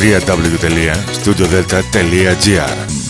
www.studiodelta.gr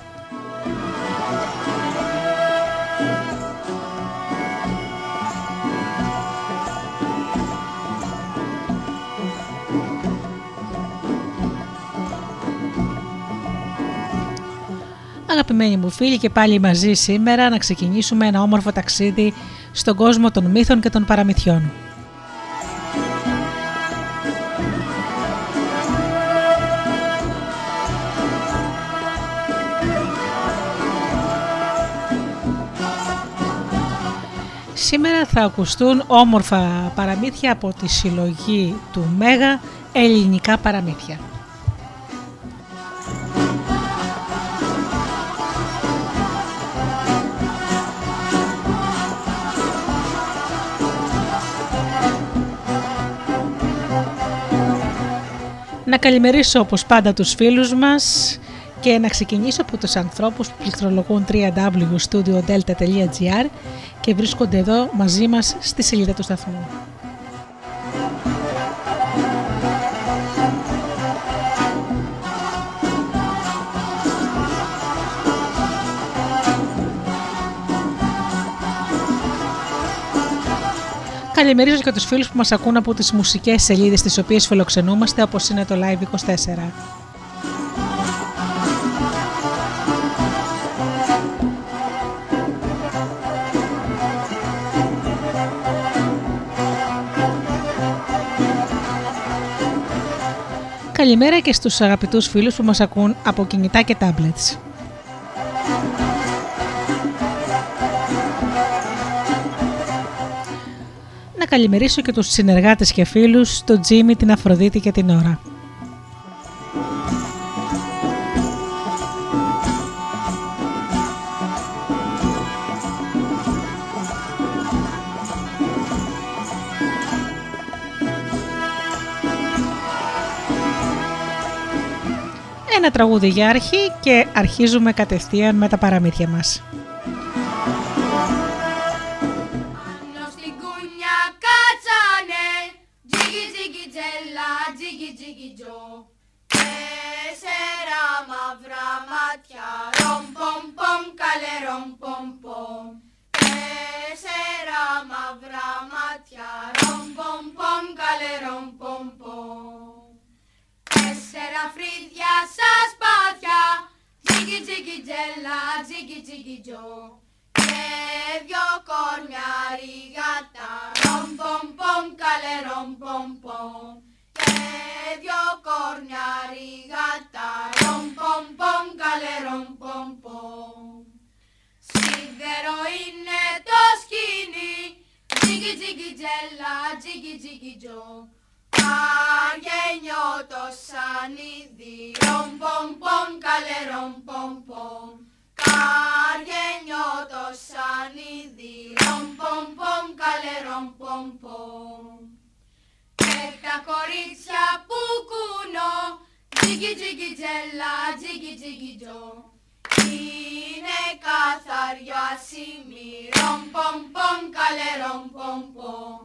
Αγαπημένοι μου φίλοι και πάλι μαζί σήμερα να ξεκινήσουμε ένα όμορφο ταξίδι στον κόσμο των μύθων και των παραμυθιών. Σήμερα θα ακουστούν όμορφα παραμύθια από τη συλλογή του Μέγα Ελληνικά Παραμύθια. Να καλημερίσω όπως πάντα τους φίλους μας και να ξεκινήσω από τους ανθρώπους που πληκτρολογούν www.studiodelta.gr και βρίσκονται εδώ μαζί μας στη σελίδα του σταθμού. Καλημερίζω και τους φίλους που μας ακούν από τις μουσικές σελίδες τις οποίες φιλοξενούμαστε όπως είναι το Live24. Καλημέρα και στους αγαπητούς φίλους που μας ακούν από κινητά και tablets. Καλημερίσω και τους συνεργάτες και φίλους, τον Τζίμι, την Αφροδίτη και την Ωρα. Ένα τραγούδι για αρχή και αρχίζουμε κατευθείαν με τα παραμύθια μας. Μάτια. Ρομ πομ πομ καλέ ρομ πομ πομ. Τέσσερα μαύρα μάτια. Ρομ πομ πομ καλέ ρομ πομ πομ. Τέσσερα φρύδια σαν σπάτια Τζίγι τζίγι τζέλα, τζίγι τζίγι τζο. Και δυο κορμιά ριγάτα. Ρομ πομ πομ καλέ ρομ πομ πομ. Και δυο κορμιά ριγάτα Ρομ πομ πομ καλέ ρομ πομ πομ. Σίδερο είναι το σκηνή Τζίγι τζίγι τζέλα τζίγι τζίγι τζο. Αργένιο το σανίδι Ρομ πομ πομ καλέ ρομ πομ πομ. Καργένιο το σανίδι Ρομ πομ πομ καλέ ρομ πομ πομ. Και τα κορίτσια που κουνώ. Τζίγι τζίγι τζέλα τζίγι τζίγι τζο. Είναι καθαριο ασήμι Ρομ πομ πομ καλέ ρομ πομ πομ.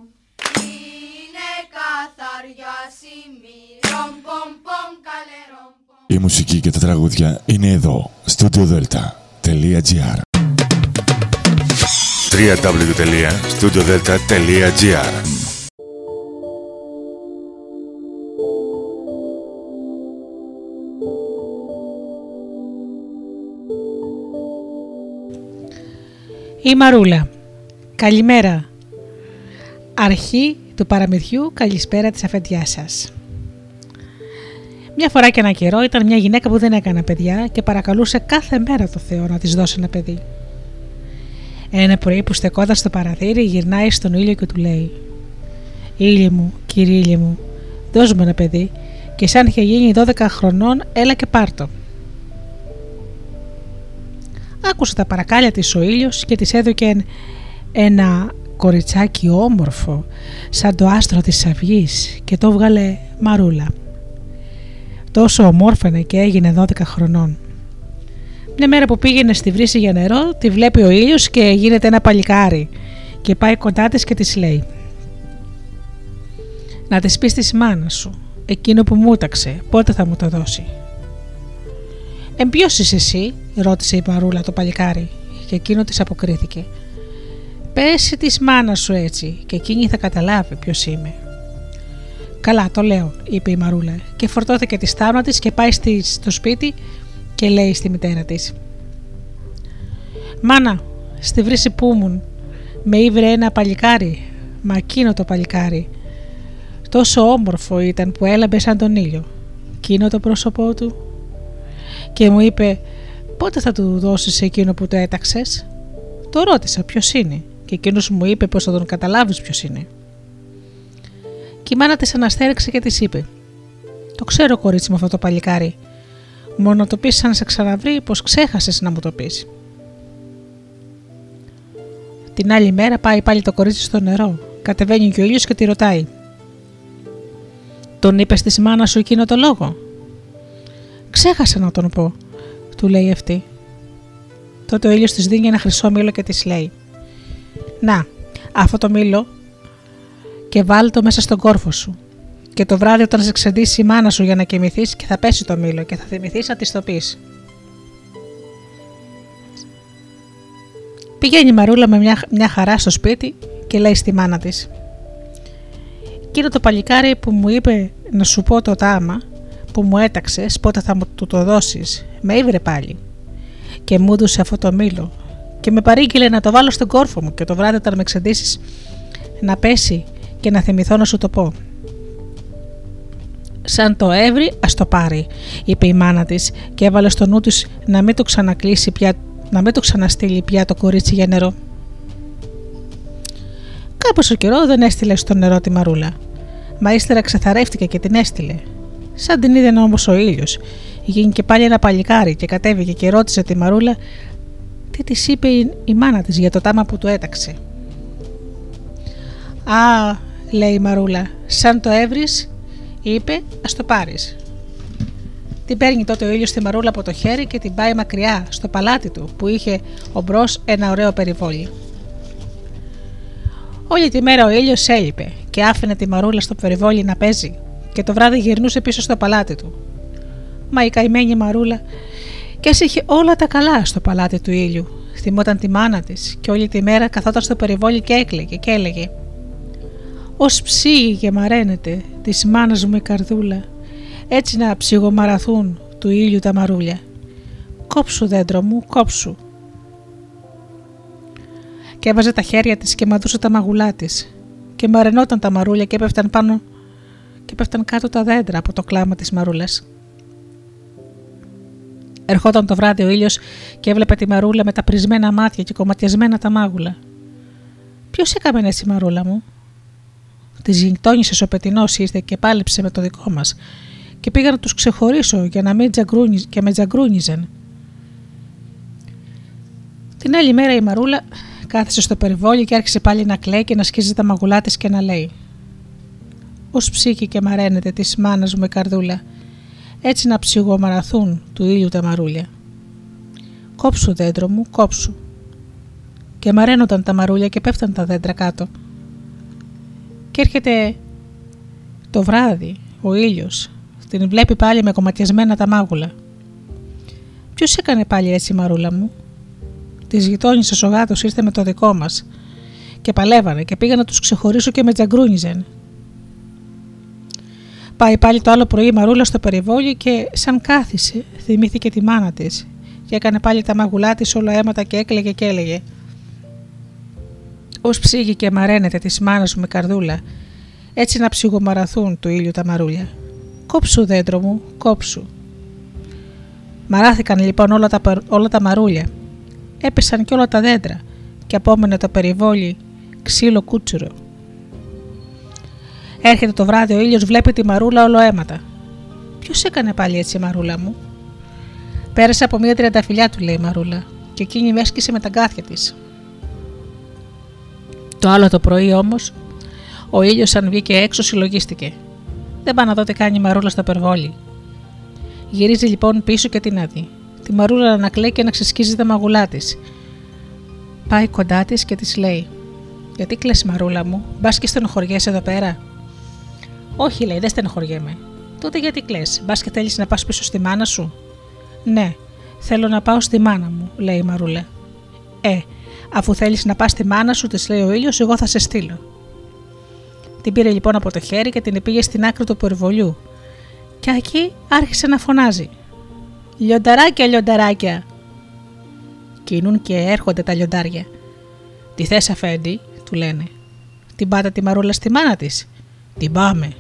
Είναι καθαριο ασήμι Ρομ πομ πομ καλέ ρομ πομ. Η μουσική και τα τραγούδια είναι εδώ, studiodelta.gr www.studiodelta.gr Η Μαρούλα. Καλημέρα. Αρχή του παραμυθιού καλησπέρα της αφεντιάς σας. Μια φορά και ένα καιρό ήταν μια γυναίκα που δεν έκανε παιδιά και παρακαλούσε κάθε μέρα το Θεό να της δώσει ένα παιδί. Ένα πρωί που στεκόταν στο παραθύρι γυρνάει στον ήλιο και του λέει «Ήλιο μου, κύριε ήλιο μου, δώσ' μου ένα παιδί και σαν είχε γίνει 12 χρονών έλα και πάρτο». Άκουσε τα παρακάλια της ο ήλιος και της έδωκε ένα κοριτσάκι όμορφο σαν το άστρο της αυγής και το βγάλε μαρούλα. Τόσο ομόρφανε και έγινε 12 χρονών. Μια μέρα που πήγαινε στη βρύση για νερό, τη βλέπει ο ήλιος και γίνεται ένα παλικάρι και πάει κοντά της και της λέει «Να της πεις της μάνας σου, εκείνο που μου έταξε, πότε θα μου το δώσει». «Ε, ποιος είσαι εσύ» ρώτησε η Μαρούλα το παλικάρι και εκείνο της αποκρίθηκε «Πέσει της μάνας σου έτσι και εκείνη θα καταλάβει ποιος είμαι». «Καλά, το λέω», είπε η Μαρούλα και φορτώθηκε τη στάμα της και πάει στο σπίτι και λέει στη μητέρα της «Μάνα, στη βρύση που ήμουν με ήβρε ένα παλικάρι, μα εκείνο το παλικάρι. Τόσο όμορφο ήταν που έλαμπε σαν τον ήλιο. Εκείνο το πρόσωπό του. Και μου είπε πότε θα του δώσεις εκείνο που το έταξες; Το ρώτησα ποιος είναι και εκείνος μου είπε πως θα τον καταλάβεις ποιος είναι. Και η μάνα της αναστέριξε και της είπε «Το ξέρω κορίτσι μου αυτό το παλικάρι. Μόνο το πεις σαν σε ξαναβρει πως ξέχασες να μου το πεις». Την άλλη μέρα πάει πάλι το κορίτσι στο νερό. Κατεβαίνει και ο ήλιος και τη ρωτάει «Τον είπες στη μάνας σου εκείνο το λόγο» «Ξέχασα να τον πω», του λέει αυτή. Τότε ο ήλιος της δίνει ένα χρυσό μήλο και της λέει «Να, αυτό το μήλο και βάλ το μέσα στον κόρφο σου. Και το βράδυ όταν σε ξεντήσει η μάνα σου για να κοιμηθείς και θα πέσει το μήλο και θα θυμηθείς να της το πεις. Πηγαίνει η Μαρούλα με μια, μια χαρά στο σπίτι και λέει στη μάνα της «Κύριε το παλικάρι που μου είπε να σου πω το τάμα που μου έταξες πότε θα μου του το δώσεις με ήβρε πάλι και μου έδωσε αυτό το μήλο και με παρήγγειλε να το βάλω στον κόρφο μου και το βράδυ όταν με ξεντήσεις να πέσει και να θυμηθώ να σου το πω. Σαν το έβρι, ας το πάρει, είπε η μάνα της και έβαλε στο νου της να μην το ξανακλείσει πια, να μην το ξαναστείλει πια το κορίτσι για νερό. Κάπω ο καιρός δεν έστειλε στο νερό τη μαρούλα. Μα ύστερα ξεθαρεύτηκε και την έστειλε. Σαν την είδε όμως ο ήλιος, γίνει και πάλι ένα παλικάρι και κατέβηκε και ρώτησε τη μαρούλα τι της είπε η μάνα της για το τάμα που του έταξε. Α, λέει η Μαρούλα, σαν το έβρι, είπε, ας το πάρεις. Την παίρνει τότε ο ήλιος τη Μαρούλα από το χέρι και την πάει μακριά στο παλάτι του που είχε ομπρός ένα ωραίο περιβόλι. Όλη τη μέρα ο ήλιος έλειπε και άφηνε τη Μαρούλα στο περιβόλι να παίζει και το βράδυ γυρνούσε πίσω στο παλάτι του. Μα η καημένη Μαρούλα και είχε όλα τα καλά στο παλάτι του ήλιου. Θυμόταν τη μάνα της και όλη τη μέρα καθόταν στο περιβόλι και έκλαιγε και έλεγε ως ψήγη και μαραίνεται της μάνας μου η καρδούλα, έτσι να ψυγομαραθούν του ήλιου τα μαρούλια. Κόψου δέντρο μου, κόψου. Και έβαζε τα χέρια της και μαδούσε τα μαγουλά της και μαρενόταν τα μαρούλια και έπεφταν πάνω και πέφταν κάτω τα δέντρα από το κλάμα της μαρούλας. Ερχόταν το βράδυ ο ήλιος και έβλεπε τη μαρούλα με τα πρισμένα μάτια και κομματιασμένα τα μάγουλα. Ποιος έκαμε έτσι μαρούλα μου, Της γειτόνισες ο πετεινός ήρθε και πάλεψε με το δικό μας, και πήγα να τους ξεχωρίσω για να μην τζαγκρούνιζ, και με τζαγκρούνιζαν. Την άλλη μέρα η Μαρούλα κάθισε στο περιβόλι και άρχισε πάλι να κλαίει και να σκίζει τα μαγουλά της και να λέει: Ω ψήκη και μαραίνεται της μάνας μου η καρδούλα, έτσι να ψυγομαραθούν του ήλιου τα μαρούλια. Κόψου δέντρο μου, κόψου. Και μαραίνονταν τα μαρούλια και πέφταν τα δέντρα κάτω. Και έρχεται το βράδυ ο ήλιος, την βλέπει πάλι με κομματιασμένα τα μάγουλα. Ποιος έκανε πάλι έτσι η μαρούλα μου; Της γειτόνισε ο γάτος ήρθε με το δικό μας. Και παλεύανε και πήγα να τους ξεχωρίσω και με τζαγκρούνιζεν. Πάει πάλι το άλλο πρωί η μαρούλα στο περιβόλι και σαν κάθισε θυμήθηκε τη μάνα της και έκανε πάλι τα μαγουλά της όλο αίματα και έκλαιγε και έλεγε Ω ψήγει και μαραίνεται της μάνας μου με καρδούλα, έτσι να ψυγομαραθούν του ήλιου τα μαρούλια. Κόψου δέντρο μου, κόψου. Μαράθηκαν λοιπόν όλα τα, όλα τα μαρούλια. Έπεσαν και όλα τα δέντρα και απόμενε το περιβόλι ξύλο κούτσουρο. Έρχεται το βράδυ ο ήλιος βλέπει τη μαρούλα όλο αίματα. Ποιος έκανε πάλι έτσι η μαρούλα μου; Πέρασε από μία τριανταφυλιά του λέει η μαρούλα και εκείνη με έσκησε με τα γκάθια της. Το άλλο το πρωί όμως ο ήλιος αν βγήκε έξω συλλογίστηκε. Δεν πάει να δω τι κάνει η μαρούλα στο περβόλι. Γυρίζει λοιπόν πίσω και την άδει. Τη μαρούλα να κλαίει και να ξεσκίζει τα μαγουλά της. Πάει κοντά της και της λέει: Γιατί κλε, μαρούλα μου, μπας και στενοχωριέσαι εδώ πέρα. Όχι, λέει, δεν στενοχωριέμαι. Τότε γιατί κλε, μπας και θέλεις να πας πίσω στη μάνα σου; Ναι, θέλω να πάω στη μάνα μου, λέει η Μαρούλα. Ε, αφού θέλεις να πας στη μάνα σου, της λέει ο ήλιος, εγώ θα σε στείλω. Την πήρε λοιπόν από το χέρι και την πήγε στην άκρη του περιβολιού. Και εκεί άρχισε να φωνάζει. Λιονταράκια, λιονταράκια! Κινούν και έρχονται τα λιοντάρια. Τι θες, Αφέντη, του λένε. Την πάτε τη μαρούλα στη μάνα της. Την πάμε.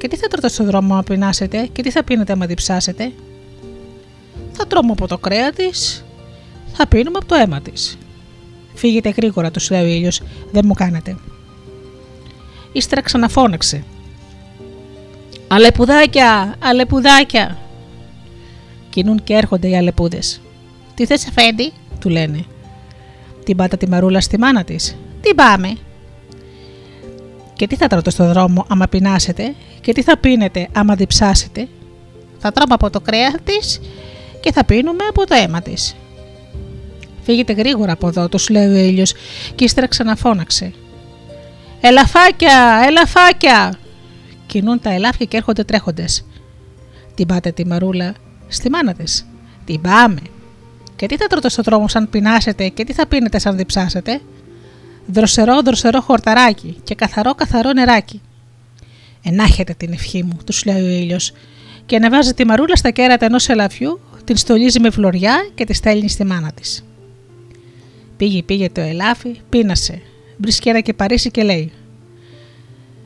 Και τι θα τρώτε στον δρόμο να πεινάσετε και τι θα πίνετε άμα διψάσετε; Θα τρώμε από το κρέας της, θα πίνουμε από το αίμα της. Φύγετε γρήγορα, τους λέει ο ήλιος, δεν μου κάνετε. Ύστερα ξαναφώναξε. Αλεπουδάκια, αλεπουδάκια. Κινούν και έρχονται οι αλεπούδες. Τι θες, Αφέντη, του λένε. Την πάτα τη μαρούλα στη μάνα της. Τι πάμε. Και τι θα τρώτε στον δρόμο άμα πεινάσετε, και τι θα πίνετε άμα διψάσετε; Θα τρώμε από το κρέας της και θα πίνουμε από το αίμα της. Φύγετε γρήγορα από εδώ, τους λέει ο ήλιος, και ύστερα ξαναφώναξε. Ελαφάκια, ελαφάκια! Κινούν τα ελάφια και έρχονται τρέχοντες. Την πάτε τη μαρούλα στη μάνα της. Την πάμε. Και τι θα τρώτε στον δρόμο σαν πεινάσετε και τι θα πίνετε σαν διψάσετε; Δροσερό, δροσερό χορταράκι και καθαρό, καθαρό νεράκι. Ενάχετε την ευχή μου, τους λέει ο ήλιος, και ανεβάζει τη μαρούλα στα κέρατα ενός ελαφιού, την στολίζει με φλωριά και τη στέλνει στη μάνα της. Πήγε, πήγε το ελάφι, πείνασε. Βρίσκει και Παρίσι και λέει: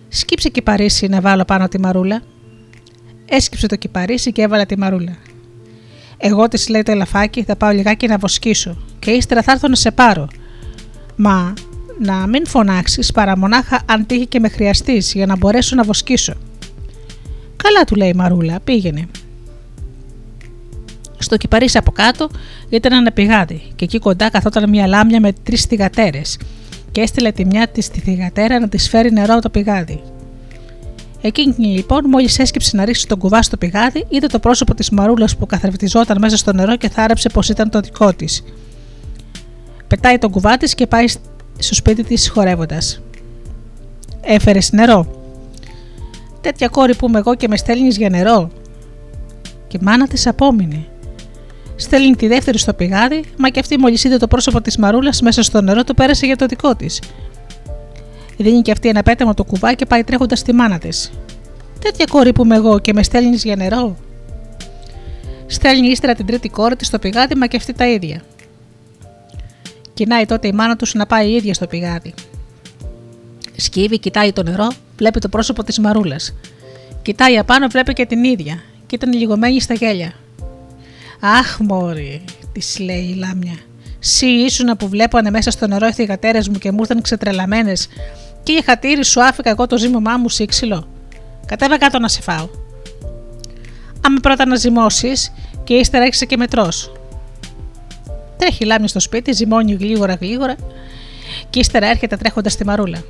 Σκύψε κυπαρίσι να βάλω πάνω τη μαρούλα. Έσκυψε το κυπαρίσι και έβαλε τη μαρούλα. Εγώ της λέει το ελαφάκι, θα πάω λιγάκι να βοσκήσω και ύστερα θα έρθω να σε πάρω. Μα να μην φωνάξεις παρά μονάχα αν τύχει και με χρειαστείς για να μπορέσω να βοσκήσω. Καλά του λέει η Μαρούλα, πήγαινε. Στο κυπαρίσι από κάτω ήταν ένα πηγάδι και εκεί κοντά καθόταν μια λάμια με τρεις θυγατέρες και έστειλε τη μια της στη θηγατέρα να της φέρει νερό από το πηγάδι. Εκείνη λοιπόν, μόλις έσκυψε να ρίξει τον κουβά στο πηγάδι, είδε το πρόσωπο της Μαρούλας που καθρεφτιζόταν μέσα στο νερό και θάρεψε πως ήταν το δικό της. Πετάει τον κουβά της και πάει στο σπίτι της χορεύοντας. Έφερες νερό. Τέτοια κόρη που είμαι εγώ και με στέλνεις για νερό. Και η μάνα της απόμεινε. Στέλνει τη δεύτερη στο πηγάδι, μα και αυτή μόλις είδε το πρόσωπο της Μαρούλας μέσα στο νερό, το πέρασε για το δικό της. Δίνει και αυτή ένα πέταμα το κουβά και πάει τρέχοντας στη μάνα της. Τέτοια κόρη που είμαι εγώ και με στέλνεις για νερό. Στέλνει ύστερα την τρίτη κόρη της στο πηγάδι, μα και αυτή τα ίδια. Κοινάει τότε η μάνα του να πάει η ίδια στο πηγάδι. Σκύβει, κοιτάει το νερό, βλέπει το πρόσωπο της Μαρούλας. Κοιτάει απάνω, βλέπει και την ίδια, και ήταν λιγωμένη στα γέλια. Αχ, Μόρι, της λέει η λάμια. Σύ ήσουν που βλέπανε μέσα στο νερό οι θηγατέρε μου και μου ήρθαν ξετρελαμένες, και η χατήρι σου άφηκα εγώ το ζύμωμά μου σύξυλο. Κατέβα κάτω να σε φάω. Άμα πρώτα να ζυμώσεις και ύστερα έρχεσαι και μετρός. Τρέχει η λάμια στο σπίτι, ζυμώνει γλίγορα γλίγορα και ύστερα έρχεται τρέχοντας στη μαρούλα.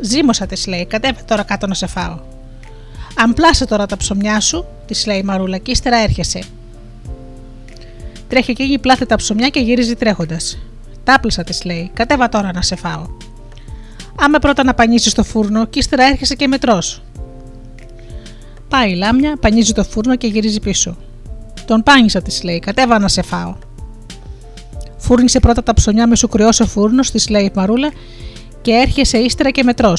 Ζήμωσα, της λέει, κατέβα τώρα κάτω να σε φάω. Αν πλάσε τώρα τα ψωμιά σου, της λέει η μαρούλα, και ύστερα έρχεσαι. Τρέχει εκείνη, πλάθει τα ψωμιά και γυρίζει τρέχοντας. Τάπλωσα, της λέει, κατέβα τώρα να σε φάω. Άμα πρώτα να πανίσεις το φούρνο και ύστερα έρχεσαι και μετρός. Πάει η λάμια, πανίζει το φούρνο και γυρίζει πίσω. Τον πάνισα, της λέει, κατέβα να σε φάω. Φούρνησε πρώτα τα ψωμιά με σου κρυώσει ο φούρνος, της λέει η Μαρούλα, και έρχεσαι ύστερα και μετρό.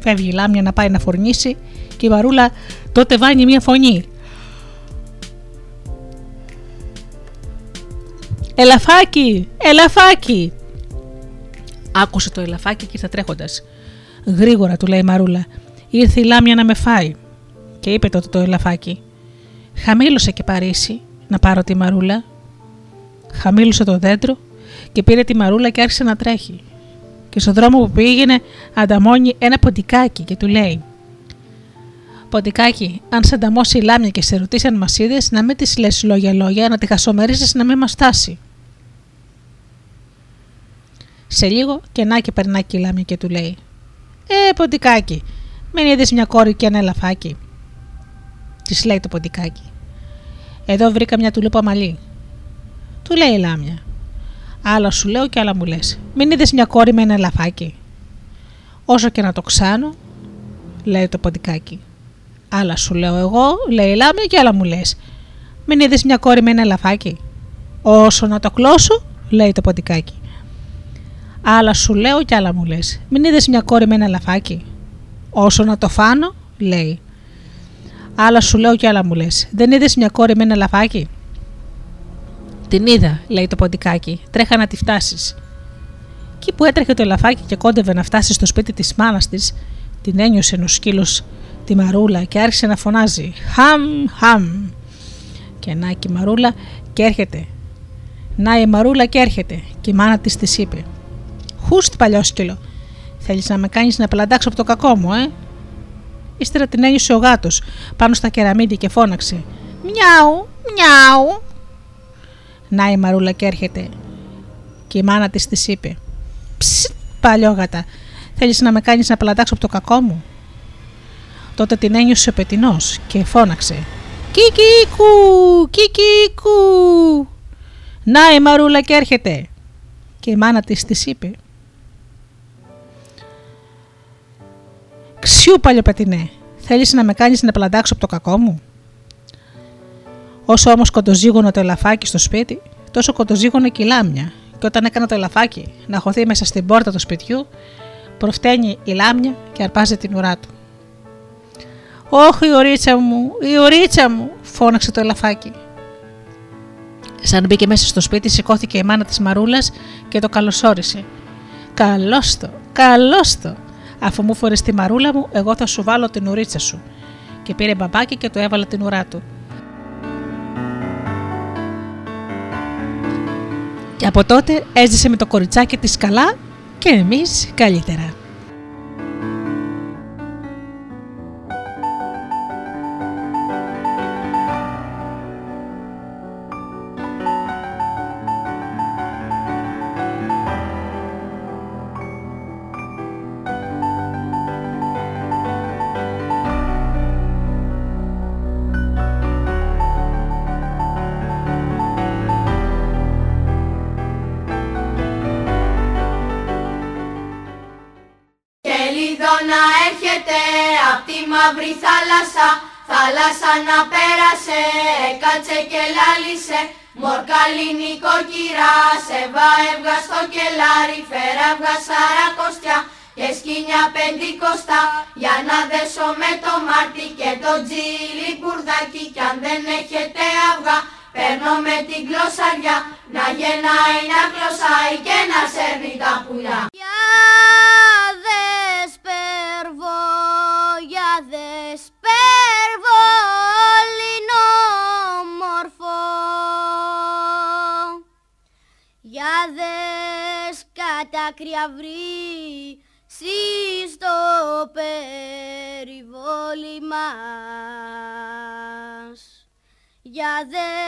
Φεύγει η λάμια να πάει να φουρνίσει και η Μαρούλα τότε βάνει μια φωνή. Ελαφάκι, ελαφάκι. Άκουσε το ελαφάκι και ήρθε τρέχοντας. Γρήγορα, του λέει η Μαρούλα. Ήρθε η λάμια να με φάει. Και είπε τότε το ελαφάκι. Χαμήλωσε και παρήσει να πάρω τη Μαρούλα. Χαμήλωσε το δέντρο και πήρε τη Μαρούλα και άρχισε να τρέχει. Και στον δρόμο που πήγαινε ανταμώνει ένα ποντικάκι και του λέει Ποντικάκι, αν σε ανταμώσει η λάμια και σε ρωτήσει αν μας είδες, να μην της λες λόγια-λόγια, να τη χασομερίσει να μην μας φτάσει. Σε λίγο και να και περνάει η λάμια και του λέει: Ε, ποντικάκι, μην είδες μια κόρη και ένα ελαφάκι. Της λέει το ποντικάκι. Εδώ βρήκα μια τουλούπα μαλλί. Του λέει η λάμια. Άλλα σου λέω και άλλα μου λες. Μην είδες μια κόρη με ένα ελαφάκι. Όσο και να το ξάνω, λέει το ποντικάκι. Άλλα σου λέω εγώ, λέει η λάμια και άλλα μου λες. Μην είδες μια κόρη με ένα ελαφάκι. Όσο να το κλώσω, λέει το ποντικάκι. Άλλα σου λέω και άλλα μου λες. Μην είδες μια κόρη με ένα λαφάκι. Όσο να το φάνω, λέει. Άλλα σου λέω και άλλα μου λες. Δεν είδες μια κόρη με ένα λαφάκι. Την είδα, λέει το ποντικάκι. Τρέχα να τη φτάσεις. Εκεί που έτρεχε το ελαφάκι και κόντευε να φτάσει στο σπίτι της μάνας της, την ένιωσε ένα σκύλος τη μαρούλα και άρχισε να φωνάζει «Χαμ, χαμ». Και να και η μαρούλα και έρχεται. Να η μαρούλα και έρχεται και η μάνα της της είπε «Χούστ παλιόσκυλο, θέλεις να με κάνεις να πλαντάξω από το κακό μου, ε» Ύστερα την ένιωσε ο γάτος πάνω στα κεραμίδια και φώναξε «Μιάου, μιάου». Να η μαρούλα και έρχεται και η μάνα της της είπε «Ψ, παλιόγατα, θέλεις να με κάνεις να πλαντάξω από το κακό μου» Τότε την ένιωσε ο πετινός και φώναξε «Κικίκου, κικίκου». «Να η Μαρούλα και έρχεται» και η μάνα της της είπε «Ξιού παλιοπετινέ, θέλεις να με κάνεις να πλαντάξω από το κακό μου» Όσο όμως κοντοζήγωνε το ελαφάκι στο σπίτι, τόσο κοντοζήγωνε και η λάμια και όταν έκανα το ελαφάκι να χωθεί μέσα στην πόρτα του σπιτιού, προφταίνει η λάμια και αρπάζει την ουρά του. «Όχι η ωρίτσα μου, η ωρίτσα μου», φώναξε το ελαφάκι. Σαν μπήκε μέσα στο σπίτι, σηκώθηκε η μάνα της Μαρούλας και το καλωσόρισε. «Καλώς το, καλώς το, αφού μου φορείς τη Μαρούλα μου, εγώ θα σου βάλω την ουρίτσα σου». Και πήρε μπαμπάκι και το έβαλε την ουρά του. Και από τότε έζησε με το κοριτσάκι της καλά και εμείς καλύτερα. Θάλασσα να πέρασε, κάτσε και λάλησε Μορκαλίνη κοκκυρά, σε έβγα στο κελάρι Φέρα έβγα σαρακοστιά και σκίνια πεντηκοστά. Για να δέσω με το μάρτι και το τζίλι μπουρδάκι Κι αν δεν έχετε αυγά Παίρνω με την γλωσσαριά. Να γεννάει, να γλωσσάει Για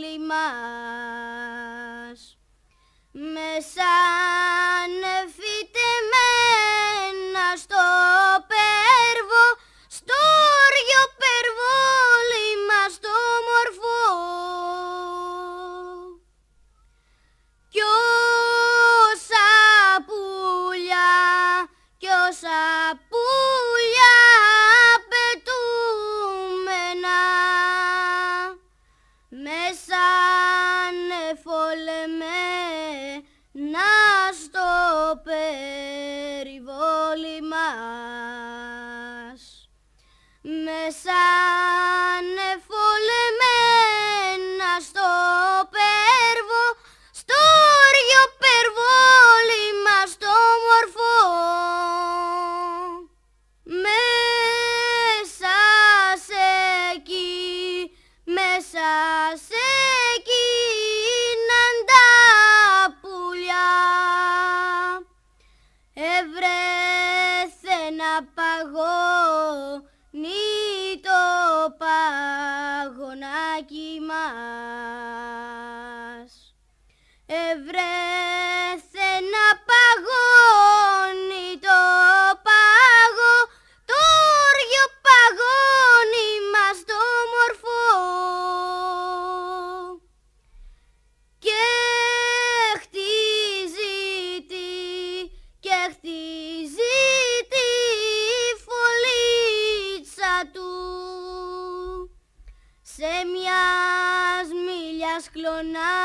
περιβόλι η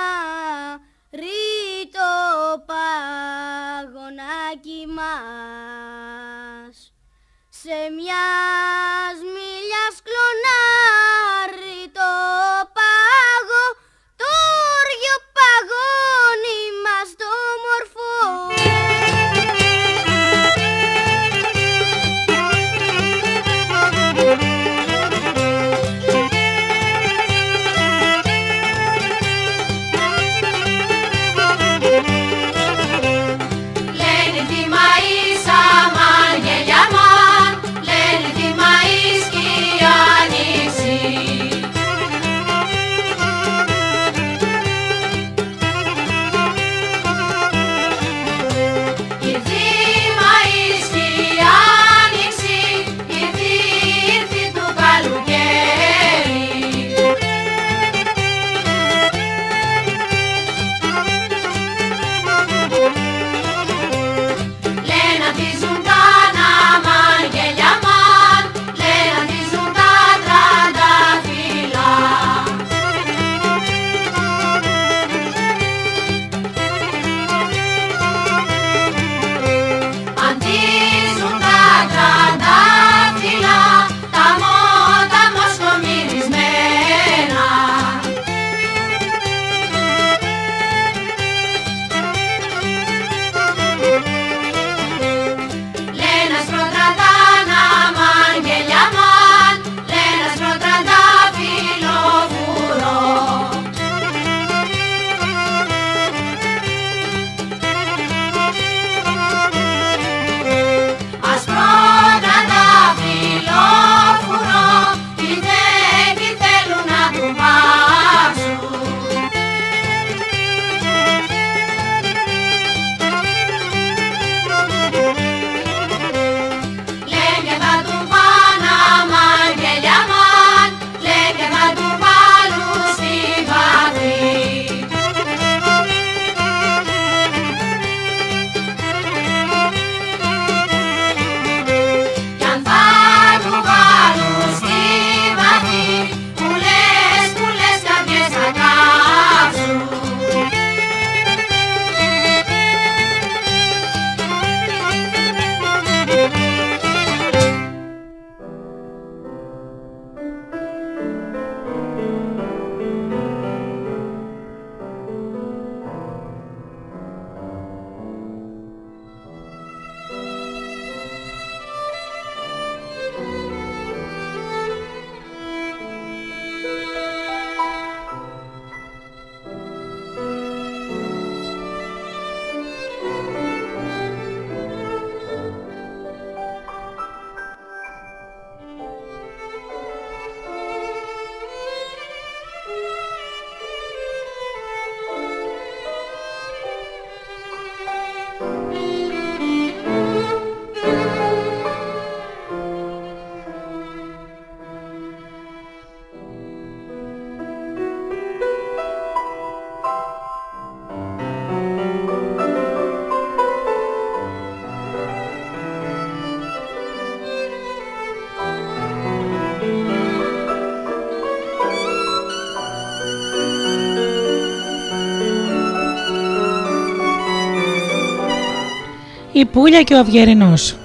Πούλια και ο Αυγερινός.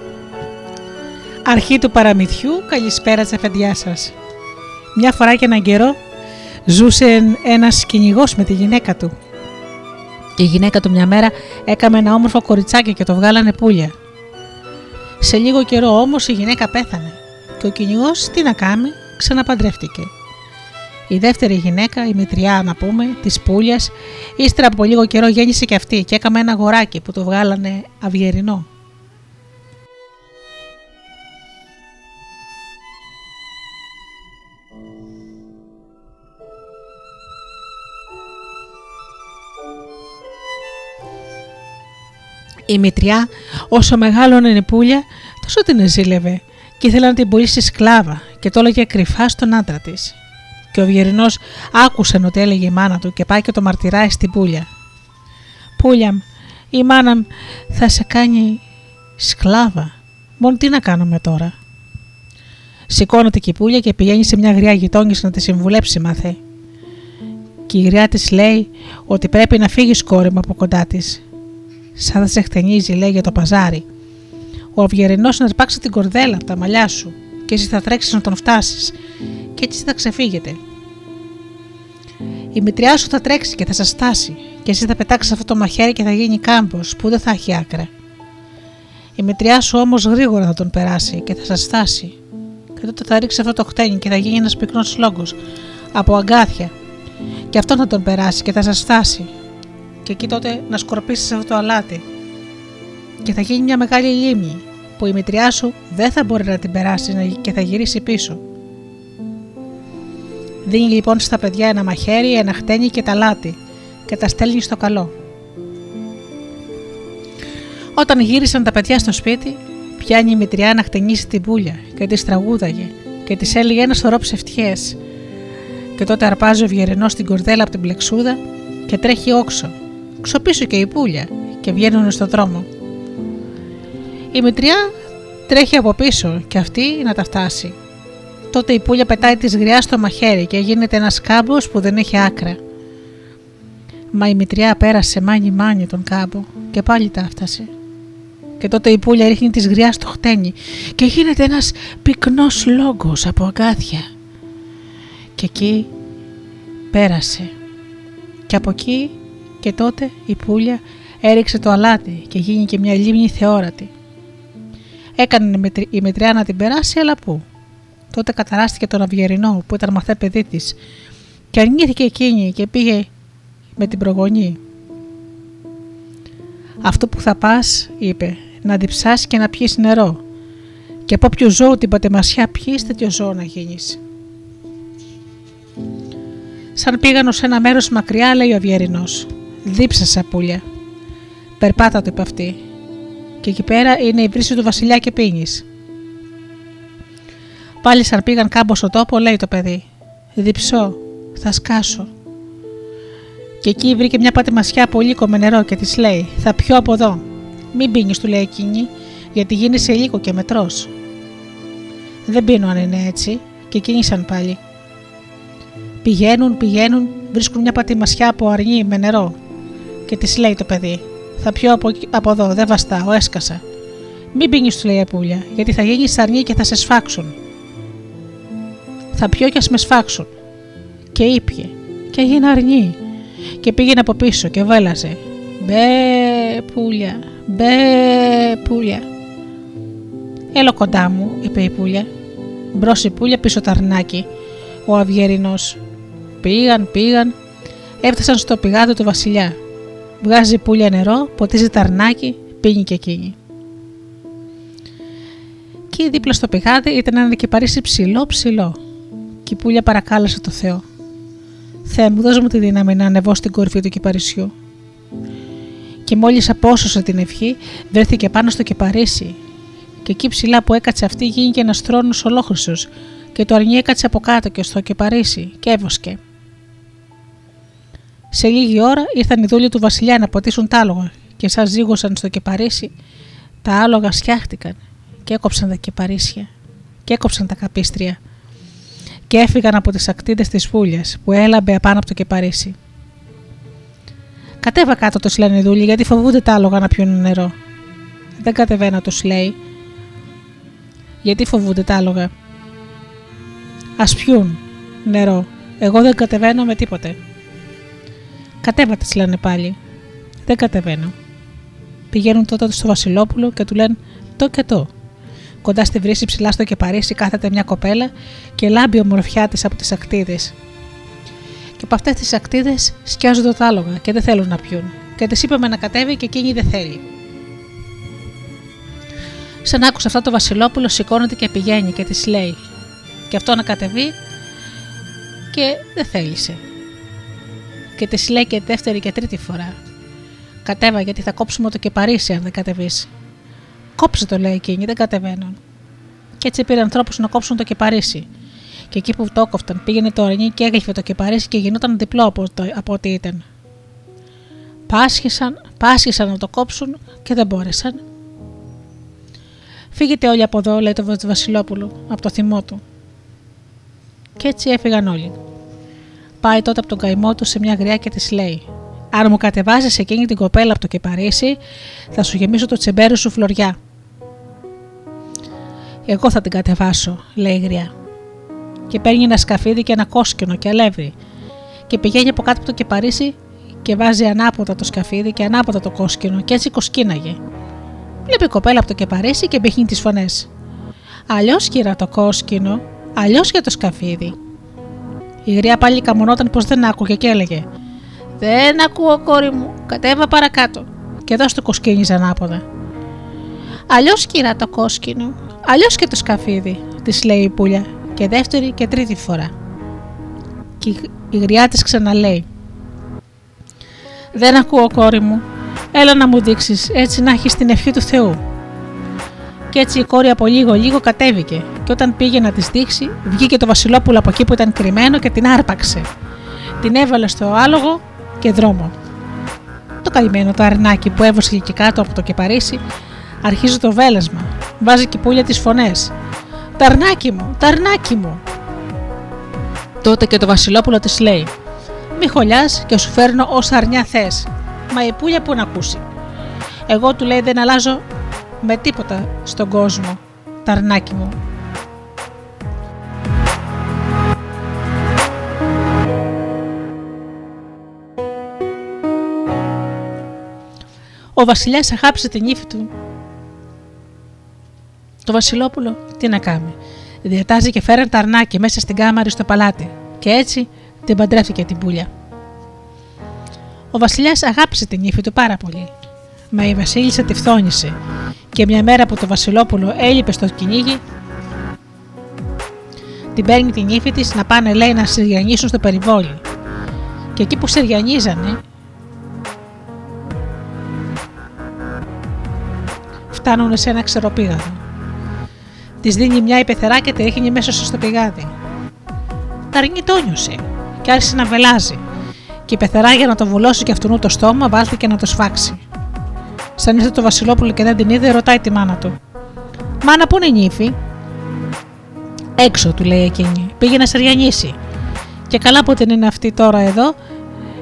Αρχή του παραμυθιού, καλησπέρα τσεφεντιά σας. Μια φορά και έναν καιρό ζούσε ένας κυνηγός με τη γυναίκα του. Και η γυναίκα του μια μέρα έκαμε ένα όμορφο κοριτσάκι και το βγάλανε πουλια. Σε λίγο καιρό όμως η γυναίκα πέθανε και ο κυνηγός τι να κάνει, ξαναπαντρεύτηκε. Η δεύτερη γυναίκα, η Μητριά να πούμε, της Πούλια, ύστερα από λίγο καιρό γέννησε και αυτή και έκαμε ένα γοράκι που το βγάλανε αυγερινό. Η Μητριά, όσο μεγάλωνε η Πούλια, τόσο την ζήλευε και ήθελε να την πουλήσει σκλάβα και το έλεγε κρυφά στον άντρα της και ο Βιερινός άκουσε ότι έλεγε η μάνα του και πάει και το μαρτυράει στην πουλια. Πούλια μου, η μάνα μου θα σε κάνει σκλάβα. Μόνο τι να κάνουμε τώρα. Σηκώνεται και η πουλια και πηγαίνει σε μια γριά γειτόνιση να τη συμβουλέψει, μάθε. Και η γριά της λέει ότι πρέπει να φύγεις κόρη μου από κοντά της. Σαν θα σε χτενίζει, λέει για το παζάρι. Ο Αυγερινό να σπάξει την κορδέλα από τα μαλλιά σου και εσύ θα τρέξεις να τον φτάσεις και έτσι θα ξεφύγετε. Η μητριά σου θα τρέξει και θα σας στάσει, και εσύ θα πετάξεις αυτό το μαχαίρι και θα γίνει κάμπος που δεν θα έχει άκρα. Η μητριά σου όμως γρήγορα θα τον περάσει και θα σας στάσει. Και τότε θα ρίξει αυτό το χτένι και θα γίνει ένας πυκνός λόγος από αγκάθια. Και αυτό θα τον περάσει και θα σας φτάσει. Και εκεί τότε να σκορπίσεις αυτό το αλάτι. Και θα γίνει μια μεγάλη λίμνη που η μητριά σου δεν θα μπορεί να την περάσει και θα γυρίσει πίσω. Δίνει λοιπόν στα παιδιά ένα μαχαίρι, ένα χτένι και τα λάτι και τα στέλνει στο καλό. Όταν γύρισαν τα παιδιά στο σπίτι, πιάνει η μητριά να χτενίσει την πουλια και τη τραγούδαγε και της έλεγε ένα σωρό ψευτιές. Και τότε αρπάζει ο Βιερενός την κορδέλα από την πλεξούδα και τρέχει όξο. Ξοπίσω και η πουλια και βγαίνουν στον δρόμο. Η μητριά τρέχει από πίσω και αυτή να τα φτάσει τότε η πουλια πετάει της γριάς στο μαχαίρι και γίνεται ένας κάμπος που δεν έχει άκρα. Μα η μητριά πέρασε μάνι μάνι τον κάμπο και πάλι τα έφτασε. Και τότε η πουλια ρίχνει της γριάς στο χτένι και γίνεται ένας πυκνός λόγος από αγκάθια. Και εκεί πέρασε. Και από εκεί και τότε η πουλια έριξε το αλάτι και γίνει και μια λίμνη θεόρατη. Έκανε η μητριά να την περάσει, αλλά πού; Τότε καταράστηκε τον Αυγερινό που ήταν μαθέ παιδί της και αρνήθηκε εκείνη και πήγε με την προγονή. Αυτό που θα πας, είπε, να διψάσει και να πιείς νερό και από όποιο ζώο την πατεμασιά πιείς τέτοιο ζώο να γίνεις. Σαν πήγαν σε ένα μέρος μακριά, λέει ο Αυγερινός. Δίψασε πουλια. Περπάτα το είπε αυτή. Και εκεί πέρα είναι η βρύση του βασιλιά και πίνεις. Πάλι σαν πήγαν κάμπος στο τόπο, λέει το παιδί. Διψώ, θα σκάσω. Και εκεί βρήκε μια πατημασιά πολύ με νερό και της λέει: Θα πιω από εδώ. Μην πίνεις, του λέει εκείνη, γιατί γίνει σε λίγο και μετρός. Δεν πίνω αν είναι έτσι, και κίνησαν πάλι. Πηγαίνουν, πηγαίνουν, βρίσκουν μια πατημασιά από αρνί με νερό. Και της λέει το παιδί: Θα πιω από, από εδώ, δεν βαστάω, έσκασα. Μην πίνεις, του λέει η πουλια, γιατί θα γίνεις αρνί και θα σε σφάξουν θα πιω κι ας με σφάξουν. Και ήπιε και έγινε αρνή και πήγαινε από πίσω και βέλαζε. Μπε πουλια, μπε πουλια. Έλα κοντά μου, είπε η πουλια. Μπρος η πουλια πίσω το αρνάκι. Ο Αυγερινό. Πήγαν, πήγαν, έφτασαν στο πηγάδι του Βασιλιά. Βγάζει η πουλια νερό, ποτίζει το αρνάκι, πίνει και εκείνη. Και δίπλα στο πηγάδι ήταν ένα κυπαρίσι ψηλό ψηλό και η πουλια παρακάλεσε το Θεό. Θεέ μου, δώσ' μου τη δύναμη να ανεβώ στην κορυφή του κυπαρισιού. Και μόλις απόσωσε την ευχή, βρέθηκε πάνω στο κυπαρίσι. Και εκεί ψηλά που έκατσε αυτή γίνηκε ένας θρόνος ολόχρυσος, και το αρνί έκατσε από κάτω και στο κυπαρίσι και έβοσκε. Σε λίγη ώρα ήρθαν οι δούλοι του Βασιλιά να ποτίσουν τα άλογα, και σαν ζήγωσαν στο κυπαρίσι, τα άλογα σκιάχτηκαν και έκοψαν τα κυπαρίσια και έκοψαν τα καπίστρια και έφυγαν από τις ακτίδες της φούλιας που έλαμπε απάνω από το κεπαρίσι. Κατέβα κάτω το λένε οι δούλοι γιατί φοβούνται τα άλογα να πιούν νερό. Δεν κατεβαίνα τους λέει. Γιατί φοβούνται τα άλογα. Α πιούν νερό. Εγώ δεν κατεβαίνω με τίποτε. Κατέβατες, λένε πάλι. Δεν κατεβαίνω. Πηγαίνουν τότε στο Βασιλόπουλο και του λένε το και το. Κοντά στη βρύση ψηλά στο κεπαρίσι κάθεται μια κοπέλα και λάμπει ομορφιά της από τις ακτίδες. Και από αυτές τις ακτίδες σκιάζονται τα άλογα και δεν θέλουν να πιούν. Και της είπαμε να κατέβει και εκείνη δεν θέλει. Σαν άκουσε αυτό το Βασιλόπουλο, σηκώνεται και πηγαίνει και της λέει: Και αυτό να κατεβεί και δεν θέλησε. Και τη λέει και δεύτερη και τρίτη φορά. Κατέβα γιατί θα κόψουμε το κεπαρίσι αν δεν κατεβείς. Κόψε το λέει εκείνη, δεν κατεβαίνουν. Και έτσι πήρε ανθρώπους να κόψουν το κεπαρίσι. Και εκεί που το κόφταν πήγαινε το αρνί και έγλυφε το κεπαρίσι και γινόταν διπλό από, το, από ό,τι ήταν. Πάσχησαν, πάσχησαν να το κόψουν και δεν μπόρεσαν. Φύγετε όλοι από εδώ, λέει το Βασιλόπουλο, από το θυμό του. Και έτσι έφυγαν όλοι. Πάει τότε από τον καημό του σε μια γριά και της λέει: Αν μου κατεβάζεις εκείνη την κοπέλα από το κεπαρίσι, θα σου γεμίσω το τσεμπέρι σου φλωριά. Εγώ θα την κατεβάσω, λέει η γριά. Και παίρνει ένα σκαφίδι και ένα κόσκινο και αλεύρι. Και πηγαίνει από κάτω από το κεπαρίσι και βάζει ανάποδα το σκαφίδι και ανάποδα το κόσκινο και έτσι κοσκίναγε. Βλέπει η κοπέλα από το κεπαρίσι και μπήχνει τις φωνές. Αλλιώς κύρα το κόσκινο, αλλιώς για το σκαφίδι. Η γριά πάλι καμονόταν πως δεν άκουγε και έλεγε: Δεν ακούω, κόρη μου, κατέβα παρακάτω. Και δώσ' το κοσκίνης ανάποδα. Αλλιώς κύρα το κόσκινο, αλλιώς και το σκαφίδι, της λέει η πουλια, και δεύτερη και τρίτη φορά. Και η γριά της ξαναλέει: Δεν ακούω, κόρη μου, έλα να μου δείξεις έτσι να έχεις την ευχή του Θεού. Και έτσι η κόρη από λίγο λίγο κατέβηκε, και όταν πήγε να τη δείξει, βγήκε το Βασιλόπουλο από εκεί που ήταν κρυμμένο και την άρπαξε. Την έβαλε στο άλογο και δρόμο. Το καημένο το αρνάκι που έβοσκε και κάτω από το κεπαρίσι, αρχίζει το βέλασμα. Βάζει και πουλια τις φωνές. Ταρνάκι μου, ταρνάκι μου. Τότε και το Βασιλόπουλο της λέει: Μη χολιά και σου φέρνω όσα αρνιά θες. Μα η πουλια που να ακούσει. Εγώ του λέει δεν αλλάζω με τίποτα στον κόσμο, ταρνάκι μου. Ο βασιλιάς αγάπησε την ύφη του. Το Βασιλόπουλο τι να κάνει. Διατάζει και φέραν τα αρνάκι μέσα στην κάμαρη στο παλάτι. Και έτσι την παντρεύτηκε την πουλια. Ο Βασιλιάς αγάπησε την ύφη του πάρα πολύ. Μα η Βασίλισσα τη φθόνησε και μια μέρα που το Βασιλόπουλο έλειπε στο κυνήγι, την παίρνει την ύφη της να πάνε λέει να σεριανίσουν στο περιβόλι. Και εκεί που σεριανίζανε, φτάνουν σε ένα ξεροπήγαδο. Της δίνει μια υπεθερά και τη ρίχνει μέσα στο πηγάδι. Τα αρνεί και άρχισε να βελάζει. Και η πεθερά για να το βουλώσει και αυτού το στόμα βάλθηκε να το σφάξει. Σαν ήρθε το Βασιλόπουλο και δεν την είδε, ρωτάει τη μάνα του. Μάνα, πού είναι η νύφη; Έξω, του λέει εκείνη. Πήγε να σεριανίσει. Και καλά που την είναι αυτή τώρα εδώ,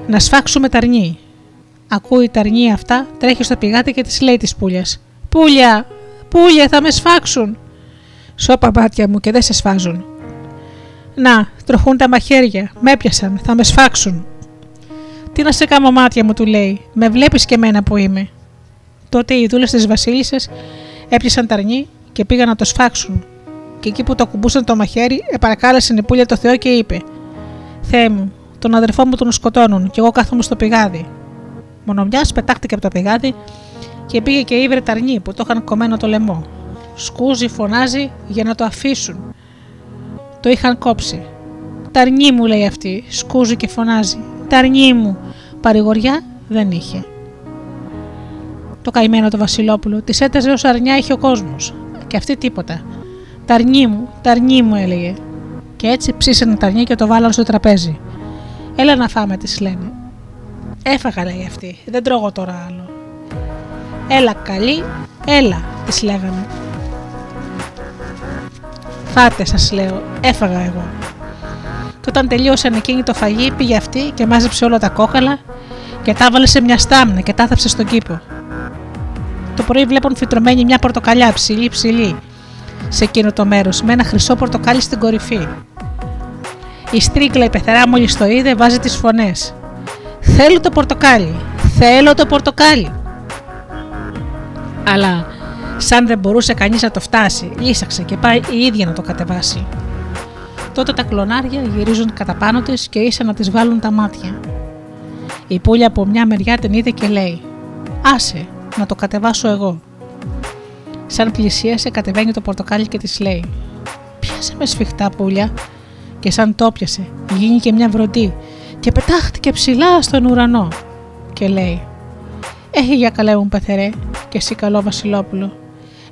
να σφάξουμε τα αρνί. Ακούει τα αρνί αυτά, τρέχει στο πηγάδι και της λέει τη πουλια. Πούλια, πούλια, θα με σφάξουν. Σώπα μάτια μου και δεν σε σφάζουν. Να, τροχούν τα μαχαίρια, με έπιασαν, θα με σφάξουν. Τι να σε κάνω μάτια μου, του λέει, με βλέπεις και εμένα που είμαι. Τότε οι δούλες της Βασίλισσας έπιασαν τα αρνί και πήγαν να το σφάξουν. Και εκεί που το κουμπούσαν το μαχαίρι, επαρακάλεσαν η πουλια το Θεό και είπε: Θεέ μου, τον αδερφό μου τον σκοτώνουν, και εγώ κάθομαι στο πηγάδι. Μονομιάς πετάχτηκε από το πηγάδι και πήγε και ήβρε τα αρνί που το είχαν κομμένο το λαιμό. Σκούζει, φωνάζει για να το αφήσουν. Το είχαν κόψει. Τα αρνί μου, λέει αυτή, σκούζει και φωνάζει. Τα αρνί μου. Παρηγοριά δεν είχε. Το καημένο το Βασιλόπουλο τη έταζε ω αρνιά είχε ο κόσμος. Και αυτή τίποτα. Τα αρνί μου, τα αρνί μου έλεγε. Και έτσι ψήσανε τα αρνί και το βάλαν στο τραπέζι. Έλα να φάμε, τη λένε. Έφαγα, λέει αυτή. Δεν τρώγω τώρα άλλο. Έλα, καλή, έλα, τη λέγανε. Φάτε, σας λέω, έφαγα εγώ. Και όταν τελείωσαν εκείνη το φαγί, πήγε αυτή και μάζεψε όλα τα κόκαλα και τα έβαλε σε μια στάμνα και τα θάψε στον κήπο. Το πρωί βλέπουν φυτρωμένη μια πορτοκαλιά ψηλή ψηλή σε εκείνο το μέρος με ένα χρυσό πορτοκάλι στην κορυφή. Η στρίκλα η πεθερά μόλις το είδε βάζει τις φωνές. Θέλω το πορτοκάλι! Θέλω το πορτοκάλι! Αλλά σαν δεν μπορούσε κανείς να το φτάσει, ίσαξε και πάει η ίδια να το κατεβάσει. Τότε τα κλονάρια γυρίζουν κατά πάνω της και ίσα να τις βάλουν τα μάτια. Η πουλια από μια μεριά την είδε και λέει «Άσε, να το κατεβάσω εγώ». Σαν πλησίασε κατεβαίνει το πορτοκάλι και της λέει «Πιάσε με σφιχτά πουλια» και σαν το πιασε γίνει και μια βροντή και πετάχτηκε ψηλά στον ουρανό και λέει «Έχει για καλέ μου πεθερέ και εσύ καλό βασιλόπουλο.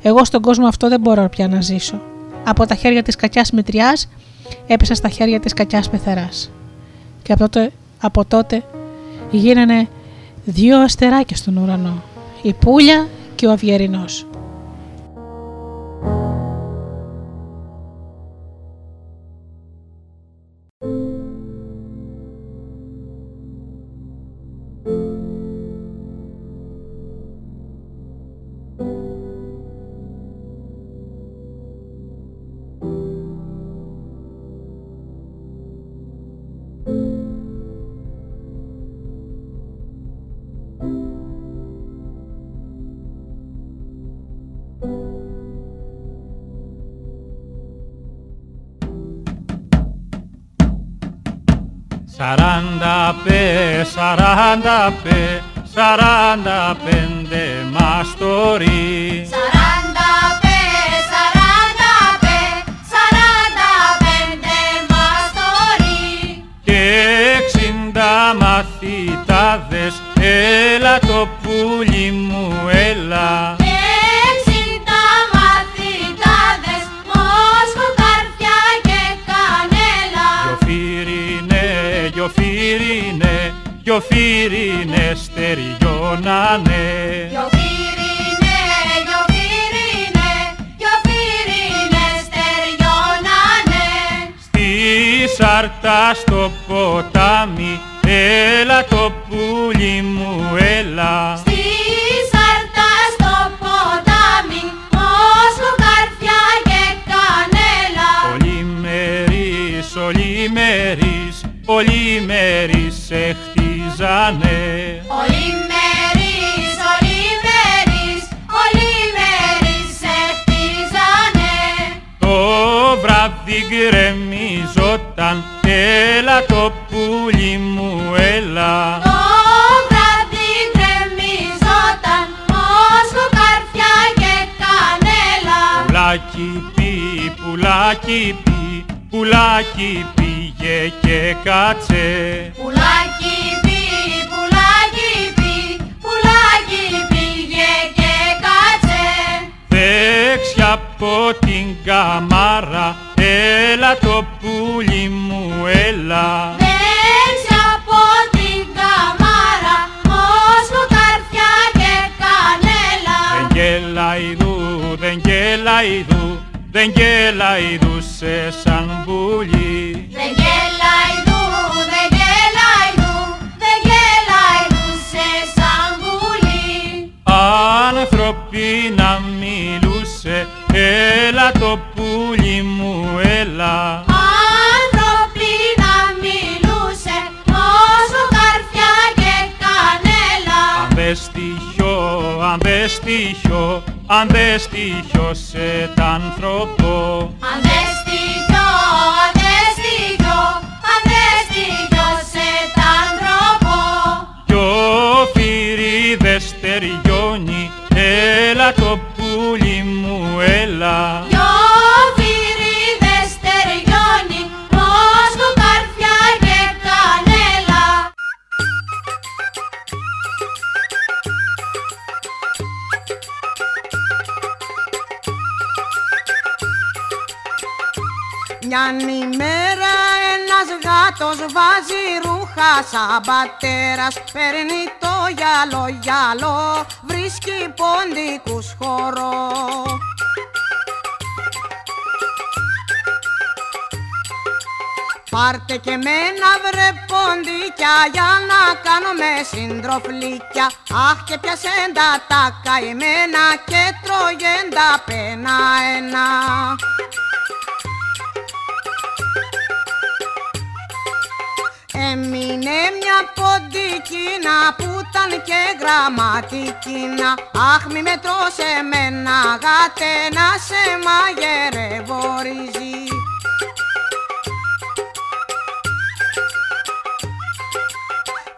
Εγώ στον κόσμο αυτό δεν μπορώ πια να ζήσω. Από τα χέρια της κακιάς μητριάς έπεσα στα χέρια της κακιάς πεθεράς. Και από τότε, από τότε γίνανε δύο αστεράκια στον ουρανό, η Πούλια και ο Αυγερινός. Σαράντα πέ, σαράντα πέ, σαράντα πέντε μαστορί. Σαράντα πέ, σαράντα πέ, σαράντα πέντε μαστορί. Και εξήντα μαθητάδες, έλα το πουλί μου, γιοφύρινε στεριώνανε. Γιοφύρινε, γιοφύρινε, γιοφύρινε στεριώνανε. Στη σάρτα στο ποτάμι, έλα το πουλί μου, έλα. Χτίζανε. Ολημερείς, ολημερείς, ολημερείς σε χτίζανε. Το βράδυ γκρεμιζόταν, έλα το πουλί μου, έλα. Το βράδυ γκρεμιζόταν, Μόσχο, καρφιά και κανέλα. Πουλάκι πει, πουλάκι πει, πουλάκι πήγε και κάτσε. Δεν γέλαει δου σε σαν πουλί. Δεν γέλαει δου, δεν γέλαει δου, δεν γέλαει δου σε σαν πουλί. Άνθρωποι να μιλούσε, έλα το πουλί μου, έλα. Αν δεν στοιχιώ σε τ' άνθρωπο. Αν δεν στοιχιώ, αν δεν στοιχιώ, αν δεν στοιχιώ σε τ' άνθρωπο. Κι ο φυρίδες στεριώνει, έλα το πουλί μου, έλα. Μιαν ημέρα ένας γάτος βάζει ρούχα σαν πατέρας Παίρνει το γυαλό γυαλό, βρίσκει ποντικούς χώρο Πάρτε και μένα βρε ποντίκια για να κάνουμε συντροφλίκια Αχ και πιασέντα τα καημένα και τρώγεντα πένα ένα Έμεινε μια ποντικίνα που ήταν και γραμματικίνα. Αχ μη με τρως εμένα γάτε να σε μαγειρεύω ρύζι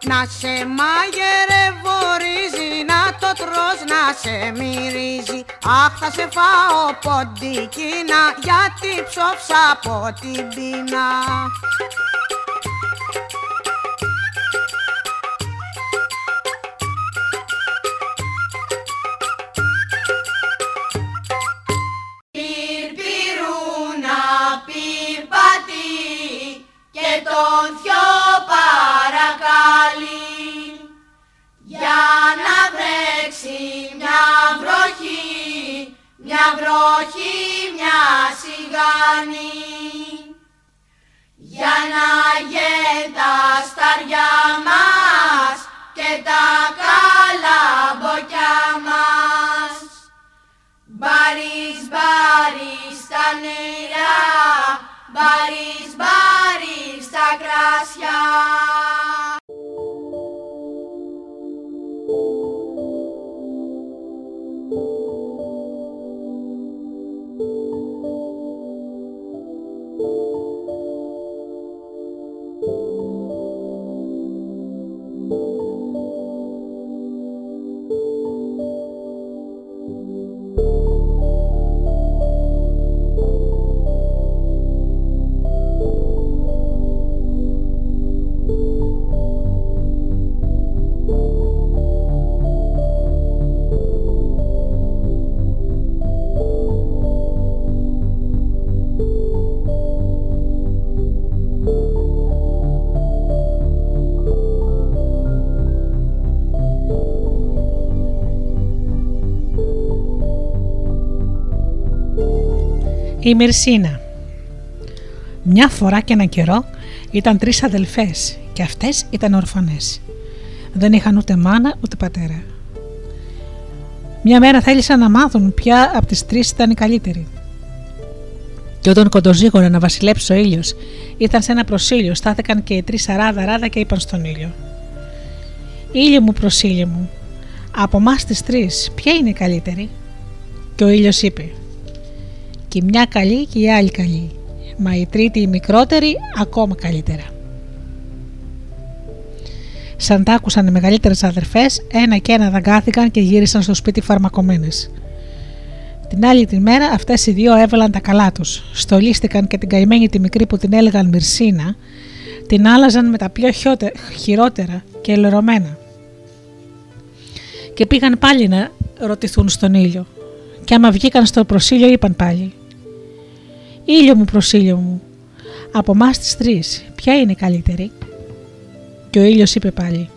Να σε μαγειρεύω ρύζι, να το τρως να σε μυρίζει. Αχ θα σε φάω ποντικίνα γιατί ψόψα από την πείνα τον θιο παρακαλεί. Για να βρέξει μια βροχή, μια βροχή, μια σιγάνη. Για να γεν τα σταριά μας και τα καλαμποκιά μας. Μπαρίς, μπαρίς στα νερά, μπαρίς, μπαρίς Η Μυρσίνα Μια φορά και έναν καιρό ήταν τρεις αδελφές και αυτές ήταν ορφανές. Δεν είχαν ούτε μάνα ούτε πατέρα. Μια μέρα θέλησαν να μάθουν ποια από τις τρεις ήταν η καλύτερη. Και όταν κοντοζήγωνε να βασιλέψει ο ήλιος, ήταν σε ένα προσήλιο, στάθηκαν και οι τρεις αράδα ράδα και είπαν στον ήλιο: Ήλιο μου, προσήλιο μου, από εμάς τις τρεις, ποια είναι η καλύτερη; Και ο ήλιος είπε: Και η μια καλή και η άλλη καλή. Μα η τρίτη, η μικρότερη, ακόμα καλύτερα. Σαν τ' άκουσαν οι μεγαλύτερες αδερφές, ένα και ένα δαγκάθηκαν και γύρισαν στο σπίτι φαρμακομένε. Την άλλη τη μέρα αυτές οι δύο έβαλαν τα καλά τους. Στολίστηκαν και την καημένη τη μικρή που την έλεγαν Μυρσίνα, την άλλαζαν με τα πιο χιότε- χειρότερα και ελερωμένα. Και πήγαν πάλι να ρωτηθούν στον ήλιο. Και άμα βγήκαν στο προσήλιο είπαν πάλι «Ήλιο μου προσήλιο μου, από εμάς τις τρεις, ποια είναι η καλύτερη» Και ο ήλιος είπε πάλι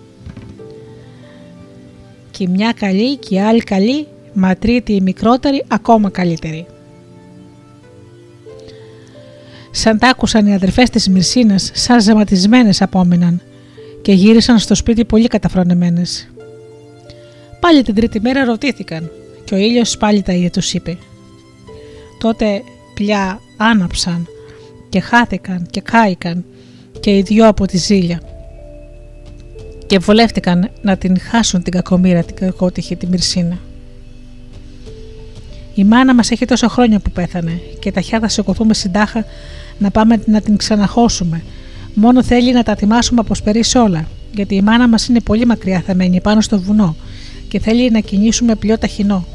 «Και η μια καλή και η άλλη καλή μα τρίτη η μικρότερη ακόμα καλύτερη. Σαν τ' άκουσαν οι αδερφές της Μυρσίνας σαν ζεματισμένες απόμειναν και γύρισαν στο σπίτι πολύ καταφρονεμένες. Πάλι την τρίτη μέρα ρωτήθηκαν και ο ήλιος πάλι τα ίδια τους είπε. Τότε πια άναψαν και χάθηκαν και κάηκαν και οι δυο από τη ζήλια και βολεύτηκαν να την χάσουν την κακομήρα την κακότυχη τη Μυρσίνα. Η μάνα μας έχει τόσο χρόνια που πέθανε και τα χιάδα σηκωθούμε στην τάχα να πάμε να την ξαναχώσουμε. Μόνο θέλει να τα ετοιμάσουμε από σπερί όλα, γιατί η μάνα μας είναι πολύ μακριά θεμένη πάνω στο βουνό και θέλει να κινήσουμε πλειό ταχυνό.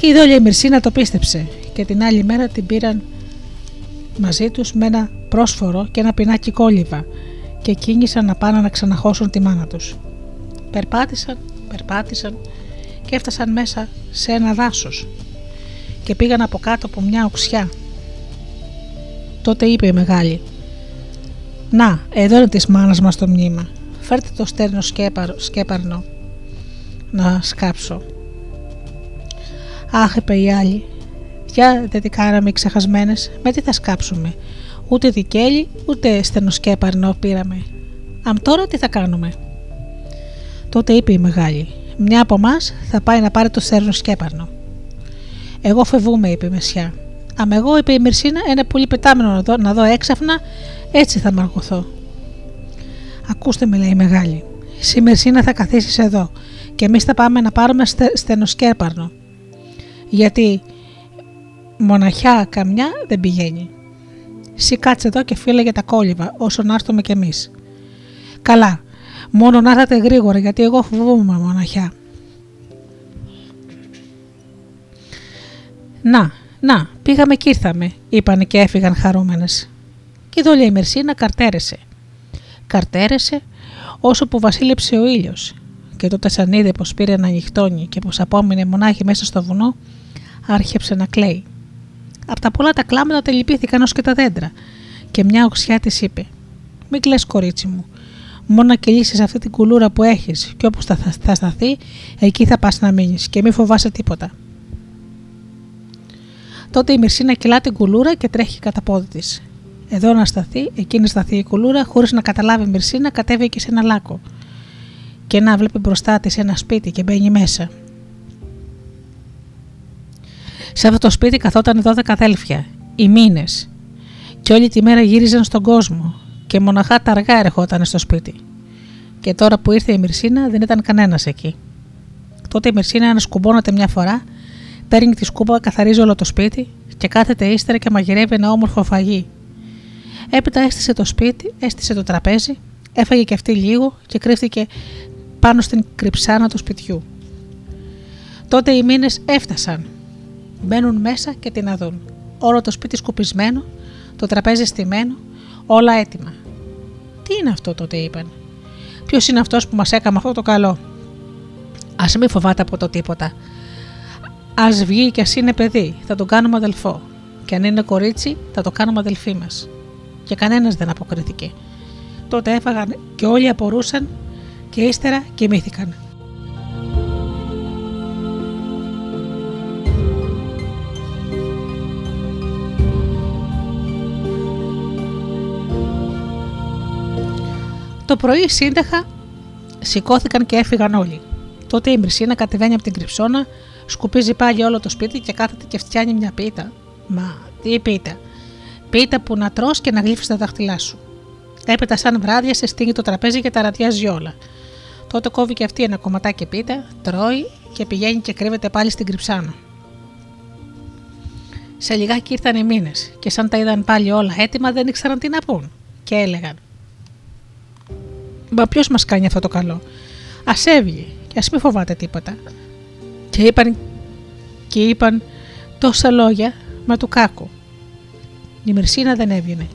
Και η δόλια η Μυρσίνα το πίστεψε και την άλλη μέρα την πήραν μαζί τους με ένα πρόσφορο και ένα πινάκι κόλληβα και κίνησαν να πάνε να ξαναχώσουν τη μάνα τους. Περπάτησαν, περπάτησαν και έφτασαν μέσα σε ένα δάσος και πήγαν από κάτω από μια οξιά. Τότε είπε η μεγάλη «Να, εδώ είναι της μάνας μας το μνήμα. Φέρτε το στέρνο σκέπαρο, σκέπαρνο να σκάψω». «Αχ», είπε η άλλη, «Δια δεν τι κάναμε οι ξεχασμένες, με τι θα σκάψουμε. Ούτε δικέλη, ούτε στενοσκέπαρνο πήραμε. Αμ τώρα τι θα κάνουμε; Τότε είπε η μεγάλη: Μια από εμάς θα πάει να πάρει το στενοσκέπαρνο. Εγώ φεβούμαι, είπε η Μεσιά. Αμ εγώ, είπε η Μυρσίνα, είναι πολύ πετάμενο να δω, να δω έξαφνα, έτσι θα μαργωθώ. Ακούστε με, λέει η μεγάλη. Εσύ Μυρσίνα θα καθίσεις εδώ και εμείς θα πάμε να πάρουμε στε, στενοσκέπαρνο. Γιατί μοναχιά καμιά δεν πηγαίνει. Σύ κάτσε εδώ και φύλαγε τα κόλληβα όσο να έρθουμε κι εμείς. Καλά, μόνο να έρθετε γρήγορα γιατί εγώ φοβούμαι μοναχιά. Να, να, πήγαμε και ήρθαμε, είπαν και έφυγαν χαρούμενες. Και εδώ λέει η Μερσίνα καρτέρεσε. Καρτέρεσε όσο που βασίλεψε ο ήλιος. Και τότε σαν είδε πως πήρε να νυχτώνει και πως απόμεινε μονάχη μέσα στο βουνό, άρχιψε να κλαίει. Από τα πολλά τα κλάματα τελειπήθηκαν ως και τα δέντρα, και μια οξιά της είπε: Μην κλε, κορίτσι μου. Μόνο να κυλήσεις αυτή την κουλούρα που έχεις, και όπω θα, θα σταθεί, εκεί θα πας να μείνεις, και μην φοβάσαι τίποτα. Τότε η Μυρσίνα κυλά την κουλούρα και τρέχει κατά πόδι της. Εδώ να σταθεί, εκεί να σταθεί η κουλούρα, χωρίς να καταλάβει η Μυρσίνα, κατέβηκε σε ένα λάκκο. Και να βλέπει μπροστά της ένα σπίτι και μπαίνει μέσα. Σε αυτό το σπίτι καθόταν 12 αδέλφια, οι μήνες, και όλη τη μέρα γύριζαν στον κόσμο, και μοναχά τα αργά ερχόταν στο σπίτι. Και τώρα που ήρθε η Μυρσίνα δεν ήταν κανένας εκεί. Τότε η Μυρσίνα ανασκουμπώνεται μια φορά, παίρνει τη σκούπα, καθαρίζει όλο το σπίτι και κάθεται ύστερα και μαγειρεύει ένα όμορφο φαγί. Έπειτα έστησε το σπίτι, έστησε το τραπέζι, έφαγε και αυτή λίγο και κρύφτηκε πάνω στην κρυψάνα του σπιτιού. Τότε οι μήνες έφτασαν Μπαίνουν μέσα και την αδούν. Όλο το σπίτι σκουπισμένο, το τραπέζι στημένο, όλα έτοιμα. Τι είναι αυτό τότε είπαν. Ποιος είναι αυτός που μας έκαμε αυτό το καλό; Α μην φοβάται από το τίποτα. Α βγει και ας είναι παιδί, θα τον κάνουμε αδελφό. Και αν είναι κορίτσι, θα το κάνουμε αδελφή μας. Και κανένας δεν αποκρίθηκε. Τότε έφαγαν και όλοι απορούσαν και ύστερα κοιμήθηκαν. Το πρωί σύνταχα σηκώθηκαν και έφυγαν όλοι. Τότε η Μυρσίνα κατεβαίνει από την κρυψώνα, σκουπίζει πάλι όλο το σπίτι και κάθεται και φτιάνει μια πίτα. Μα τι πίτα. Πίτα που να τρως και να γλύφεις τα δάχτυλά σου. Έπειτα, σαν βράδια, σε στείλει το τραπέζι και τα ραδιάζει όλα. Τότε κόβει και αυτή ένα κομματάκι πίτα, τρώει και πηγαίνει και κρύβεται πάλι στην κρυψάνα. Σε λιγάκι ήρθαν οι μήνες και σαν τα είδαν πάλι όλα έτοιμα δεν ήξεραν τι να πούν. Και έλεγαν: Μα ποιος μας κάνει αυτό το καλό; Α έβγει και ας μην φοβάται τίποτα. Και είπαν, και είπαν τόσα λόγια, μα του κάκου. Η Μυρσίνα δεν έβγαινε.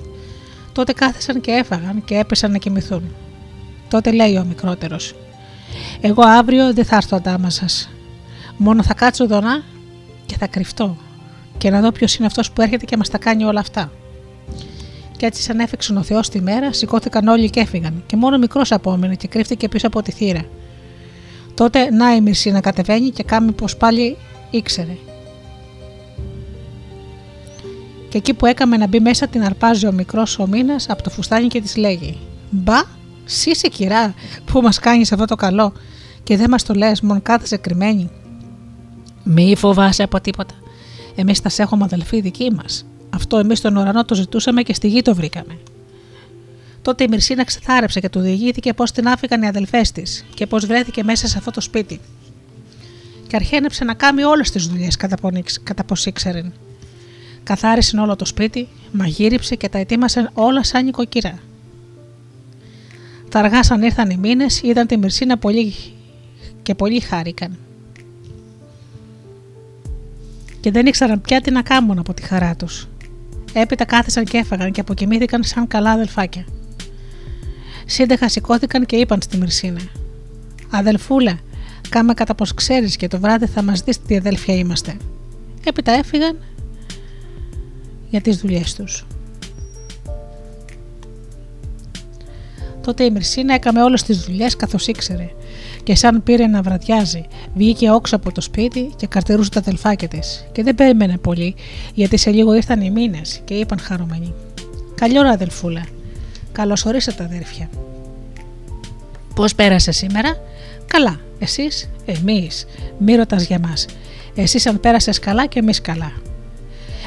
Τότε κάθεσαν και έφαγαν και έπεσαν να κοιμηθούν. Τότε λέει ο μικρότερος: Εγώ αύριο δεν θα έρθω αντάμα σας. Μόνο θα κάτσω δονά και θα κρυφτώ και να δω ποιος είναι αυτός που έρχεται και μας τα κάνει όλα αυτά και έτσι, σαν έφεξαν ο Θεός τη μέρα, σηκώθηκαν όλοι και έφυγαν, και μόνο μικρός απόμενε και κρύφτηκε πίσω από τη θύρα. Τότε να η μισή να κατεβαίνει και κάνει πως πάλι ήξερε. Και εκεί που έκαμε να μπει μέσα, την αρπάζει ο μικρός ο μήνας από το φουστάνι και της λέγει: Μπα, σύση κυρά, που μας κάνεις αυτό το καλό, και δεν μας το λες, μόνο κάθεσαι κρυμμένη. Μη φοβάσαι από τίποτα. Εμείς θα σε έχουμε αδελφοί δικοί μας. Αυτό εμείς στον ουρανό το ζητούσαμε και στη γη το βρήκαμε. Τότε η Μυρσίνα ξεθάρεψε και του διηγήθηκε πώς την άφηγαν οι αδελφές της και πώς βρέθηκε μέσα σε αυτό το σπίτι. Και αρχένεψε να κάνει όλες τις δουλειές κατά πώ ήξερε. Καθάρισε όλο το σπίτι, μαγείριψε και τα ετοίμασε όλα σαν νοικοκυρά. Τα αργά σαν ήρθαν οι μήνες, είδαν τη Μυρσίνα πολύ και πολύ χάρηκαν. Και δεν ήξεραν πια τι να κάνουν από τη χαρά τους. Έπειτα κάθισαν και έφαγαν και αποκοιμήθηκαν σαν καλά αδελφάκια. Σύντεχα σηκώθηκαν και είπαν στη Μυρσίνα: Αδελφούλα, κάμε κατά πως ξέρεις και το βράδυ θα μας δεις τι αδέλφια είμαστε. Έπειτα έφυγαν για τις δουλειές τους. Τότε η Μυρσίνα έκαμε όλες τις δουλειές καθώς ήξερε και σαν πήρε να βραδιάζει, βγήκε όξω από το σπίτι και καρτερούσε τα αδελφάκια της. Και δεν περίμενε πολύ, γιατί σε λίγο ήρθαν οι μήνες και είπαν χαρούμενοι. Καλή αδελφούλα. Καλώ ορίσατε, αδέρφια. Πώς πέρασε σήμερα, Καλά. Εσείς, εμείς. Μη ρωτάς για μας. Εσύ αν πέρασες καλά και εμείς καλά.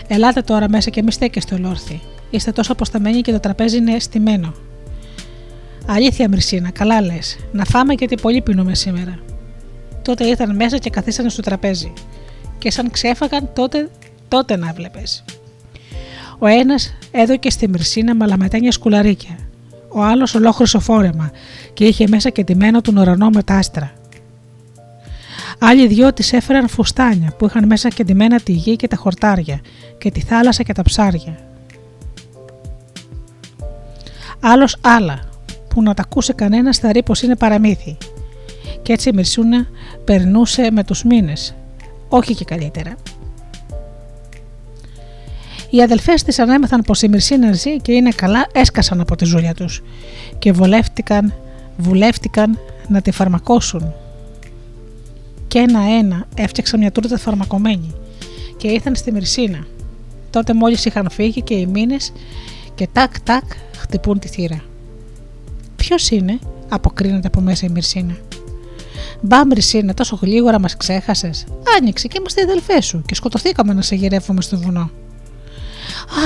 Ελάτε τώρα μέσα και μη στέκεστε ολόρθι. Είστε τόσο αποσταμένοι και το τραπέζι είναι στημένο. Αλήθεια, Μυρσίνα, καλά λες. Να φάμε γιατί πολύ πίνουμε σήμερα. Τότε ήρθαν μέσα και καθίσανε στο τραπέζι. Και σαν ξέφαγαν, τότε, τότε να βλέπεις. Ο ένας έδωκε στη Μυρσίνα μαλαμετένια σκουλαρίκια. Ο άλλος ολόχρυσο φόρεμα και είχε μέσα και τιμένο τον ουρανό με τα άστρα. Άλλοι δυο της έφεραν φουστάνια που είχαν μέσα και ντυμένα τη γη και τα χορτάρια και τη θάλασσα και τα ψάρια. Άλλος άλλα που να τα ακούσει κανένας θα ρει πως είναι παραμύθι. Και έτσι η Μυρσούνα περνούσε με τους μήνες, όχι και καλύτερα. Οι αδελφές της ανέμαθαν πως η Μυρσίνα ζει και είναι καλά, έσκασαν από τη ζούλια τους και βολεύτηκαν, βουλεύτηκαν να τη φαρμακώσουν. Και ένα-ένα έφτιαξαν μια τούρτα φαρμακομένη και ήρθαν στη Μυρσίνα. Τότε μόλις είχαν φύγει και οι μήνες και τάκ-τάκ χτυπούν τη θύρα. Ποιος είναι, αποκρίνεται από μέσα η Μυρσίνα. Μπα, Μυρσίνα, τόσο γλίγορα μας ξέχασες. Άνοιξε και είμαστε οι αδελφές σου και σκοτωθήκαμε να σε γυρεύουμε στο βουνό.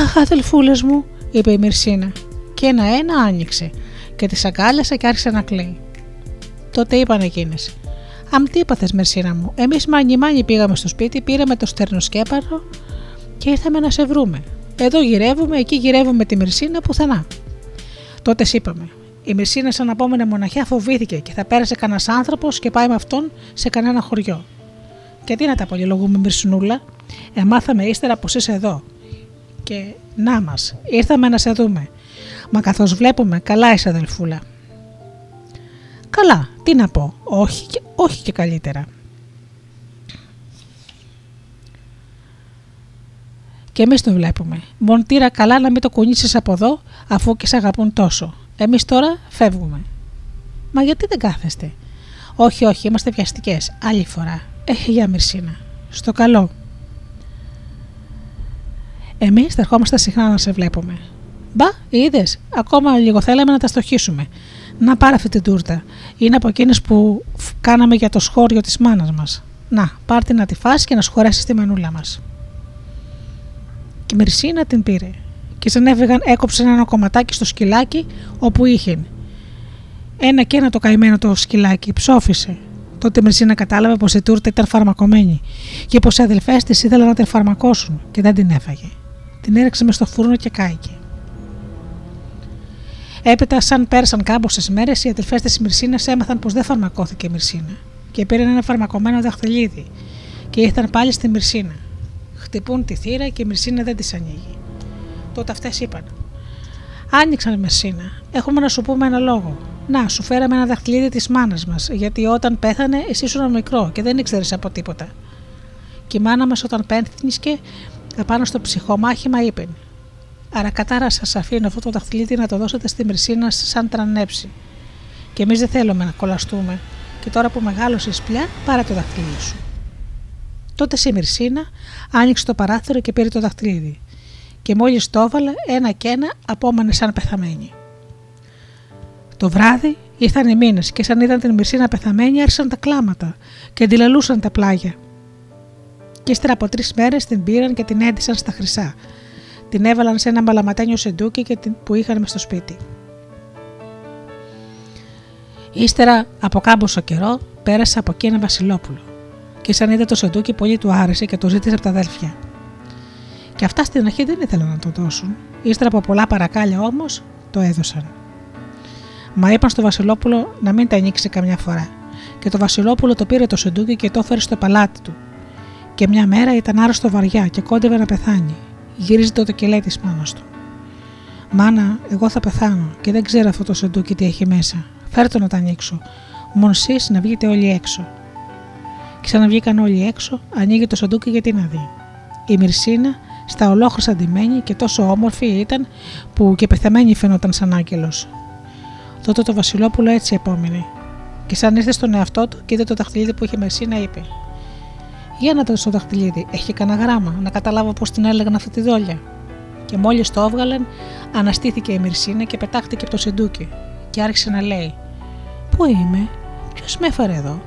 Αχ, αδελφούλες μου, είπε η Μυρσίνα. Και ένα-ένα άνοιξε και τη αγκάλιασε και άρχισε να κλαίει. Τότε είπαν εκείνες: Αμ, τι είπαθες, Μερσίνα μου. Εμείς μάνι μάνι πήγαμε στο σπίτι, πήραμε το στερνοσκέπαρο και ήρθαμε να σε βρούμε. Εδώ γυρεύουμε, εκεί γυρεύουμε τη Μερσίνα πουθενά. Τότε είπαμε: Η Μερσίνα, σαν απόμενη μοναχιά, φοβήθηκε και θα πέρασε κανένας άνθρωπος και πάει με αυτόν σε κανένα χωριό. Και τι να τα πολυλογούμε, Μυρσουνούλα. Εμάθαμε ύστερα πως είσαι εδώ και να μας, ήρθαμε να σε δούμε. Μα καθώς βλέπουμε, καλά είσαι αδελφούλα. Καλά, τι να πω, όχι, όχι και καλύτερα. Και εμείς το βλέπουμε. Μοντήρα καλά να μην το κουνήσεις από εδώ, αφού και σε αγαπούν τόσο. Εμείς τώρα φεύγουμε. Μα γιατί δεν κάθεστε; Όχι, όχι, είμαστε βιαστικές. Άλλη φορά. Έχει για Μυρσίνα. Στο καλό. Εμείς θα ερχόμαστε συχνά να σε βλέπουμε. Μπα, είδες, ακόμα λίγο θέλαμε να τα στοχίσουμε. Να πάρε αυτή την τούρτα. Είναι από εκείνες που κάναμε για το σχόριο της μάνας μας. Να, πάρτε να τη φας και να σχολέσει τη μανούλα μας. Και η Μυρσίνα την πήρε. Και σαν έφυγαν, έκοψε ένα κομματάκι στο σκυλάκι όπου είχε. Ένα και ένα το καημένο το σκυλάκι, ψόφισε. Τότε η Μυρσίνα κατάλαβε πως η τούρτα ήταν φαρμακομένη και πως οι αδελφές της ήθελαν να την φαρμακώσουν και δεν την έφαγε. Την έριξε μες στο φούρνο και κάηκε. Έπειτα, σαν πέρασαν κάμποσε μέρες, οι αδελφές της Μυρσίνα έμαθαν πως δεν φαρμακώθηκε η Μυρσίνα και πήραν ένα φαρμακωμένο δαχτυλίδι και ήρθαν πάλι στη Μυρσίνα. Χτυπούν τη θύρα και η Μυρσίνα δεν της ανοίγει. Τότε αυτές είπαν: Άνοιξαν η Μυρσίνα. Έχουμε να σου πούμε ένα λόγο. Να, σου φέραμε ένα δαχτυλίδι της μάνας μας, γιατί όταν πέθανε εσύ ήσουν μικρό και δεν ήξερες από τίποτα. Και η μάνα μας όταν πέθνησε απάνω στο ψυχομάχημα είπε: Άρα κατάρα σας αφήνω αυτό το δαχτυλίδι να το δώσετε στη Μυρσίνα σαν τρανέψη. Και εμείς δεν θέλουμε να κολλαστούμε. Και τώρα που μεγάλωσες πια, πάρε το δαχτυλίδι σου. Τότε η Μυρσίνα άνοιξε το παράθυρο και πήρε το δαχτυλίδι. Και μόλις το έβαλε, ένα και ένα απόμανε σαν πεθαμένη. Το βράδυ ήρθαν οι μήνες και σαν είδαν την Μυρσίνα πεθαμένη, άρχισαν τα κλάματα και αντιλαλούσαν τα πλάγια. Και ύστερα από τρεις μέρες την πήραν και την έντυσαν στα χρυσά την έβαλαν σε ένα μπαλαματένιο σεντούκι και την, που είχαν μες στο σπίτι. Ύστερα από κάμποσο καιρό πέρασε από εκεί ένα Βασιλόπουλο και σαν είδε το σεντούκι πολύ του άρεσε και το ζήτησε από τα αδέλφια. Και αυτά στην αρχή δεν ήθελαν να το δώσουν. Ύστερα από πολλά παρακάλια όμως το έδωσαν. Μα είπαν στο Βασιλόπουλο να μην τα ανοίξει καμιά φορά. Και το Βασιλόπουλο το πήρε το σεντούκι και το έφερε στο παλάτι του. Και μια μέρα ήταν άρρωστο βαριά και κόντευε να πεθάνει γυρίζει το κελέ της μάνας του. Μάνα, εγώ θα πεθάνω και δεν ξέρω αυτό το σεντούκι τι έχει μέσα. Φέρτο να τα ανοίξω. Μόνο εσεί να βγείτε όλοι έξω. Ξαναβγήκαν όλοι έξω, ανοίγει το σεντούκι γιατί να δει. Η Μυρσίνα, στα ολόχρυστα ντυμένη και τόσο όμορφη ήταν που και πεθαμένη φαινόταν σαν άγγελος. Τότε το Βασιλόπουλο έτσι επόμενε. Και σαν ήρθε στον εαυτό του και είδε το δαχτυλίδι που είχε Μυρσίνα, είπε: για να το στο δαχτυλίδι, έχει κανένα γράμμα, να καταλάβω πώς την έλεγαν αυτή τη δόλια. Και μόλις το έβγαλαν, Αναστήθηκε η Μυρσίνα και πετάχτηκε από το σεντούκι και άρχισε να λέει: Πού είμαι, ποιος με έφερε εδώ;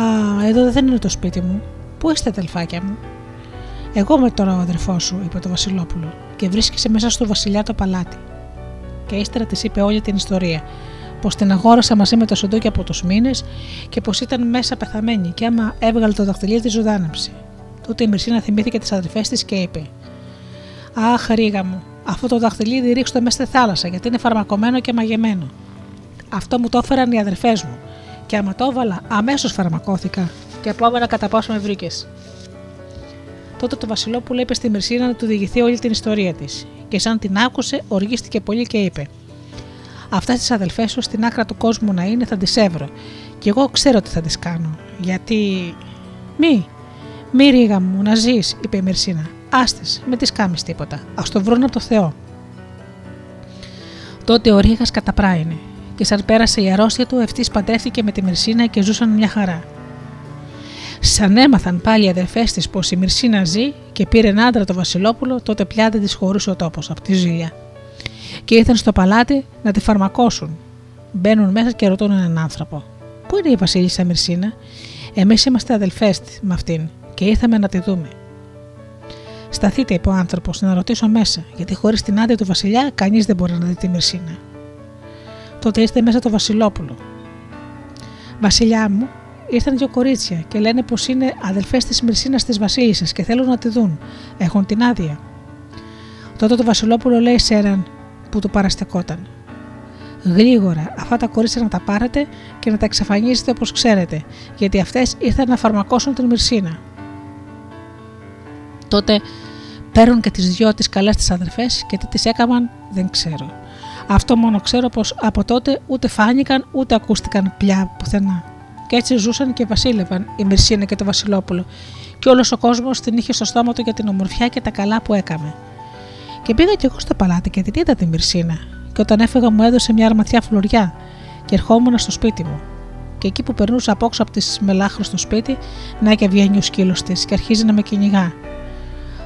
Α, εδώ δεν είναι το σπίτι μου. Πού είστε, αδελφάκια μου; Εγώ είμαι τώρα ο αδερφός σου, είπε το Βασιλόπουλο, και βρίσκεσαι μέσα στο βασιλιά το παλάτι. Και ύστερα της είπε όλη την ιστορία. Πως την αγόρασα μαζί με το σεντούκι από τους μήνες και πως ήταν μέσα πεθαμένη, και άμα έβγαλε το δαχτυλίδι της ζωδάνεψε. Τότε η Μυρσίνα θυμήθηκε τις αδερφές της και είπε: Αχ, ρίγα μου, αυτό το δαχτυλίδι ρίξτε μέσα στη θάλασσα γιατί είναι φαρμακομένο και μαγεμένο. Αυτό μου το έφεραν οι αδερφές μου. Και άμα το έβαλα, αμέσως φαρμακώθηκα. Και επόμενα κατά πόσο με βρήκες. Τότε το Βασιλόπουλο είπε στη Μυρσίνα να του διηγηθεί όλη την ιστορία της. Και σαν την άκουσε, οργίστηκε πολύ και είπε: Αυτά τις αδελφές σου στην άκρα του κόσμου να είναι, θα τις έβρω. Και εγώ ξέρω τι θα τις κάνω. Γιατί. Μη, μη ρίγα μου, να ζεις, είπε η Μυρσίνα. Άστε, με τις κάμει τίποτα. Α το βρουν από το Θεό. Τότε ο Ρίγας καταπράινε και σαν πέρασε η αρρώστια του, ευτή παντρεύτηκε με τη Μυρσίνα και ζούσαν μια χαρά. Σαν έμαθαν πάλι οι αδερφές της πως η Μυρσίνα ζει και πήρε άντρα το Βασιλόπουλο, τότε πια δεν της χωρούσε ο τόπος από τη ζήλια. Και ήρθαν στο παλάτι να τη φαρμακώσουν. Μπαίνουν μέσα και ρωτούν έναν άνθρωπο: Πού είναι η Βασίλισσα Μυρσίνα, Εμείς είμαστε αδελφές με αυτήν και ήρθαμε να τη δούμε. Σταθείτε, είπε ο άνθρωπος, να ρωτήσω μέσα, γιατί χωρίς την άδεια του Βασιλιά κανείς δεν μπορεί να δει τη Μυρσίνα. Τότε ήρθε μέσα το Βασιλόπουλο. Βασιλιά μου, ήρθαν δύο κορίτσια και λένε πως είναι αδελφές της Μυρσίνας της Βασίλισσας και θέλουν να τη δουν. Έχουν την άδεια. Τότε το Βασιλόπουλο λέει σε έναν που του παραστεκόταν. Γρήγορα αυτά τα κορίτσια να τα πάρετε και να τα εξαφανίσετε όπως ξέρετε, γιατί αυτές ήρθαν να φαρμακώσουν την Μυρσίνα. Τότε παίρνουν και τις δυο τις καλές τις αδερφές και τι τις έκαναν δεν ξέρω. Αυτό μόνο ξέρω πως από τότε ούτε φάνηκαν ούτε ακούστηκαν πια πουθενά. Και έτσι ζούσαν και βασίλευαν η Μυρσίνα και το Βασιλόπουλο, και όλος ο κόσμος την είχε στο στόμα του για την ομορφιά και τα καλά που έκαμε. Και πήγα κι εγώ στο παλάτι και την είδα τη Μυρσίνα, και όταν έφεγα μου έδωσε μια αρματιά φλουριά, και ερχόμουν στο σπίτι μου. Και εκεί που περνούσα απόξω από τις μελάχρες στο σπίτι, να και βγαίνει ο σκύλος της και αρχίζει να με κυνηγά.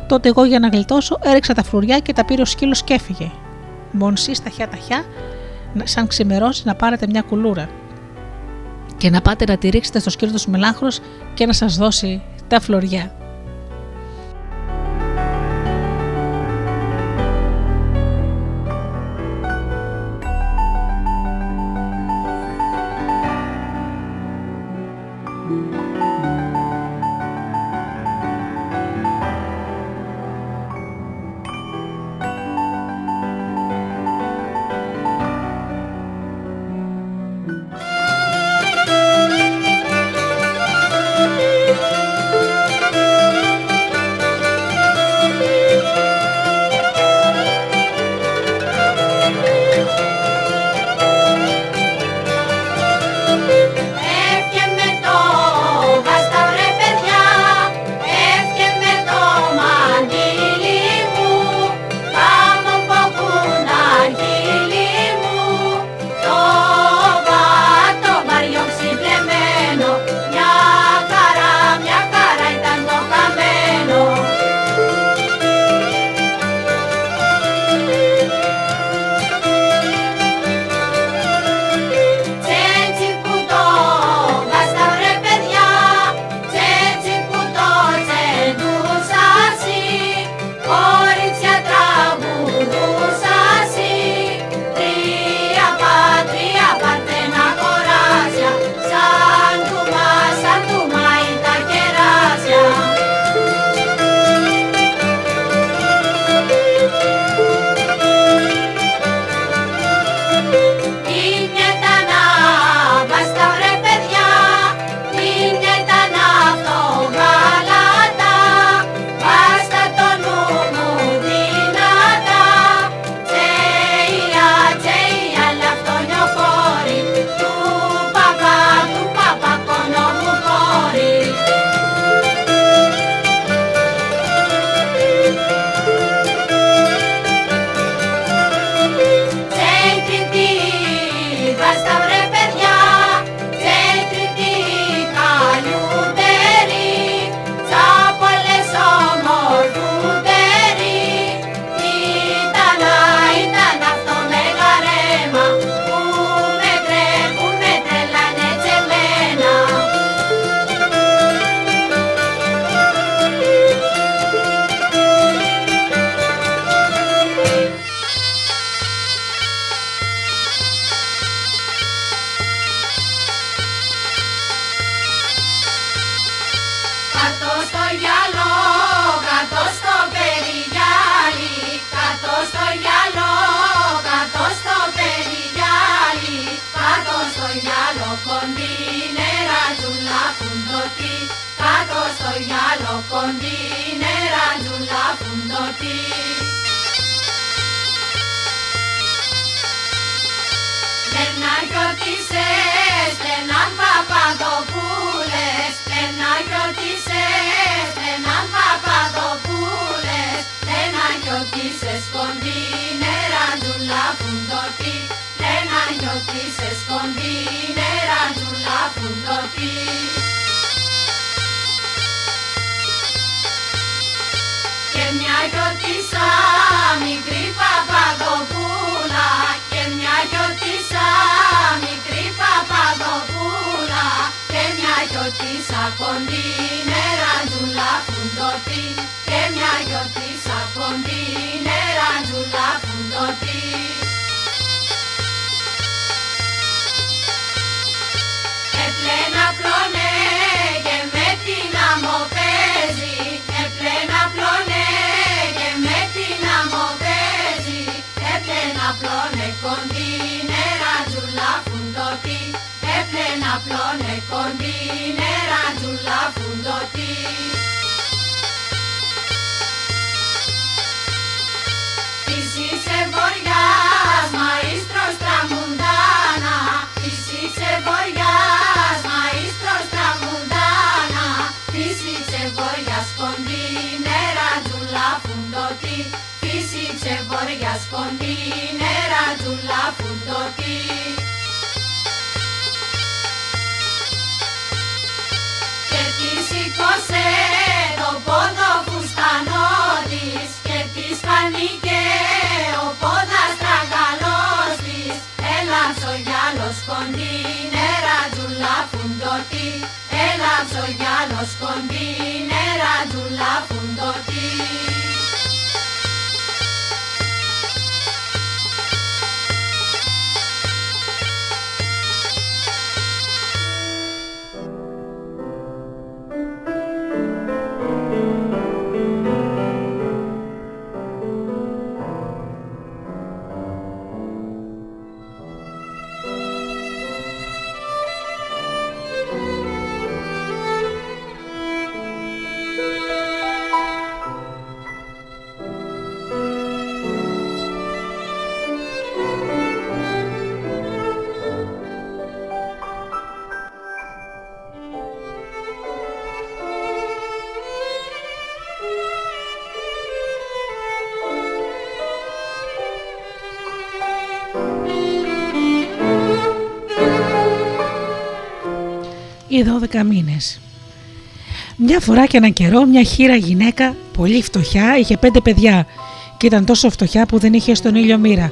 Τότε εγώ για να γλιτώσω έριξα τα φλουριά και τα πήρε ο σκύλος και έφυγε. Μονσί ταχιά ταχιά, σαν ξημερώσει να πάρετε μια κουλούρα. Και να πάτε να τη ρίξετε στο σκύλο του μελάχρου και να σας δώσει τα φλουριά. Ή 12 μήνες. Μια φορά και έναν καιρό μια χείρα γυναίκα, πολύ φτωχιά, είχε πέντε παιδιά και ήταν τόσο φτωχιά που δεν είχε στον ήλιο μοίρα.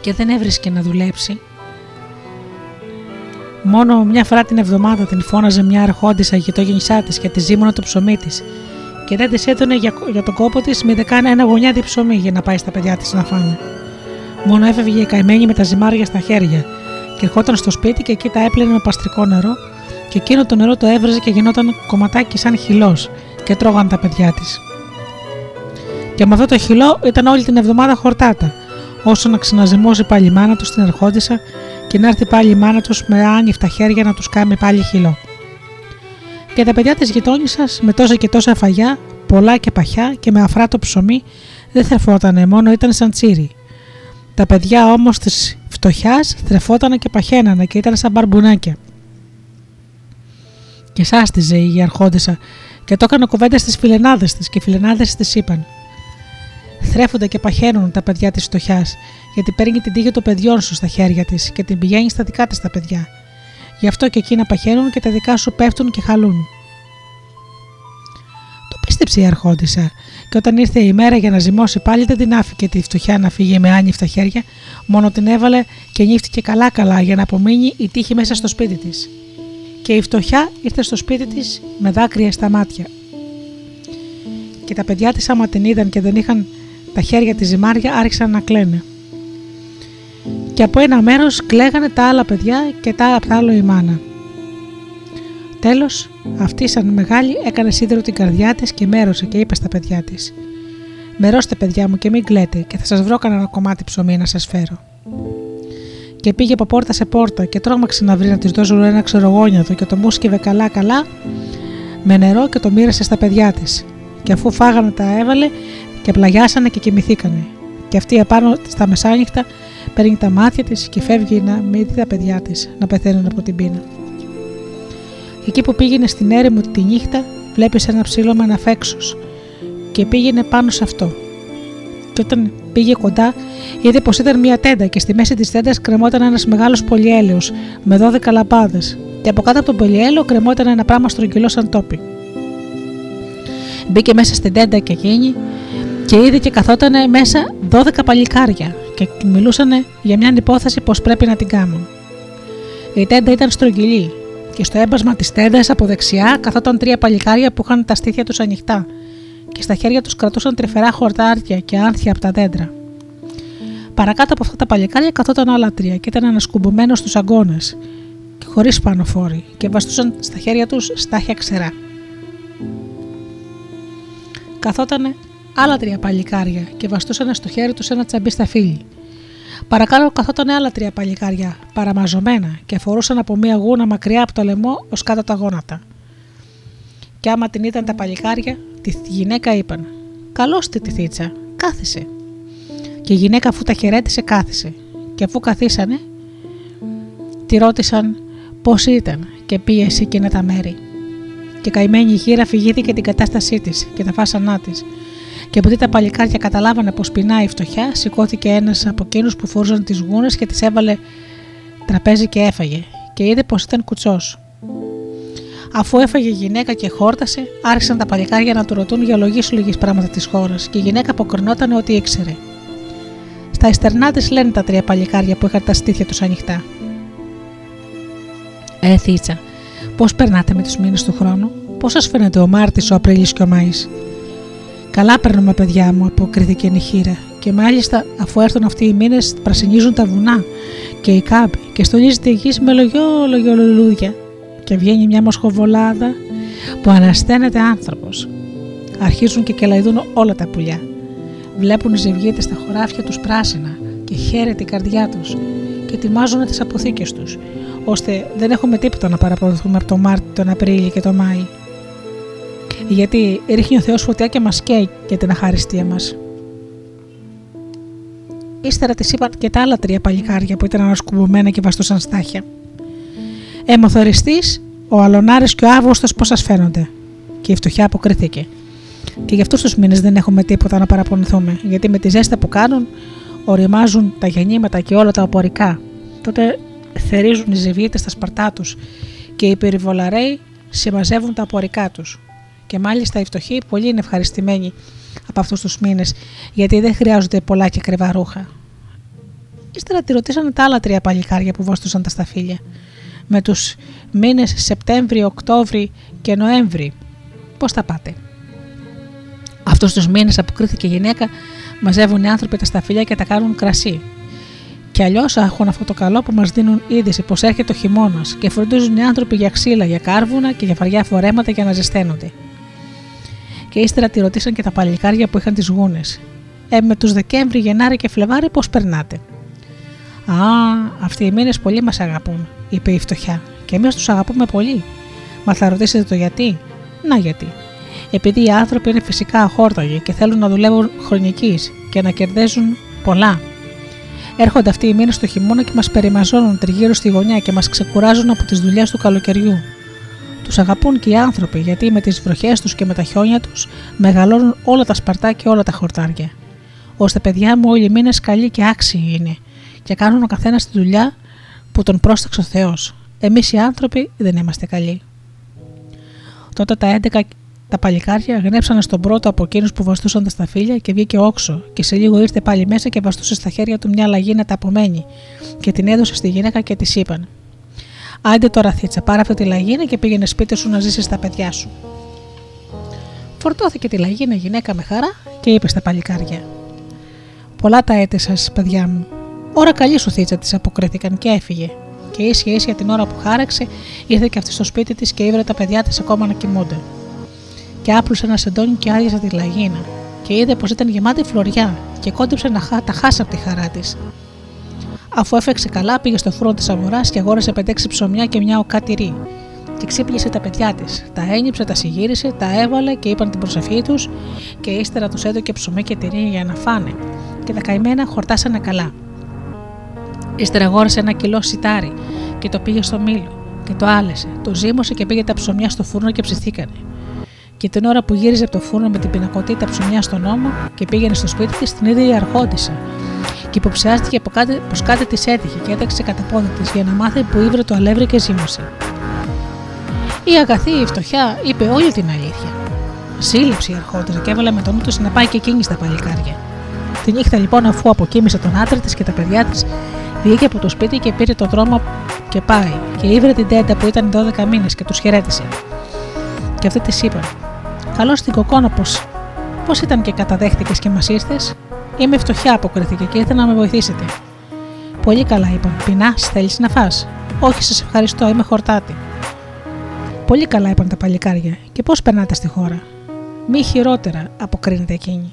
Και δεν έβρισκε να δουλέψει. Μόνο μια φορά την εβδομάδα την φώναζε μια αρχόντισσα γειτόγενσά της και τη ζήμωνε το ψωμί της. Και δεν της έδωνε για, για τον κόπο της μηδε καν ένα γωνιάδι ψωμί για να πάει στα παιδιά της να φάνε. Μόνο έφευγε η καημένη με τα ζυμάρια στα χέρια και ερχόταν στο σπίτι και εκεί τα έπλαινε με παστρικό νερό και εκείνο το νερό το έβραζε και γινόταν κομματάκι σαν χυλός και τρώγαν τα παιδιά της. Και με αυτό το χυλό ήταν όλη την εβδομάδα χορτάτα, όσο να ξαναζυμώσει πάλι η μάνα τους στην ερχόντισα και να έρθει πάλι η μάνα τους με άνοιχτα χέρια να τους κάνει πάλι χυλό. Και τα παιδιά της γειτόνισσας με τόσα και τόσα φαγιά, πολλά και παχιά και με αφράτο ψωμί δεν θρεφότανε, μόνο ήταν σαν τσίρι. Τα παιδιά όμως της φτωχιάς θρεφότανε και παχαίνανε και ήταν σαν μπαρμπουνάκια. Και σάστιζε η αρχόντισσα και το έκανε κουβέντας στις φιλενάδες της και οι φιλενάδες της είπαν: Θρέφονται και παχαίνουν τα παιδιά της φτωχιάς, γιατί παίρνει την τύχη των παιδιών σου στα χέρια της και την πηγαίνει στα δικά της τα παιδιά. Γι' αυτό και εκείνα παχαίνουν και τα δικά σου πέφτουν και χαλούν. Το πίστεψε η αρχόντισσα, και όταν ήρθε η μέρα για να ζυμώσει πάλι δεν την άφηκε τη φτωχιά να φύγει με άνυφτα χέρια, μόνο την έβαλε και νύφτηκε καλά-καλά για να απομείνει η τύχη μέσα στο σπίτι της. Και η φτωχιά ήρθε στο σπίτι της με δάκρυα στα μάτια. Και τα παιδιά της, άμα την είδαν και δεν είχαν τα χέρια της ζυμάρια, άρχισαν να κλαίνε. Και από ένα μέρος κλαίγανε τα άλλα παιδιά και τα απ' άλλο η μάνα. Τέλος, αυτή σαν μεγάλη έκανε σίδερο την καρδιά της και μέρωσε και είπε στα παιδιά της: Μερώστε, παιδιά μου, και μην κλαίτε, και θα σας βρω κανένα κομμάτι ψωμί να σας φέρω. Και και πήγε από πόρτα σε πόρτα και τρόμαξε να βρει να της δώσουν ένα ξερογόνιαδο και το μουσκευε καλά-καλά με νερό και το μοίρασε στα παιδιά της. Και αφού φάγανε τα έβαλε και πλαγιάσανε και κοιμηθήκανε. Και αυτή απάνω στα μεσάνυχτα παίρνει τα μάτια της και φεύγει να μην δει τα παιδιά της να πεθαίνουν από την πείνα. Εκεί που πήγαινε στην έρημο τη νύχτα, βλέπεις ένα ψήλωμα ένα φέξο και πήγαινε πάνω σε αυτό. Και όταν πήγε κοντά, είδε πως ήταν μια τέντα και στη μέση της τέντας κρεμόταν ένας μεγάλος πολυέλαιος με 12 λαμπάδε. Και από κάτω από τον πολυέλαιο κρεμόταν ένα πράγμα στρογγυλό σαν τόπι. Μπήκε μέσα στην τέντα και εκείνη και είδε και καθόταν μέσα 12 παλικάρια και μιλούσαν για μια υπόθεση πως πρέπει να την κάνουν. Η τέντα ήταν στρογγυλή και στο έμπασμα της τέντα από δεξιά καθόταν τρία παλικάρια που είχαν τα στήθια τους ανοιχτά και στα χέρια τους κρατούσαν τρυφερά χορτάρια και άνθια από τα δέντρα. Παρακάτω από αυτά τα παλικάρια καθόταν άλλα τρία και ήταν ανασκουμπομένος στους αγκώνες και χωρίς πάνω φόροι και βαστούσαν στα χέρια τους στάχια ξερά. Καθόταν άλλα τρία παλικάρια και βαστούσαν στο χέρι τους ένα τσαμπί στα φίλη. Παρακάτω καθόταν άλλα τρία παλικάρια, παραμαζωμένα και αφορούσαν από μία γούνα μακριά από το λαιμό ως κάτω τα γόνατα. Και άμα την ήταν τα παλικάρια, τη γυναίκα είπαν: Καλώς τη τη θίτσα, κάθισε. Και η γυναίκα αφού τα χαιρέτησε, κάθισε. Και αφού καθίσανε, τη ρώτησαν πώς ήταν και πίεση εκείνα τα μέρη. Και καημένη η χείρα φυγήθηκε την κατάστασή της και τα φάσανά της. Και επειδή τα παλικάρια καταλάβανε πως πεινάει η φτωχιά, σηκώθηκε ένας από εκείνους που φορούσαν τις γούνες και τις έβαλε τραπέζι και έφαγε. Και είδε πως ήταν κουτσός. Αφού έφαγε η γυναίκα και χόρτασε, άρχισαν τα παλικάρια να του ρωτούν για λογής λίγε πράγματα της χώρας και η γυναίκα αποκρινόταν ότι ήξερε. Στα ιστερνά της λένε τα τρία παλικάρια που είχαν τα στήθια τους ανοιχτά. Ε, θίτσα, πώς περνάτε με τους μήνες του χρόνου, πώς σας φαίνεται ο Μάρτης, ο Απρίλης και ο Μάης; Καλά παίρνουμε, παιδιά μου, αποκρίθηκε η νυχήρα. Και μάλιστα, αφού έρθουν αυτοί οι μήνες, πρασινίζουν τα βουνά και οι κάμποι και στολίζεται η γης με λογιό λουλούδια. Και βγαίνει μια μοσχοβολάδα που ανασταίνεται άνθρωπος. Αρχίζουν και κελαϊδούν όλα τα πουλιά. Βλέπουν οι ζευγίτες στα χωράφια τους πράσινα και χαίρεται η καρδιά τους και ετοιμάζουν τις αποθήκες τους, ώστε δεν έχουμε τίποτα να παραπονηθούμε από τον Μάρτιο, τον Απρίλιο και τον Μάη γιατί ρίχνει ο Θεός φωτιά και μας καίει για την αχαριστία μας. Ύστερα της είπαν και τα άλλα τρία παλικάρια που ήταν ανασκουμπωμένα και βαστούσαν στάχια. Εμοθοριστή, ο Αλονάρη και ο Αύγουστος πώς σας φαίνονται; Και η φτωχιά αποκρίθηκε. Και για αυτούς τους μήνες δεν έχουμε τίποτα να παραπονηθούμε, γιατί με τη ζέστα που κάνουν οριμάζουν τα γεννήματα και όλα τα οπορικά. Τότε θερίζουν οι ζευγίτε στα σπαρτά τους και οι περιβολαρέοι συμμαζεύουν τα απορικά τους. Και μάλιστα οι φτωχοί πολύ είναι ευχαριστημένοι από αυτούς τους μήνες, γιατί δεν χρειάζονται πολλά και κρυβά ρούχα. Ύστερα τη ρωτήσανε τα άλλα τρία παλικάρια που βόστουσαν τα σταφύλια. Με τους μήνες Σεπτέμβρη, Οκτώβρη και Νοέμβρη. Πώς τα πάτε; Αυτούς τους μήνες, αποκρίθηκε η γυναίκα, μαζεύουν οι άνθρωποι τα σταφύλια και τα κάνουν κρασί. Και αλλιώς έχουν αυτό το καλό που μας δίνουν είδηση πως έρχεται ο χειμώνας και φροντίζουν οι άνθρωποι για ξύλα, για κάρβουνα και για βαριά φορέματα για να ζεσταίνονται και ύστερα τη ρωτήσαν και τα παλικάρια που είχαν τις γούνες. Ε, με τους Δεκέμβρη, Γενάρη και Φλεβάρι πώς περνάτε; Α, αυτοί οι μήνες πολύ μας αγαπούν, είπε η φτωχιά, και εμείς τους αγαπούμε πολύ. Μα θα ρωτήσετε το γιατί; Να γιατί. Επειδή οι άνθρωποι είναι φυσικά αχόρταγοι και θέλουν να δουλεύουν χρονική και να κερδίζουν πολλά. Έρχονται αυτοί οι μήνες στο χειμώνα και μας περιμαζώνουν τριγύρω στη γωνιά και μας ξεκουράζουν από τις δουλειές του καλοκαιριού. Τους αγαπούν και οι άνθρωποι γιατί με τις βροχές τους και με τα χιόνια τους μεγαλώνουν όλα τα σπαρτά και όλα τα χορτάρια. Ώστε παιδιά μου όλοι οι μήνες καλοί και άξιοι είναι και κάνουν ο καθένας τη δουλειά που τον πρόσταξε ο Θεός. Εμείς οι άνθρωποι δεν είμαστε καλοί. Τότε τα 11 τα παλικάρια γνέψανε στον πρώτο από εκείνους που βαστούσαν τα σταφύλια και βγήκε όξο, και σε λίγο ήρθε πάλι μέσα και βαστούσε στα χέρια του μια λαγίνα ταπομένη, και την έδωσε στη γυναίκα και της είπαν: Άντε τώρα, Θίτσα, πάρε αυτή τη λαγίνα και πήγαινε σπίτι σου να ζήσεις τα παιδιά σου. Φορτώθηκε τη λαγίνα γυναίκα με χαρά και είπε στα παλικάρια: Πολλά τα έτη σας, παιδιά μου. Ώρα καλή σου, Θίτσα, τη αποκρίθηκαν και έφυγε. Και ίσια ίσια την ώρα που χάραξε, ήρθε και αυτή στο σπίτι της και ήβρε τα παιδιά της ακόμα να κοιμούνται. Και άπλουσε ένα σεντόνι και άδειασε τη λαγίνα. Και είδε πως ήταν γεμάτη φλωριά και κόντυψε να τα χάσει από τη χαρά της. Αφού έφεξε καλά, πήγε στο φρούρο της αγοράς και αγόρασε 5-6 ψωμιά και μια οκάτηρη. Και ξύπνησε τα παιδιά της. Τα ένιψε, τα συγύρισε, τα έβαλε και είπαν την προσευχή τους και ύστερα τους έδωκε ψωμί και τυρί για να φάνε. Και τα καημένα χορτάσανε καλά. Ύστερα αγόρασε ένα κιλό σιτάρι και το πήγε στο μήλο και το άλεσε. Το ζύμωσε και πήγε τα ψωμιά στο φούρνο και ψηθήκανε. Και την ώρα που γύριζε από το φούρνο με την πινακωτή τα ψωμιά στον ώμο και πήγαινε στο σπίτι της, την ίδια η αρχόντισα. Και υποψιάστηκε πω κάτι, πως κάτι της έτυχε και έταξε κατά πόδι της για να μάθει που ήβρε το αλεύρι και ζύμωσε. Η αγαθή, η φτωχιά, είπε όλη την αλήθεια. Σύλληψε η αρχόντισα και έβαλε με τον νου της να πάει και εκείνη στα παλικάρια. Τη νύχτα λοιπόν, αφού αποκοίμησε τον άντρα της και τα παιδιά της, βγήκε από το σπίτι και πήρε το δρόμο και πάει. Και ήβρε την τέντα που ήταν 12 μήνες και τους χαιρέτησε. Και αυτή της είπαν: Καλώς την κοκόνα πως. Πώ ήταν και καταδέχτηκες και μας ήρθες; Είμαι φτωχιά, αποκρίθηκε και ήρθα να με βοηθήσετε. Πολύ καλά, είπαν. Πεινά, θέλει να φά. Όχι, σας ευχαριστώ, είμαι χορτάτη. Πολύ καλά, είπαν τα παλικάρια. Και πώς περνάτε στη χώρα; Μη χειρότερα, αποκρίνεται εκείνη.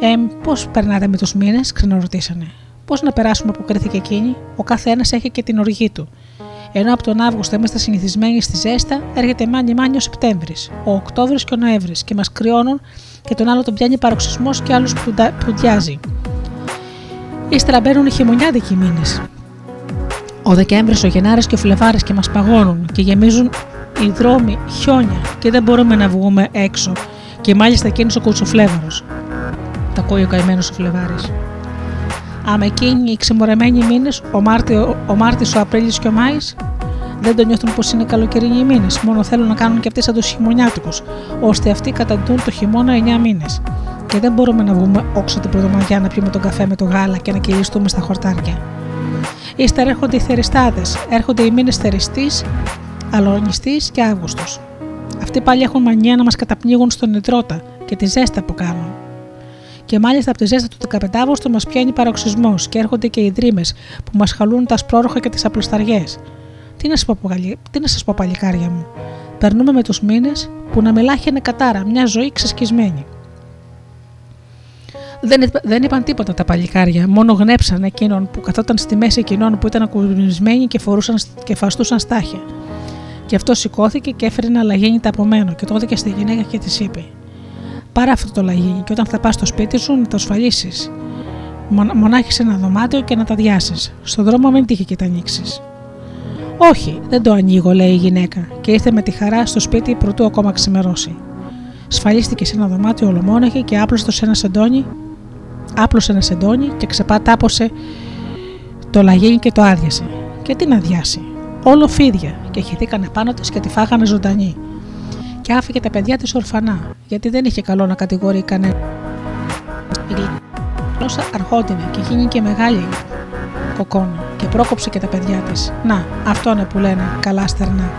Ε, πώς περνάτε με τους μήνες, ξαναρωτήσανε. Πώς να περάσουμε, αποκρίθηκε εκείνη. Ο καθένας έχει και την οργή του. Ενώ από τον Αύγουστο είμαστε συνηθισμένοι στη ζέστα, έρχεται μάνι μάνι ο Σεπτέμβρης, ο Οκτώβρης και ο Νοέμβρης και μας κρυώνουν και τον άλλο τον πιάνει παροξισμός και άλλους πουντιάζει. Ύστερα μπαίνουν οι χειμωνιάδικοι μήνες. Ο Δεκέμβρης, ο Γενάρης και ο Φλεβάρης και μας παγώνουν και γεμίζουν οι δρόμοι χιόνια και δεν μπορούμε να βγούμε έξω. Και μάλιστα εκείνο ο κουτσοφλέβαρο. Τα ακούει ο καημένος ο Φλεβάρης. Άμα εκείνοι οι ξεμορεμένοι μήνες, ο Μάρτιο, ο, Μάρτιος, ο Απρίλιος και ο Μάης, δεν το νιώθουν πως είναι καλοκαιρινοί μήνες. Μόνο θέλουν να κάνουν και αυτοί σαν του χειμωνιάτικου, ώστε αυτοί καταντούν το χειμώνα 9 μήνες. Και δεν μπορούμε να βγούμε όξω την πρωτομαγιά να πιούμε τον καφέ με το γάλα και να κυλιστούμε στα χορτάρια. Ύστερα έρχονται οι θεριστάδες, έρχονται οι μήνες θεριστής, αλωνιστής και Αύγουστος. Αυτοί πάλι έχουν μανία να μας καταπνίγουν στον υδρότα και τη ζέστα που κάνουν. Και μάλιστα από τη ζέστα του 15 Αύγουστο μας πιάνει παροξισμός και έρχονται και οι δρύμε που μας χαλούν τα σπρόροχα και τις απλοσταριέ. Τι να σας πω, τι να σας πω, παλικάρια μου. Περνούμε με τους μήνες που να μιλάχαινε κατάρα, μια ζωή ξεσκισμένη. Δεν, δεν είπαν τίποτα τα παλικάρια, μόνο γνέψαν εκείνον που καθόταν στη μέση εκείνων που ήταν ακουμπισμένοι και, φορούσαν, και φαστούσαν στάχια. Και αυτό σηκώθηκε και έφερε ένα λαγένι από και το έδωκε στη γυναίκα και της είπε: Πάρε αυτό το λαγίνι και όταν θα πας στο σπίτι σου να το ασφαλίσει. Μονάχει ένα δωμάτιο και να τα διάσει. Στον δρόμο μην τύχει και τα ανοίξεις. Όχι, δεν το ανοίγω, λέει η γυναίκα, και ήρθε με τη χαρά στο σπίτι πρωτού ακόμα ξημερώσει. Σφαλίστηκε σε ένα δωμάτιο ολομόναχη και άπλωσε σε ένα σεντόνι, άπλωσε ένα σεντόνι και ξεπατάπωσε το λαγίνι και το άδειασε. Και τι να διάσει. Όλο φίδια και χυθήκανε πάνω της και τη φάγανε ζωντανή και άφηκε τα παιδιά της ορφανά, γιατί δεν είχε καλό να κατηγορεί κανένα. Η γλώσσα αρχόντινε και γίνει και μεγάλη κοκόνα και πρόκοψε και τα παιδιά της. Να, αυτό είναι που λένε καλά στερνά.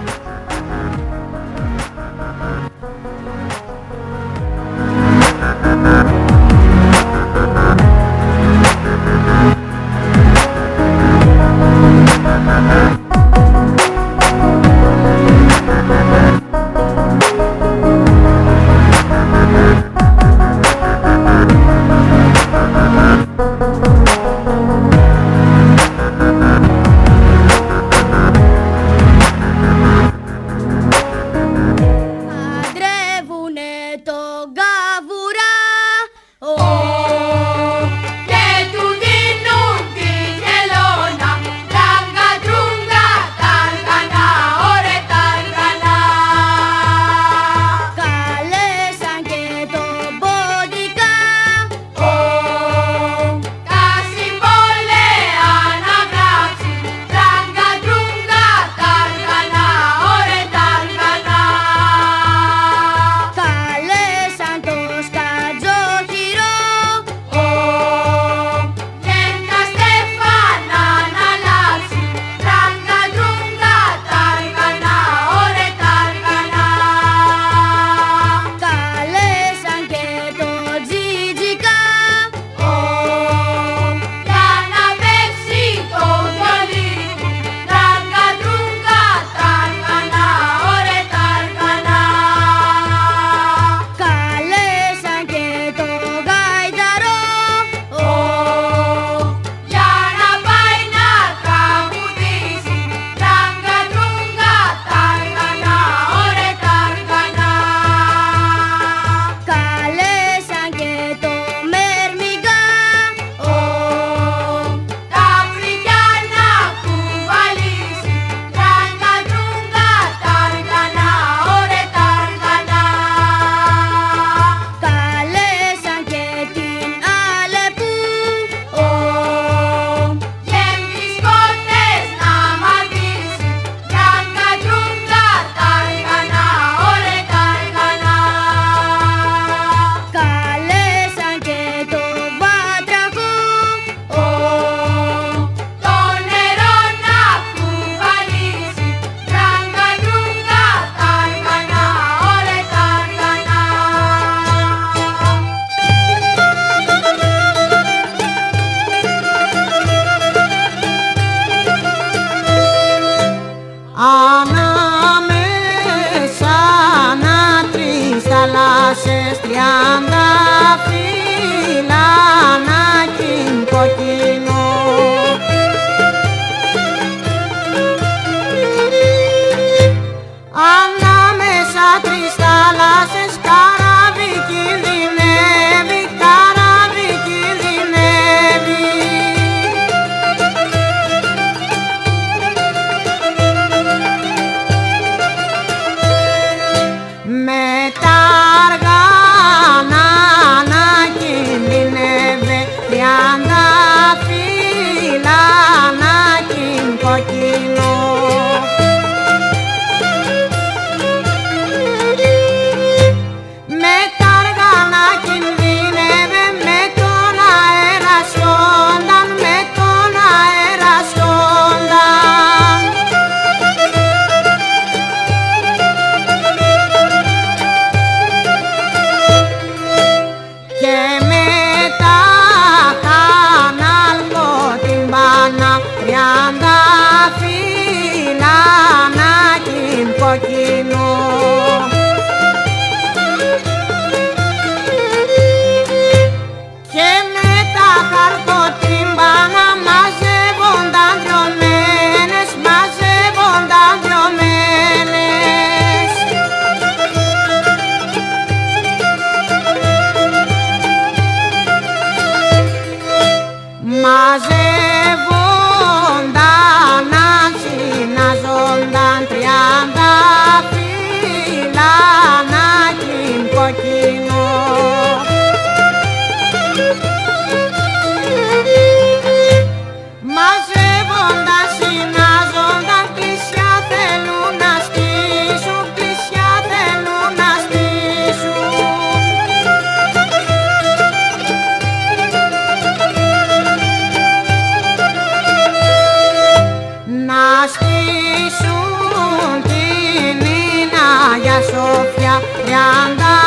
κουφιά για τα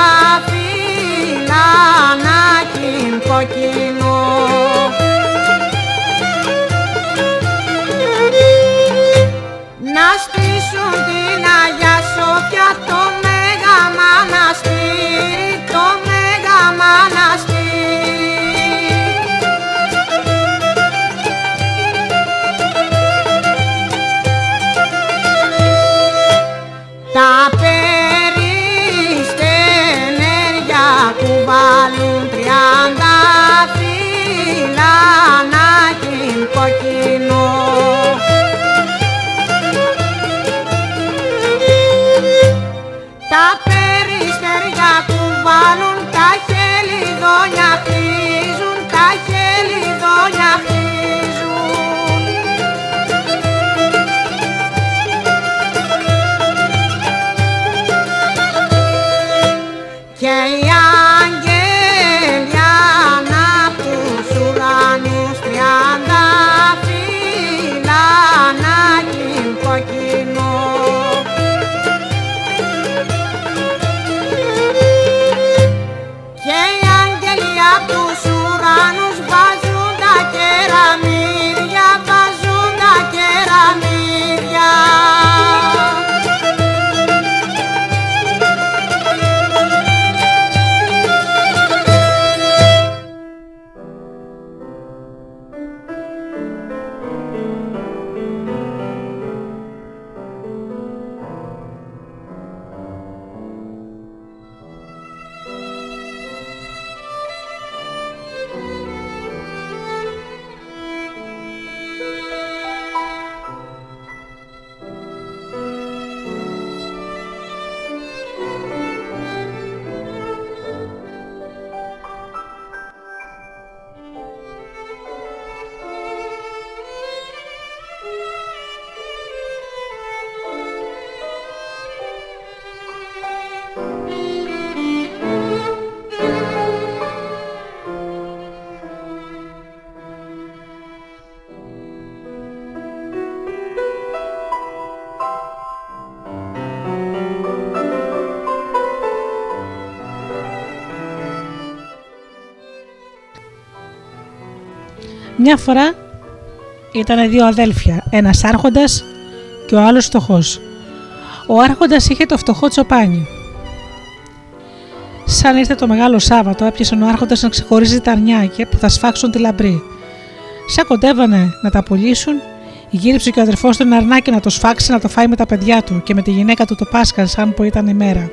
φύλλα να κιν κοκκινό. Να στήσουν την Αγιά Σοφιά το Μέγα Μαναστήρι, το Μέγα Μαναστήρι. Τα Μια φορά ήταν δύο αδέλφια, ένας άρχοντας και ο άλλος φτωχός. Ο άρχοντας είχε το φτωχό τσοπάνι. Σαν ήρθε το μεγάλο Σάββατο, έπιασε ο άρχοντας να ξεχωρίζει τα αρνιάκια που θα σφάξουν τη λαμπρή. Σαν κοντεύανε να τα πουλήσουν, γύριψε και ο αδερφός του ένα αρνάκι να το σφάξει να το φάει με τα παιδιά του και με τη γυναίκα του το Πάσχα, σαν που ήταν η μέρα.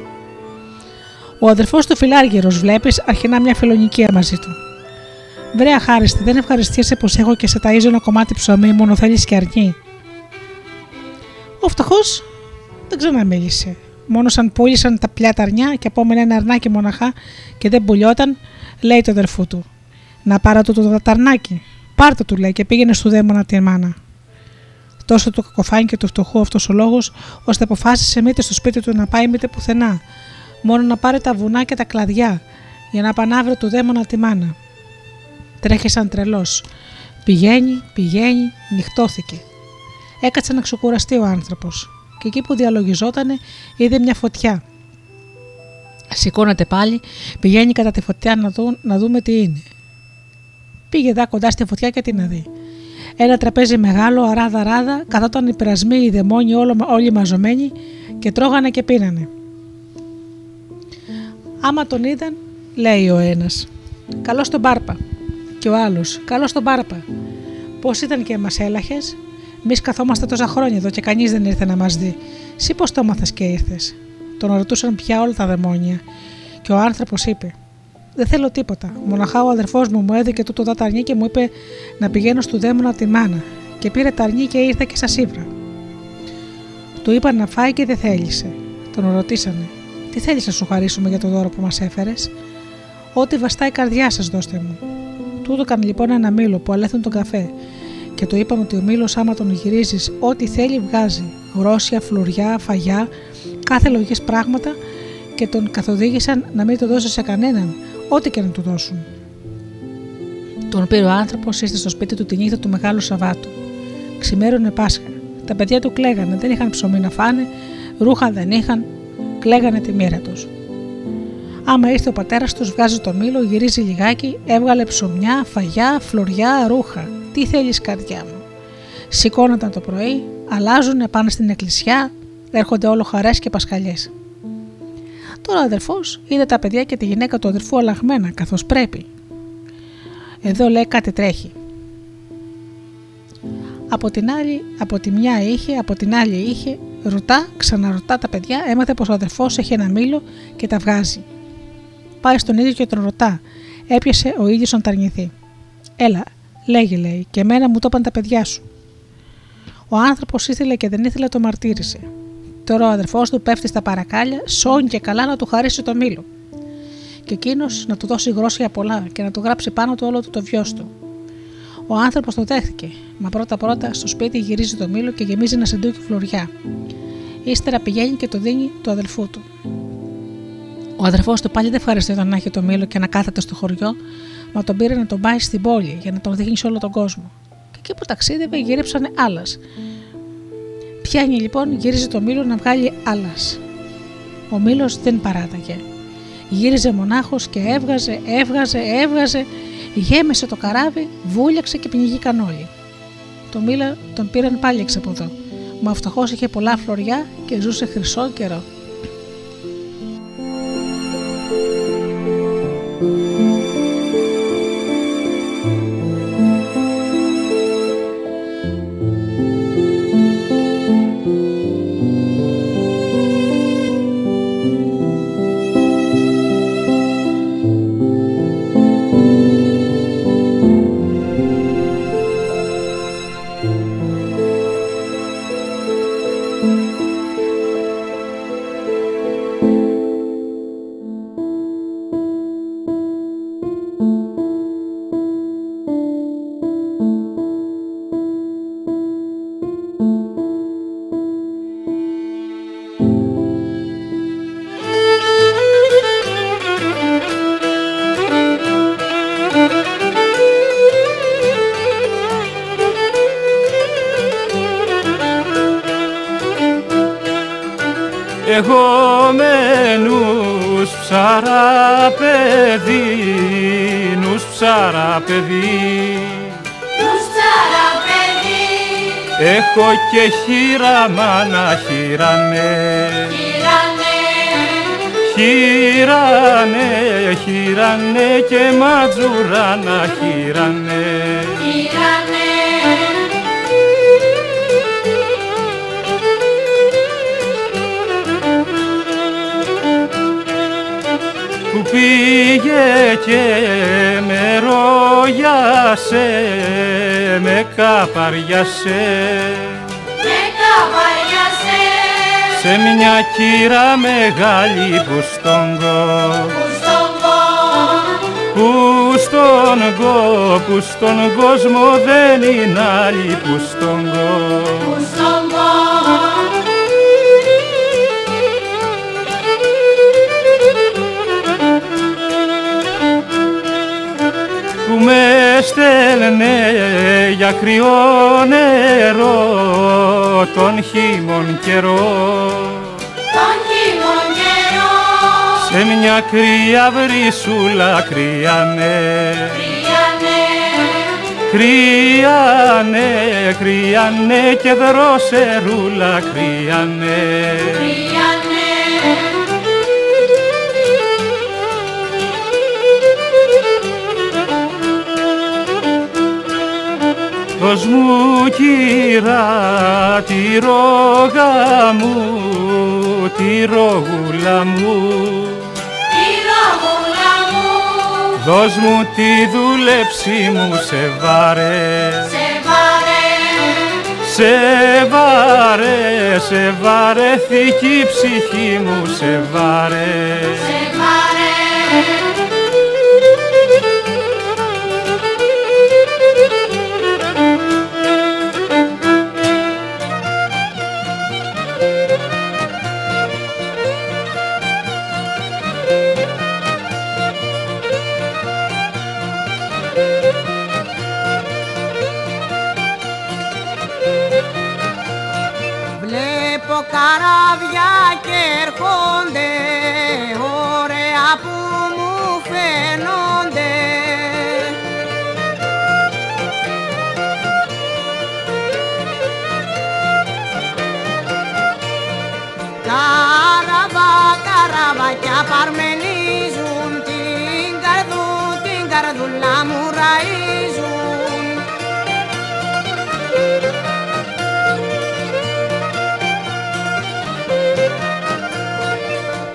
Ο αδερφός του φιλάργυρος, βλέπεις, αρχινά μια φιλονικία μαζί του. Βρε αχάριστη, δεν ευχαριστιέσαι πω έχω και σε ταΐζω ένα κομμάτι ψωμί, μόνο θέλεις και αρνί. Ο φτωχός δεν ξαναμίλησε. Μόνο σαν πούλησαν τα πλιά τα αρνιά και απόμενε ένα αρνάκι μοναχά και δεν πουλιόταν, λέει το αδερφού του. Να πάρω του το ταρνάκι. Πάρτε του, λέει, και πήγαινε στο δαίμονα τη μάνα. Τόσο του κακοφάνηκε του φτωχού αυτός ο λόγος, ώστε αποφάσισε μήτε στο σπίτι του να πάει μήτε πουθενά. Μόνο να πάρει τα βουνά και τα κλαδιά για να πανάβρει του δαίμονα τη μάνα. Τρέχει σαν τρελός. Πηγαίνει, πηγαίνει, νυχτώθηκε. Έκατσε να ξεκουραστεί ο άνθρωπος. Και εκεί που διαλογιζότανε είδε μια φωτιά. Σηκώνεται πάλι, πηγαίνει κατά τη φωτιά να, δουν, να δούμε τι είναι. Πήγε δά κοντά στη φωτιά και τι να δει. Ένα τραπέζι μεγάλο, αράδα-αράδα, καθόταν οι περασμοί, οι δαιμόνοι όλο, όλοι μαζωμένοι και τρώγανε και πίνανε. Άμα τον είδαν, λέει ο ένας. Καλό τον Μπάρπα. Και ο άλλος. Καλό τον Μπάρπα. Πώς ήταν και μας έλαχες; Εμείς καθόμαστε τόσα χρόνια εδώ και κανείς δεν ήρθε να μας δει. Σύ πώς το έμαθες και ήρθες; Τον ρωτούσαν πια όλα τα δαιμόνια. Και ο άνθρωπος είπε: Δεν θέλω τίποτα. Μοναχά ο αδερφός μου μου έδικε τούτο δα ταρνί και μου είπε να πηγαίνω στο δαίμονα τη μάνα. Και πήρε ταρνί και ήρθε και σα ήβρα. Του είπαν να φάει και δεν θέλησε. Τον ρωτήσανε: Τι θέλεις να σου χαρίσουμε για το δώρο που μας έφερες; Ό,τι βαστάει η καρδιά σας, δώστε μου. Του έκανε λοιπόν ένα μήλο που αλέθουν τον καφέ και του είπαμε ότι ο μήλος, άμα τον γυρίζεις, ό,τι θέλει βγάζει. Γρόσια, φλουριά, φαγιά, κάθε λογικές πράγματα και τον καθοδήγησαν να μην το δώσει σε κανέναν, ό,τι και να του δώσουν. Τον πήρε ο άνθρωπος, ήρθε στο σπίτι του τη νύχτα του Μεγάλου Σαββάτου. Ξημέρωνε Πάσχα. Τα παιδιά του κλαίγανε, δεν είχαν ψωμί να φάνε, ρούχα δεν είχαν, κλαίγανε τη μοίρα τους. Άμα ήρθε ο πατέρας τους, βγάζει το μήλο, γυρίζει λιγάκι, έβγαλε ψωμιά, φαγιά, φλουριά, ρούχα. Τι θέλεις, καρδιά μου. Σηκώνονταν το πρωί, αλλάζουν, πάνε στην εκκλησιά, έρχονται όλο χαρές και πασχαλιές. Τώρα ο αδερφός είδε τα παιδιά και τη γυναίκα του αδερφού αλλαγμένα, καθώς πρέπει. Εδώ λέει κάτι τρέχει. Από την άλλη, από τη μια είχε, από την άλλη είχε, ρωτά, ξαναρωτά τα παιδιά, έμαθε πως ο αδερφός έχει ένα μήλο και τα βγάζει. Πάει στον ίδιο και τον ρωτά. Έπιασε ο ίδιος να ταρνηθεί. Έλα, λέγε λέει, και εμένα μου το είπαν τα παιδιά σου. Ο άνθρωπος ήθελε και δεν ήθελε το μαρτύρησε. Τώρα ο αδερφός του πέφτει στα παρακάλια, σώνει και καλά να του χαρίσει το μήλο. Και εκείνος να του δώσει γρόσια πολλά και να του γράψει πάνω του όλο του το βιός του. Ο άνθρωπος το δέχτηκε, μα πρώτα-πρώτα στο σπίτι γυρίζει το μήλο και γεμίζει ένα σεντούκι φλουριά. Ύστερα πηγαίνει και το δίνει του αδελφού του. Ο αδερφός του πάλι δεν ευχαριστεί να έχει το μήλο και να κάθεται στο χωριό, μα τον πήρε να τον πάει στην πόλη για να τον δείχνει σε όλο τον κόσμο. Και εκεί που ταξίδευε γύριψαν άλλας. Πιάνει λοιπόν, γύριζε το μήλο να βγάλει άλλας. Ο μήλος δεν παράταγε. Γύριζε μονάχος και έβγαζε, έβγαζε, έβγαζε, γέμεσε το καράβι, βούλιαξε και πνιγήκαν όλοι. Το μήλο τον πήραν πάλι εξ από εδώ. Μα ο φτωχό είχε πολλά φλωριά και ζούσε χρυσό καιρό. Εγώ παιδί, νους ψαρά παιδί. Τους παιδί, Έχω και χείρα μάνα χείρανε. Γυράνε, Χείρανε, χείρανε και ματζουράνα χείρανε. Γυράνε. Πήγε και με ρόγιασε, με καπαριάσε Με καβαριάσε, σε μια κύρα μεγάλη που στον κο, που στον κόσμο που στον κο, που στον κόσμο δεν είναι άλλη που στον κο. Με στέλνε για κρυό νερό τον χειμων καιρό. Τον χειμων καιρό. Σε μια κρύα βρυσούλα κρύανε κρύανε, κρύανε, κρύανε και δροσερούλα κρύανε κρύανε. Δώσ' μου κύρα τη ρόγα μου, τη ρόγουλα μου. Τη ρόγουλα μου, Δώσ' μου τη δούλεψή μου σε βάρε. Σε βάρε, Σε βάρε, σε βαρέθηκε η ψυχή μου σε βάρε. Σε βάρε. Καραβάκια παρμενίζουν την καρδού, την καρδούλα μου ραΐζουν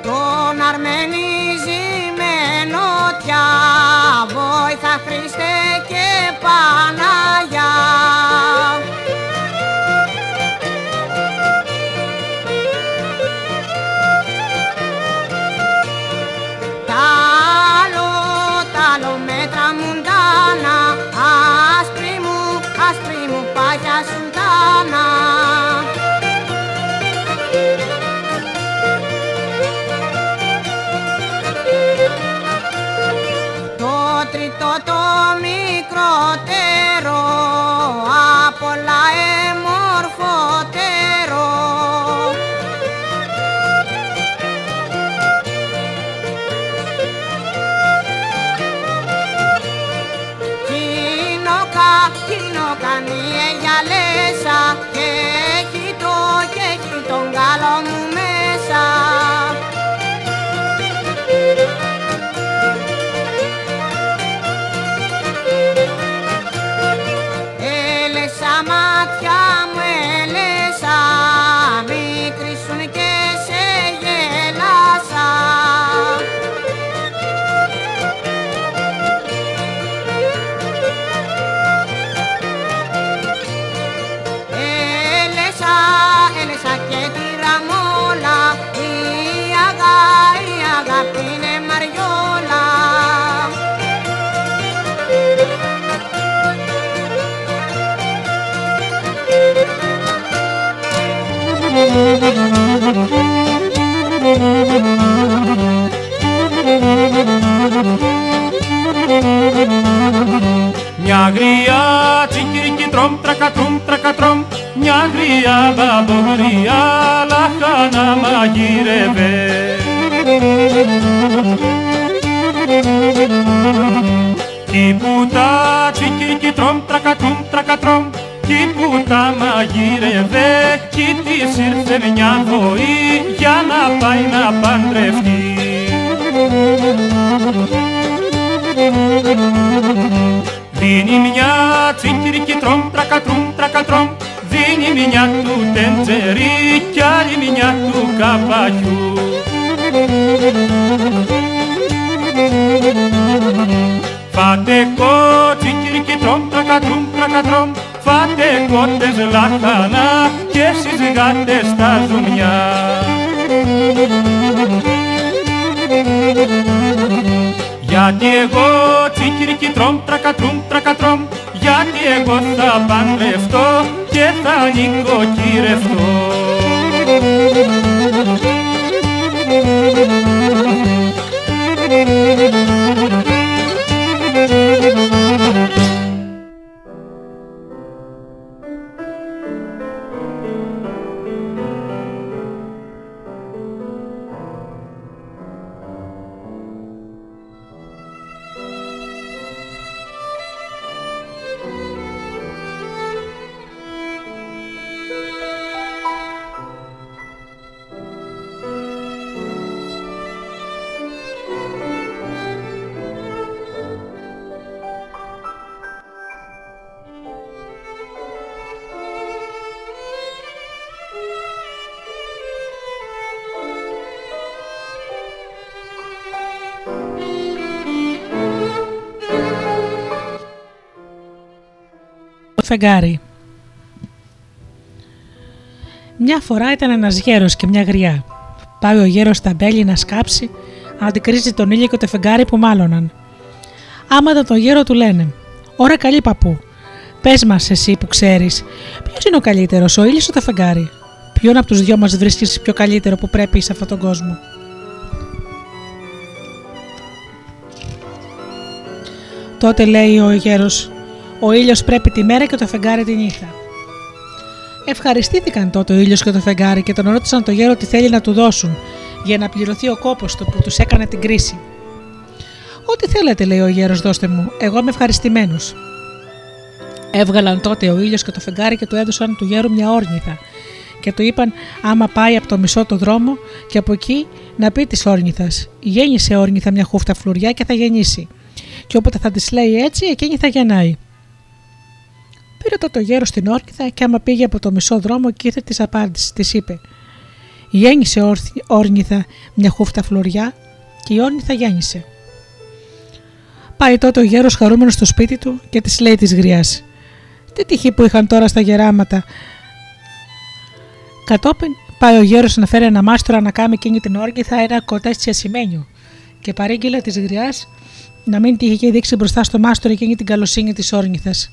Τον αρμενίζει με νότια Βόηθα Χριστέ και Παναγιά μικρότερο απ' όλα εμορφότερο Κοινό κα, κοινό κάνει Μια γριά τσικυρική τρομ τρακατρούμ τρακατρόμ Μια γριά μπαμπογριά λαχάνα μαγείρευε Κι που τα τσικυρική τρομ τρακατρούμ τρακατρόμ Κι που τα μαγείρευε Κι της ήρθε μια βοή για να πάει να παντρευτεί. Δίνει μια τσιγκυρική τρομ, τρακατρούμ, τρακατρόμ Δίνει μια του τεντζερί κι άλλη μια του καπακιού. Φάτε κότσικυρική τρομ, τρακατρούμ, τρακατρόμ Φάτε κότες λαχανά και συζυγάτε στα ζουμιά. Γιατί εγώ τσικυρική τρομ, τρακατρούμ, τρακατρόμ Γιατί εγώ θα παντρευτώ και θα νοικοκυρευτώ. Το φεγγάρι. Μια φορά ήταν ένας γέρος και μια γριά. Πάει ο γέρος στα μπέλη να σκάψει, αντικρίζει τον ήλιο και το φεγγάρι που μάλωναν. Άμα ήταν τον γέρο του λένε «Ωρα καλή παππού, πες μας εσύ που ξέρεις, ποιος είναι ο καλύτερος, ο ήλιος ή το φεγγάρι; Ποιον από τους δυο μας βρίσκεις πιο καλύτερο που πρέπει σε αυτόν τον κόσμο». Τότε λέει ο γέρος «Ο ήλιος πρέπει τη μέρα και το φεγγάρι τη νύχτα». Ευχαριστήθηκαν τότε ο ήλιος και το φεγγάρι και τον ρώτησαν το γέρο τι θέλει να του δώσουν για να πληρωθεί ο κόπος του που τους έκανε την κρίση. Ό,τι θέλετε, λέει ο γέρος, δώστε μου, εγώ είμαι ευχαριστημένος. Έβγαλαν τότε ο ήλιος και το φεγγάρι και του έδωσαν του γέρου μια όρνηθα και του είπαν άμα πάει από το μισό το δρόμο και από εκεί να πει της όρνηθας. Γέννησε όρνηθα μια χούφτα φλουριά και θα γεννήσει. Και όποτε θα της λέει έτσι, εκείνη θα γεννάει. Πήρε το, το γέρο στην όρνηθα και άμα πήγε από το μισό δρόμο και ήρθε τη απάντηση. Της είπε: Γέννησε όρθι- όρνηθα μια χούφτα φλουριά και η όρνηθα γέννησε. Πάει τότε ο γέρος χαρούμενος στο σπίτι του και της λέει της γριάς: Τι τυχή που είχαν τώρα στα γεράματα. Κατόπιν πάει ο γέρος να φέρει ένα μάστορα να κάνει εκείνη την όρνηθα ένα κοτέτσι ασημένιο και παρήγγειλε της γριάς να μην τη είχε δείξει μπροστά στο μάστορα εκείνη την καλοσύνη της όρνηθας.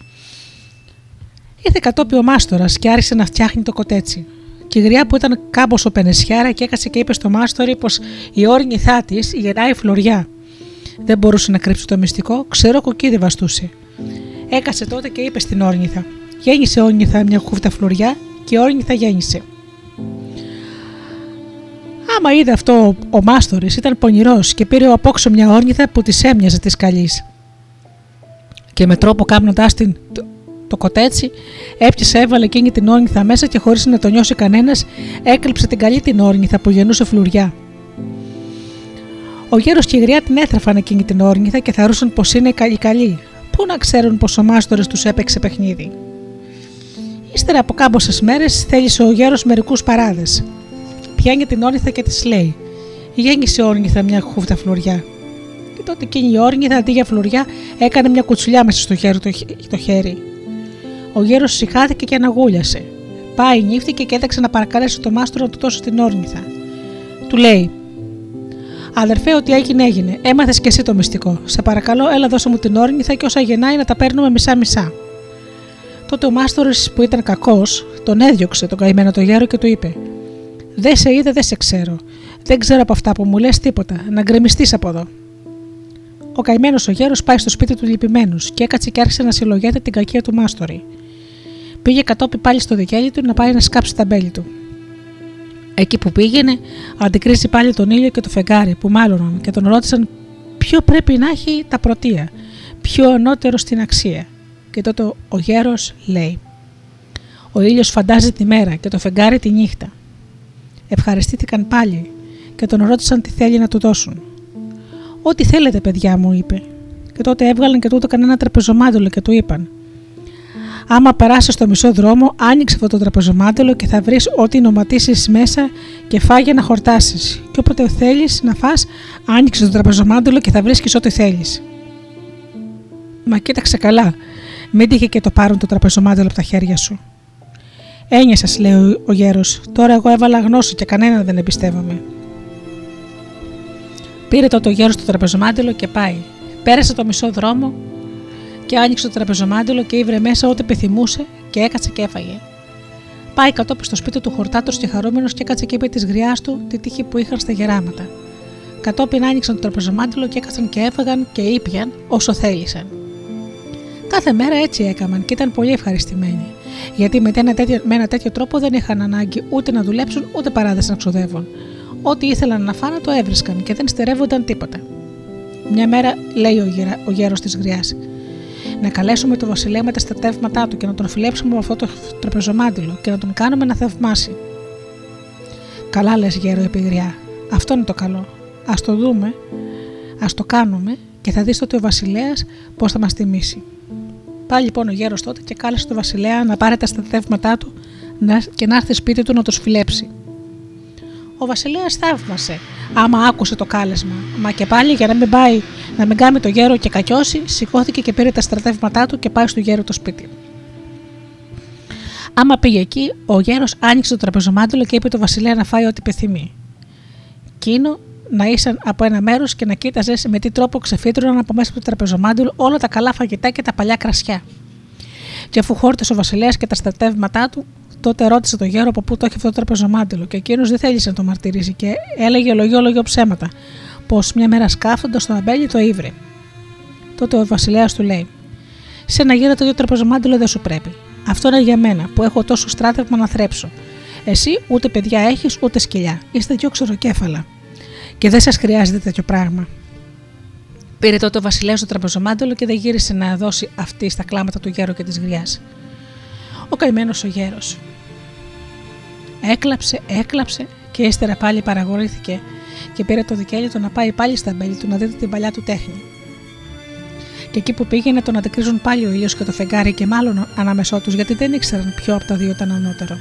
Ήρθε κατόπιν ο μάστορας και άρχισε να φτιάχνει το κοτέτσι. Και η γριά που ήταν κάμποσο πενεσιάρα και έκασε και είπε στο μάστορι πως η όρνηθά της γεννάει φλωριά. Δεν μπορούσε να κρύψει το μυστικό, ξέρω κοκκίδι βαστούσε. Έκασε τότε και είπε στην όρνηθα: Γέννησε όρνηθα μια χούφτα φλουριά και η όρνηθα γέννησε. Άμα είδε αυτό ο μάστορης, ήταν πονηρός και πήρε ο απόξω μια όρνηθα που της έμοιαζε της καλής. Και με τρόπο κάμνοντά την το, το κοτέτσι, έπιασε, έβαλε εκείνη την όρνηθα μέσα και χωρίς να το νιώσει κανένας, έκλειψε την καλή την όρνηθα που γεννούσε φλουριά. Ο γέρος και η γριά την έθραφαν εκείνη την όρνηθα και θαρούσαν πως είναι καλή καλή. Πού να ξέρουν πως ο μάστορε τους έπαιξε παιχνίδι. Ύστερα από κάμποσες μέρες θέλησε ο γέρος μερικούς παράδες. Πιάνει την όρνηθα και της λέει: Γέννησε όρνηθα μια χούφτα φλουριά. Και τότε εκείνη η όρνηθα αντί για φλουριά έκανε μια κουτσουλιά μέσα στο χέρι το, το χέρι. Ο γέρος συχάθηκε και αναγούλιασε. Πάει, νύφτηκε και έταξε να παρακαλέσει το μάστρο να του δώσει την όρνηθα. Του λέει: Αδερφέ, ό,τι έγινε έγινε. Έμαθες και εσύ το μυστικό. Σε παρακαλώ, έλα δώσε μου την όρνηθα και όσα γεννάει να τα παίρνουμε μισά-μισά. Τότε ο μάστορο που ήταν κακός τον έδιωξε τον καημένο το γέρο και του είπε: Δεν σε είδε, δεν σε ξέρω. Δεν ξέρω από αυτά που μου λες τίποτα. Να γκρεμιστείς από εδώ. Ο καημένος ο γέρος πάει στο σπίτι του λυπημένους και έκατσε και άρχισε να συλλογιέται την κακία του μάστορη. Πήγε κατόπι πάλι στο δικέλι του να πάει να σκάψει τα μπέλη του. Εκεί που πήγαινε, αντικρίσει πάλι τον ήλιο και το φεγγάρι που μάλλον και τον ρώτησαν ποιο πρέπει να έχει τα πρωτεία, ποιο ανώτερο στην αξία; Και τότε ο γέρος λέει: Ο ήλιος φαντάζει τη μέρα και το φεγγάρι τη νύχτα. Ευχαριστήθηκαν πάλι και τον ρώτησαν τι θέλει να του δώσουν. Ό,τι θέλετε, παιδιά μου, είπε. Και τότε έβγαλαν και τούτο κανένα τραπεζομάντολο και του είπαν: Άμα περάσεις στο μισό δρόμο, άνοιξε αυτό το τραπεζομάντελο και θα βρεις ό,τι νοματίσει μέσα και φάγε να χορτάσεις. Και όποτε θέλεις να φά, άνοιξε το τραπεζομάντελο και θα βρίσκει ό,τι θέλεις. Μα κοίταξε καλά, μην τύχε και το πάρουν το τραπεζομάντελο από τα χέρια σου. Ένιωσα, λέει ο γέρος. Τώρα εγώ έβαλα γνώση και κανέναν δεν εμπιστεύομαι. Πήρε τότε ο γέρος το τραπεζομάντελο και πάει. Πέρασε το μισό δρόμο και άνοιξε το τραπεζομάντελο και ήβρε μέσα ό,τι επιθυμούσε και έκατσε και έφαγε. Πάει κατόπιν στο σπίτι του χορτάτος και χαρούμενο και έκατσε και είπε της γριάς του τη τύχη που είχαν στα γεράματα. Κατόπιν άνοιξαν το τραπεζομάντελο και έκατσαν και έφαγαν και ήπιαν όσο θέλησαν. Κάθε μέρα έτσι έκαναν και ήταν πολύ ευχαριστημένοι, γιατί με ένα, τέτοιο, με ένα τέτοιο τρόπο δεν είχαν ανάγκη ούτε να δουλέψουν ούτε παράδε να ξοδεύουν. Ό,τι ήθελαν να φάνε το έβρισκαν και δεν στερεύονταν τίποτα. Μια μέρα λέει ο, γερα, ο γέρος της γριάς: Να καλέσουμε το βασιλέα με τα στρατεύματά του και να τον φιλέψουμε με αυτό το τραπεζομάντιλο και να τον κάνουμε να θαυμάσει. Καλά λες, γέρο, είπε η γριά. Αυτό είναι το καλό. Α το δούμε, ας το κάνουμε και θα δεις τότε ο βασιλέας πώς θα μας τιμήσει. Πάει λοιπόν ο γέρος τότε και κάλεσε τον βασιλέα να πάρει τα στρατεύματά του και να έρθει σπίτι του να τους φιλέψει. Ο βασιλέας θαύμασε, άμα άκουσε το κάλεσμα, μα και πάλι για να μην πάει να μην κάνει το γέρο και κακιώσει, σηκώθηκε και πήρε τα στρατεύματά του και πάει στο γέρο το σπίτι. Άμα πήγε εκεί, ο γέρος άνοιξε το τραπεζομάντιλο και είπε το βασιλέα να φάει ό,τι επιθυμεί. Κίνο να ήσαν από ένα μέρος και να κοίταζες με τι τρόπο ξεφύτρωναν από μέσα από το τραπεζομάντιλο όλα τα καλά φαγητά και τα παλιά κρασιά. Και αφού χόρτασε ο βασιλέας και τα στρατεύματά του, τότε ρώτησε το γέρο από πού το έχει αυτό το τραπεζομάντιλο και εκείνο δεν θέλησε να το μαρτυρήσει και έλεγε λογιόλογιο ψέματα, πως μια μέρα σκάφτοντα το αμπέλι το ύβρε. Τότε ο βασιλέας του λέει: Σε ένα γέρο το ίδιο τραπεζομάντιλο δεν σου πρέπει. Αυτό είναι για μένα που έχω τόσο στράτευμα να θρέψω. Εσύ ούτε παιδιά έχεις ούτε σκυλιά. Είστε δυο ξεροκέφαλα και δεν σας χρειάζεται τέτοιο πράγμα. Πήρε τότε ο Βασιλέας το τραπεζομάντελο και δεν γύρισε να δώσει αυτή στα κλάματα του γέρου και της γριάς. Ο καημένος ο γέρος. Έκλαψε, έκλαψε και ύστερα πάλι παραγορήθηκε και πήρε το δικέλιο του να πάει πάλι στα μπέλη του να δείτε την παλιά του τέχνη. Και εκεί που πήγαινε τον αντικρίζουν πάλι ο ήλιος και το φεγγάρι και μάλλον ανάμεσό τους γιατί δεν ήξεραν ποιο από τα δύο ήταν ανώτερο.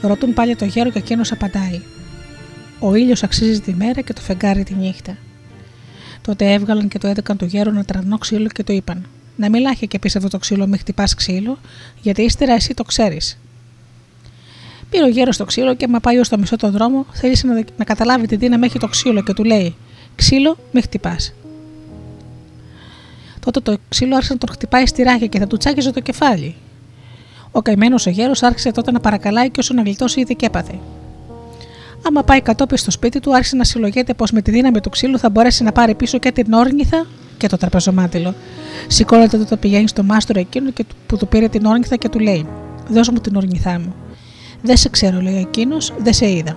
Ρωτούν πάλι το γέρο και εκείνος απαντάει. Ο ήλιος αξίζει τη μέρα και το φεγγάρι τη νύχτα. Τότε έβγαλαν και το έδωκαν το γέρο ένα τρανό ξύλο και το είπαν: Να μιλάχε και πει αυτό το ξύλο, μη χτυπάς ξύλο, γιατί ύστερα εσύ το ξέρεις. Πήρε ο γέρος το ξύλο και άμα πάει ως το μισό τον δρόμο, θέλησε να, να καταλάβει τι δύναμη έχει το ξύλο και του λέει: Ξύλο, μη χτυπάς. Τότε το ξύλο άρχισε να τον χτυπάει στη ράχια και θα του τσάκιζε το κεφάλι. Ο καημένος ο γέρος άρχισε τότε να παρακαλάει και όσο να γλιτώσει ήδη και έπαθε. Άμα πάει κατόπιν στο σπίτι του, άρχισε να συλλογείται πως με τη δύναμη του ξύλου θα μπορέσει να πάρει πίσω και την όρνηθα και το τραπεζομάτιλο. Σηκώνεται τότε πηγαίνει στο μάστορα εκείνο και που του πήρε την όρνηθα και του λέει: Δώσ' μου την όρνηθά μου. Δεν σε ξέρω, λέει εκείνος, δεν σε είδα.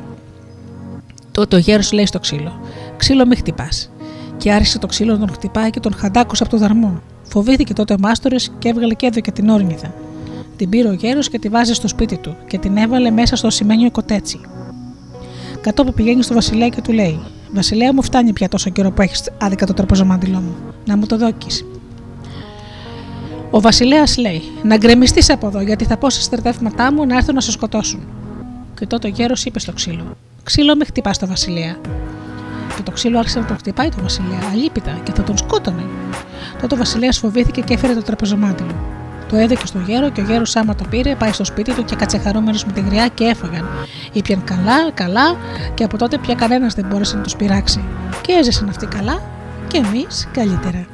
Τότε ο γέρος λέει στο ξύλο: Ξύλο, μη χτυπάς. Και άρχισε το ξύλο να τον χτυπάει και τον χαντάκωσε από το δαρμό. Φοβήθηκε τότε ο μάστορα και έβγαλε και έδωκε την όρνηθα. Την πήρε ο γέρος και τη βάζει στο σπίτι του και την έβαλε μέσα στο σημαίνιο κοτέτσι. Κατόπιν πηγαίνει στο Βασιλέα και του λέει: Βασιλέα μου, φτάνει πια τόσο καιρό που έχεις άδικα το τραπεζομάντιλό μου. Να μου το δόκει. Ο Βασιλέας λέει: Να γκρεμιστείς από εδώ, γιατί θα πω στα στρατεύματά μου να έρθουν να σε σκοτώσουν. Και τότε ο γέρος είπε στο ξύλο: Ξύλο, με χτυπάς το Βασιλέα. Και το ξύλο άρχισε να τον χτυπάει το Βασιλέα, αλίπητα και θα τον σκότωνε. Τότε ο Βασιλέας φοβήθηκε και έφερε το τραπεζομάντιλο. Το έδωκε στο γέρο και ο γέρος άμα το πήρε, πάει στο σπίτι του και κατσεχαρούμενο με την γριά και έφαγαν. Ήπιαν καλά, καλά και από τότε πια κανένας δεν μπόρεσε να τους πειράξει. Και έζησαν αυτοί καλά και εμείς καλύτερα.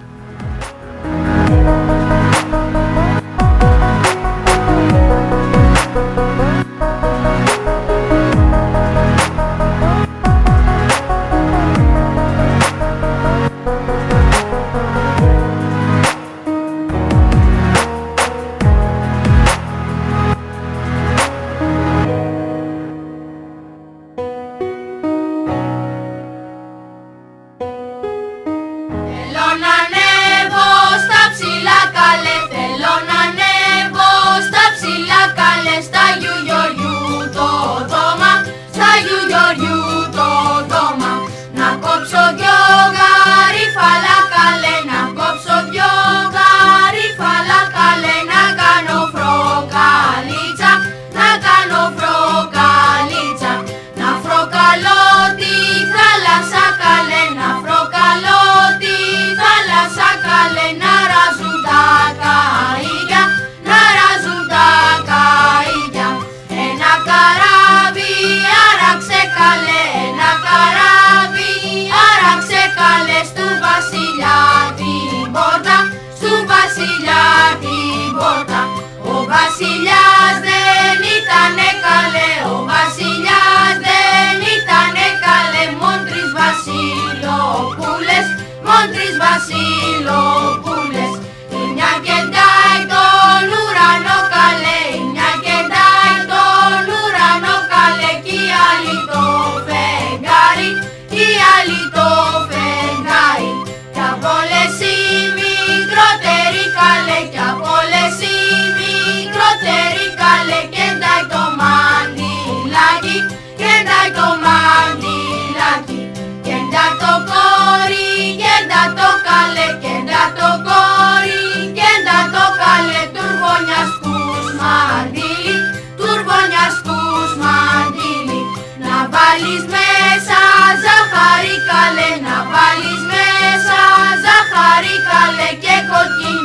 Ζάχαρη καλέ Και κοκκινή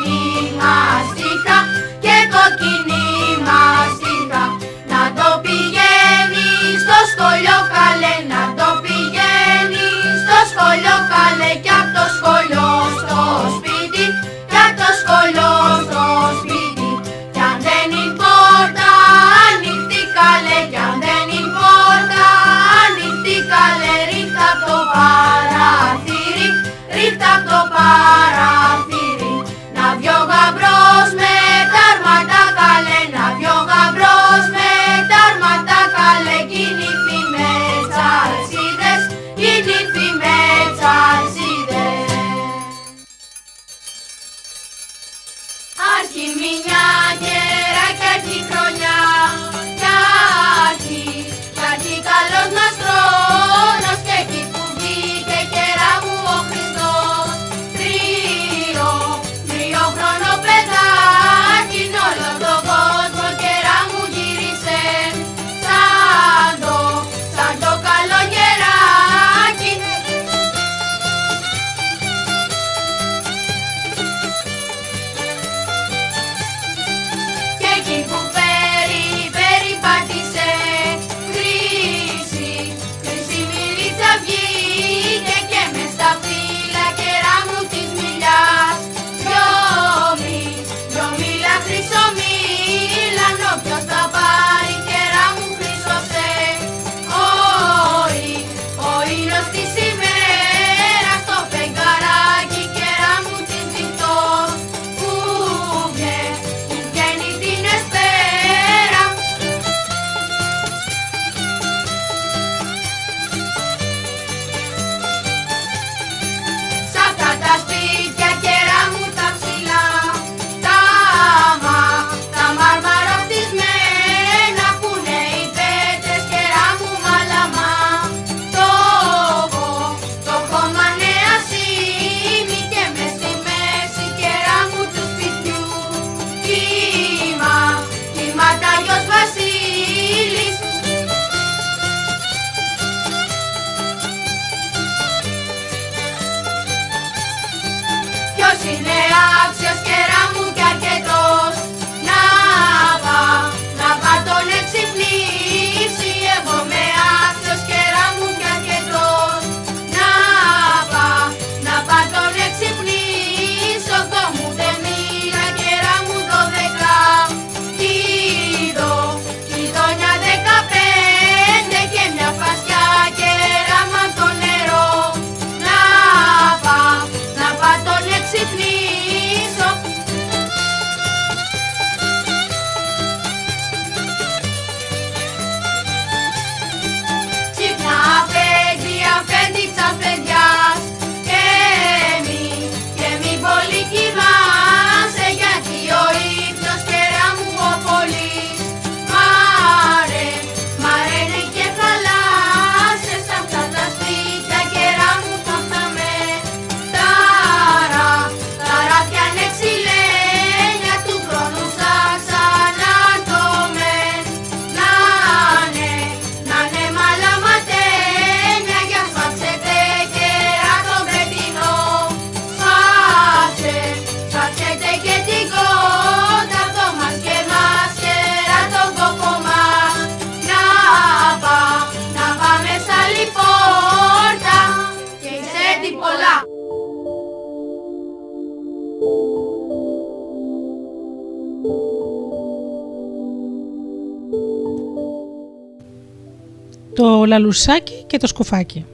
το λαλουσάκι και το σκουφάκι.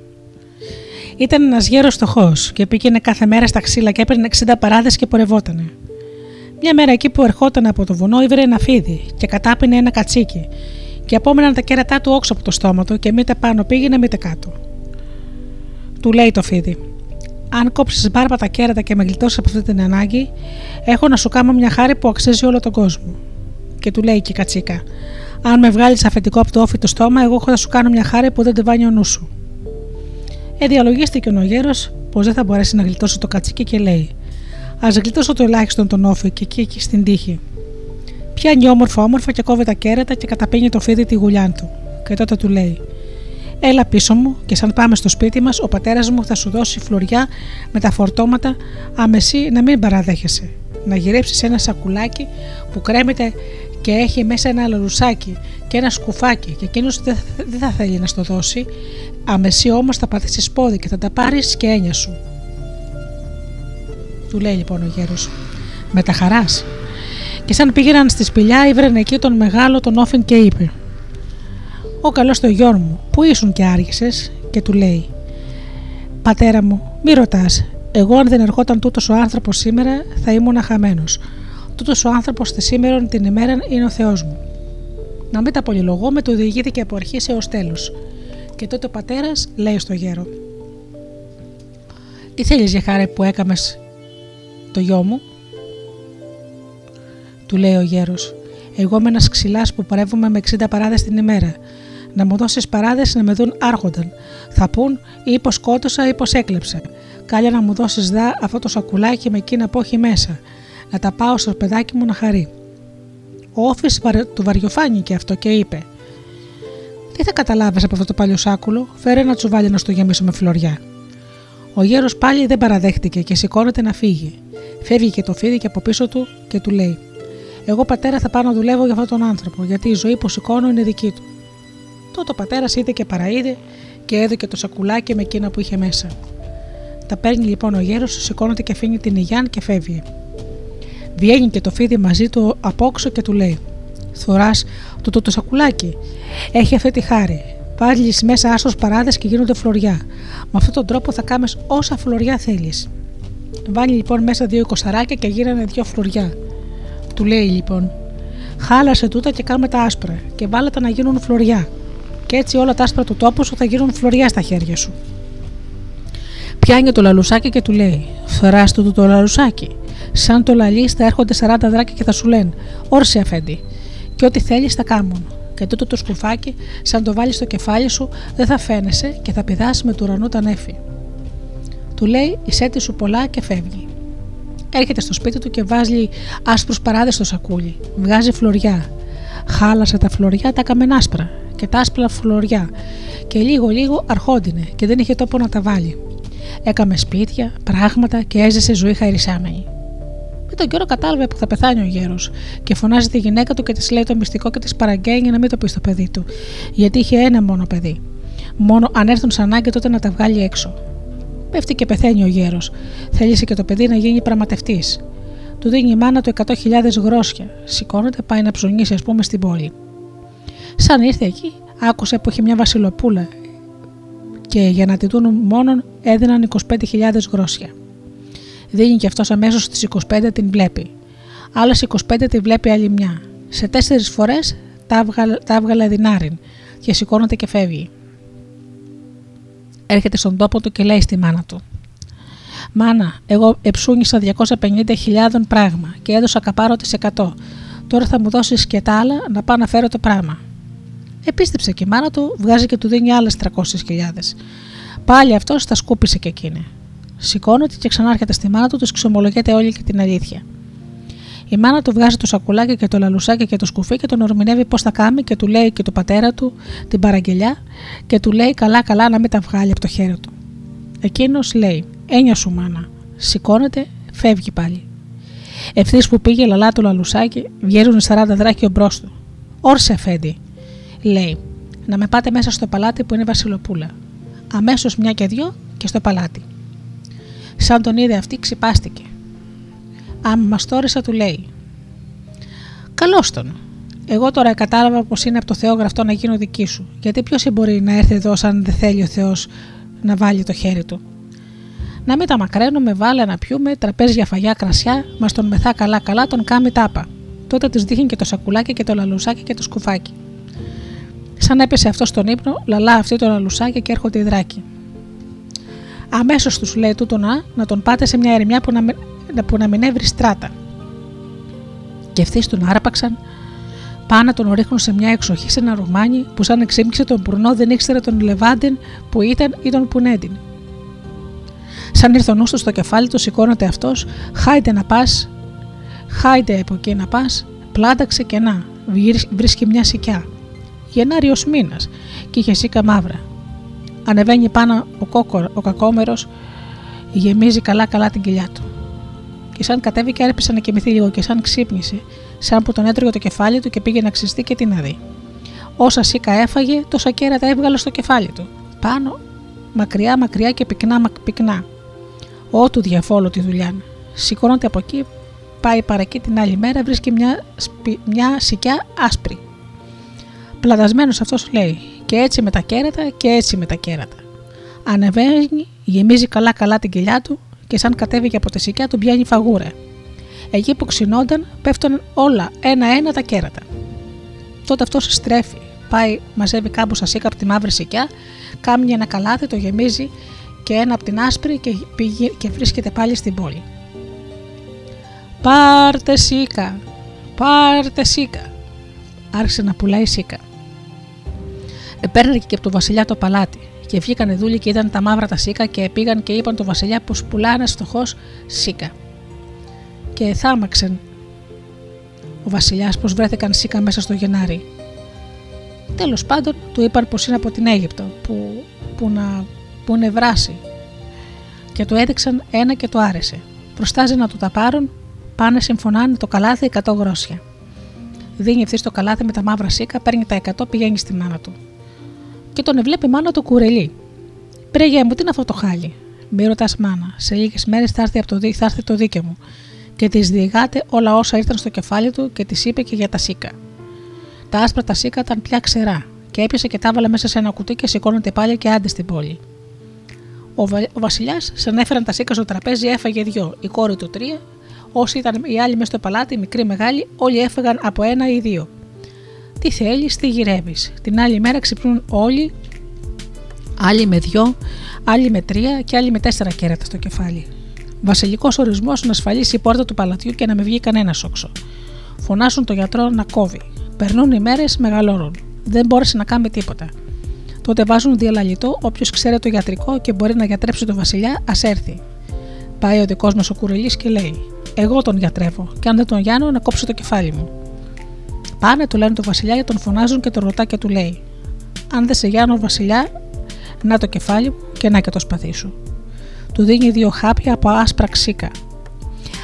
Ήταν ένας γέρος φτωχό και πήγαινε κάθε μέρα στα ξύλα και έπαιρνε 60 παράδες και πορευότανε. Μια μέρα εκεί που ερχόταν από το βουνό, ήβρε ένα φίδι και κατάπινε ένα κατσίκι, και απόμεναν τα κέρατά του όξω από το στόμα του και μήτε πάνω πήγαινε, μήτε κάτω. Του λέει το φίδι: Αν κόψεις μπάρπα τα κέρατα και με γλιτώσεις από αυτή την ανάγκη, έχω να σου κάνω μια χάρη που αξίζει όλο τον κόσμο. Και του λέει και η κατσίκα: Αν με βγάλεις αφεντικό από το όφι το στόμα, εγώ έχω να σου κάνω μια χάρη που δεν τη βάνει ο νους σου. Ε, διαλογίστηκε ο γέρο πως δεν θα μπορέσει να γλιτώσει το κατσίκι και λέει: Α γλιτώσω το ελάχιστον τον όφη και εκεί, εκεί στην τύχη. Πιάνει όμορφα όμορφα και κόβει τα κέρατα και καταπίνει το φίδι τη γουλιά του. Και τότε του λέει: Έλα πίσω μου και σαν πάμε στο σπίτι μας, ο πατέρας μου θα σου δώσει φλουριά με τα φορτώματα, αμεσή να μην παραδέχεσαι. Να γυρέψεις ένα σακουλάκι που κρέμεται και έχει μέσα ένα λαρουσάκι και ένα σκουφάκι και εκείνος δεν θα θέλει να στο δώσει. Αμεσή όμως θα πατήσει πόδι και θα τα πάρεις και έννοια σου. Του λέει λοιπόν ο γέρος. Με τα χαράς. Και σαν πήγαιναν στη σπηλιά, ήβρενε εκεί τον μεγάλο τον Όφιν και είπε: Ο καλός το γιο μου, πού ήσουν και άργησες, και του λέει: Πατέρα μου, μη ρωτάς. Εγώ, αν δεν ερχόταν τούτος ο άνθρωπος σήμερα, θα ήμουν χαμένο. Τούτος ο άνθρωπος τη σήμερα την ημέρα είναι ο Θεός μου. Να μην τα πολυλογώ, με το διηγήθηκε από αρχής έως τέλο. Και τότε ο πατέρας λέει στο γέρο: Τι θέλεις για χάρη που έκαμες το γιο μου, του λέει ο γέρος. Εγώ είμαι ένας ξυλάς που παρεύομαι με 60 παράδες την ημέρα. Να μου δώσεις παράδες να με δουν άρχονταν. Θα πούν ή πω σκότωσα ή πω έκλεψα. Κάλια να μου δώσεις δά αυτό το σακουλάκι με εκείνα που έχει μέσα. Να τα πάω στο παιδάκι μου να χαρεί. Ο όφης του βαριοφάνηκε αυτό και είπε: Τι θα καταλάβεις από αυτό το παλιό σάκουλο, φέρε ένα τσουβάλι να στο γεμίσω με φλωριά. Ο γέρος πάλι δεν παραδέχτηκε και σηκώνεται να φύγει. Φεύγει και το φίδι και από πίσω του και του λέει: Εγώ πατέρα θα πάω να δουλεύω για αυτόν τον άνθρωπο, γιατί η ζωή που σηκώνω είναι δική του. Τότε ο πατέρας είδε και παραείδε και έδωκε το σακουλάκι με εκείνα που είχε μέσα. Τα παίρνει λοιπόν ο γέρος, σηκώνεται και αφήνει την υγιάν και φεύγει. Βγαίνει και το φίδι μαζί του απόξω και του λέει: Θωράς το, το, σακουλάκι. Έχει αυτή τη χάρη. Πάλι μέσα άσο παράδες και γίνονται φλωριά. Με αυτόν τον τρόπο θα κάνει όσα φλωριά θέλεις. Βάλει λοιπόν μέσα δύο κοσαράκια και γύρανε δύο φλουριά. Του λέει λοιπόν: Χάλασε τούτα και κάμε τα άσπρα και βάλε τα να γίνουν φλωριά. Και έτσι όλα τα άσπρα του τόπου σου θα γίνουν φλωριά στα χέρια σου. Πιάνει το λαλουσάκι και του λέει: Φερά του το λαλουσάκι. Σαν το λαλί θα έρχονται 40 δράκια και θα σου λένε: Όρσε αφέντη. Και ό,τι θέλεις θα κάμουν. Και τούτο το σκουφάκι, σαν το βάλεις στο κεφάλι σου, δεν θα φαίνεσαι και θα πηδάσει με του ουρανού τα νέφη. Του λέει: Η σέτη σου πολλά και φεύγει. Έρχεται στο σπίτι του και βάζει άσπρους παράδες στο σακούλι. Βγάζει φλωριά. Χάλασε τα φλωριά τα καμενάσπρα και τα άσπρα φλωριά. Και λίγο λίγο αρχόντινε και δεν είχε τόπο να τα βάλει. Έκαμε σπίτια, πράγματα και έζησε ζωή χαρισάμενη. Με τον καιρό κατάλαβε που θα πεθάνει ο γέρος και φωνάζει τη γυναίκα του και της λέει το μυστικό και της παραγγέλνει να μην το πει στο παιδί του, γιατί είχε ένα μόνο παιδί. Μόνο αν έρθουν σαν ανάγκη τότε να τα βγάλει έξω. Πέφτει και πεθαίνει ο γέρος. Θέλησε και το παιδί να γίνει πραγματευτής. Του δίνει η μάνα του 100.000 γρόσια. Σηκώνεται, πάει να ψωνίσει, ας πούμε, στην πόλη. Σαν ήρθε εκεί, άκουσε που είχε μια βασιλοπούλα και για να τη δουν μόνον έδιναν 25.000 γρόσια. Δίνει και αυτός αμέσως στις 25 την βλέπει. Άλλες 25 τη βλέπει άλλη μια. Σε τέσσερις φορές τα, τα έβγαλε δυνάριν και σηκώνεται και φεύγει έρχεται στον τόπο του και λέει στη μάνα του. Μάνα, εγώ εψούνισα 250.000 πράγμα και έδωσα καπάρο τις 100. Τώρα θα μου δώσεις και τα άλλα να πάω να φέρω το πράγμα. Επίστεψε και η μάνα του, βγάζει και του δίνει άλλες 300.000. Πάλι αυτός τα σκούπισε και εκείνη. Σηκώνεται και ξανάρχεται στη μάνα του, του ξομολογείται όλη και την αλήθεια. Η μάνα του βγάζει το σακουλάκι και το λαλουσάκι και το σκουφί και τον ορμηνεύει πώς θα κάνει και του λέει και το πατέρα του την παραγγελιά και του λέει καλά-καλά να μην τα βγάλει από το χέρι του. Εκείνος λέει: Έννοια σου, μάνα. Σηκώνεται, φεύγει πάλι. Ευθύς που πήγε λαλά το λαλουσάκι, βγαίνουν 40 δράκια μπρος του. Όρσε, αφέντη, λέει: Να με πάτε μέσα στο παλάτι που είναι Βασιλοπούλα. Αμέσως μια και δυο και στο παλάτι. Σαν τον είδε αυτή, ξυπάστηκε. Αν μαστόρισα του λέει: Καλώς τον. Εγώ τώρα κατάλαβα πως είναι από το Θεό γραφτό να γίνω δική σου. Γιατί ποιος μπορεί να έρθει εδώ σαν δεν θέλει ο Θεός να βάλει το χέρι του. Να μην τα μακραίνουμε, βάλε να πιούμε, τραπέζια φαγιά, κρασιά, μας τον μεθά καλά-καλά, τον κάμει τάπα. Τότε τη δείχνει και το σακουλάκι και το λαλουσάκι και το σκουφάκι. Σαν έπεσε αυτό στον ύπνο, λαλά αυτή το λαλουσάκι και έρχονται οι δράκοι. Αμέσως τους λέει τούτο να, να τον πάτε σε μια ερημιά που να, μην, που να μην έβρει στράτα. Και ευθύ τον άρπαξαν, πάνε να τον ρίχνουν σε μια εξοχή σε ένα ρουμάνι που σαν εξήμιξε τον πουρνό δεν ήξερε τον Λεβάντιν που ήταν ή τον Πουνέντιν. Σαν ήρθε ο νους του στο κεφάλι του, σηκώνεται αυτός, χάιντε να πας, χάιντε από εκεί να πας, πλάταξε και να, βρίσκει μια σικιά. Γενάριος μήνας και είχε σίκα μαύρα. Ανεβαίνει πάνω ο, κόκορ, ο κακόμερος, γεμίζει καλά-καλά την κοιλιά του. Και σαν κατέβηκε, έπεσε να κοιμηθεί λίγο και σαν ξύπνησε, σαν που τον έτρωγε το κεφάλι του και πήγε να ξυστεί και τι να δει. Όσα σίκα έφαγε, τόσα κέρατα έβγαλε στο κεφάλι του. Πάνω, μακριά, μακριά και πυκνά, πυκνά. Ό του διαφόλου τη δουλειά. Σηκώνεται από εκεί, πάει παρακεί την άλλη μέρα, βρίσκει μια, μια σικιά άσπρη. Πλατασμένος αυτός λέει: Και έτσι με τα κέρατα και έτσι με τα κέρατα. Ανεβαίνει, γεμίζει καλά-καλά την κοιλιά του και σαν κατέβηκε από τη σικιά του πιάνει φαγούρα. Εκεί που ξυνόταν πέφτουν όλα ένα-ένα τα κέρατα. Τότε αυτός στρέφει, πάει, μαζεύει κάπου σα σίκα από τη μαύρη σικιά, κάνει ένα καλάθι, το γεμίζει και ένα από την άσπρη και, πήγε, και βρίσκεται πάλι στην πόλη. Πάρτε σίκα, πάρτε σίκα. Άρχισε να πουλάει σίκα. Επέρνε και από τον Βασιλιά το παλάτι. Και βγήκαν δούλοι και είδαν τα μαύρα τα σίκα και πήγαν και είπαν το Βασιλιά πω πουλάνε φτωχό σίκα. Και θάμαξαν ο Βασιλιάς πως βρέθηκαν σίκα μέσα στο Γενάρη. Τέλος πάντων του είπαν πως είναι από την Αίγυπτο, που, που, να, που είναι βράση. Και του έδειξαν ένα και του άρεσε. Προστάζει να του τα πάρουν, πάνε συμφωνάνε το καλάθι 100 γρόσια. Δίνει ευθύς το καλάθι με τα μαύρα σίκα, παίρνει τα 100, πηγαίνει στη μάνα του και τον ευλέπει μάνα του κουρελί. Πρέγε μου, τι είναι αυτό το χάλι; Μη ρωτάς μάνα. Σε λίγες μέρες θα, έρθει το, θα έρθει το δίκαιο μου. Και της διηγάται όλα όσα ήρθαν στο κεφάλι του και της είπε και για τα σίκα. Τα άσπρα τα σίκα ήταν πια ξερά και έπιασε και τα βάλε μέσα σε ένα κουτί και σηκώνεται πάλι και άντε στην πόλη. Ο, Βα... ο Βασιλιάς, σαν έφεραν τα σίκα στο τραπέζι, έφαγε δυο, η κόρη του τρία. Όσοι ήταν οι άλλοι μέσα στο παλάτι, μικροί μεγάλοι, όλοι έφαγαν από ένα ή δύο. Τι θέλεις, τι γυρεύεις. Την άλλη μέρα ξυπνούν όλοι, άλλοι με δυο, άλλοι με τρία και άλλοι με τέσσερα κέρατα στο κεφάλι. Βασιλικός ορισμός να ασφαλίσει η πόρτα του παλατιού και να μην βγει κανένα όξο. Φωνάσουν το γιατρό να κόβει. Περνούν οι μέρες, μεγαλώνουν. Δεν μπόρεσε να κάνει τίποτα. Τότε βάζουν διαλαλητό, όποιος ξέρει το γιατρικό και μπορεί να γιατρέψει τον Βασιλιά, ας έρθει. Πάει ο δικός μας ο κουρελής και λέει: Εγώ τον γιατρεύω, και αν δεν τον γιάνω, να κόψω το κεφάλι μου. Πάνε, του λένε το Βασιλιά, τον φωνάζουν και τον ρωτά και του λέει: Αν δεν σε γιάνω, Βασιλιά, να το κεφάλι μου και να και το σπαθί σου. Του δίνει δύο χάπια από άσπρα ξύκα.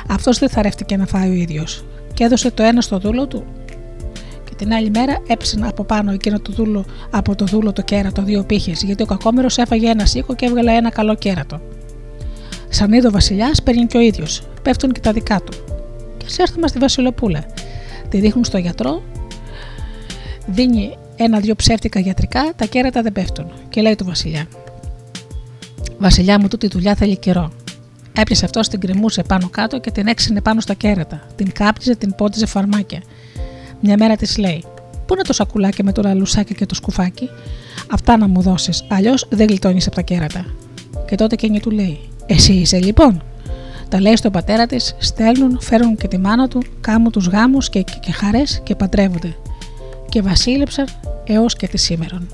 Αυτός δεν θαρεύτηκε να φάει ο ίδιος και έδωσε το ένα στο δούλο του. Και την άλλη μέρα έψινε από πάνω εκείνο το δούλο, από το δούλο το κέρατο δύο πύχες, γιατί ο κακόμερος έφαγε ένα σίκο και έβγαλε ένα καλό κέρατο. Σαν είδο ο Βασιλιάς παίρνει και ο ίδιος, πέφτουν και τα δικά του. Και ας έρθουμε στη Βασιλοπούλα τη δείχνουν στο γιατρό, δίνει ένα-δυο ψεύτικα γιατρικά, τα κέρατα δεν πέφτουν. Και λέει του Βασιλιά: Βασιλιά μου, τούτη δουλειά θέλει καιρό. Έπιασε αυτό, την κρεμούσε πάνω κάτω και την έξινε πάνω στα κέρατα. Την κάπτιζε, την πόντιζε φαρμάκια. Μια μέρα της λέει: Πού είναι το σακουλάκι με το λαλουσάκι και το σκουφάκι, Αυτά να μου δώσεις, αλλιώς δεν γλιτώνεις από τα κέρατα. Και τότε εκείνη του λέει: Εσύ είσαι λοιπόν. Τα λέει στον πατέρα της, στέλνουν, φέρνουν και τη μάνα του, κάμουν τους γάμους και, και, και χαρές και παντρεύονται. Και βασίλεψαν έως και τη σήμερον.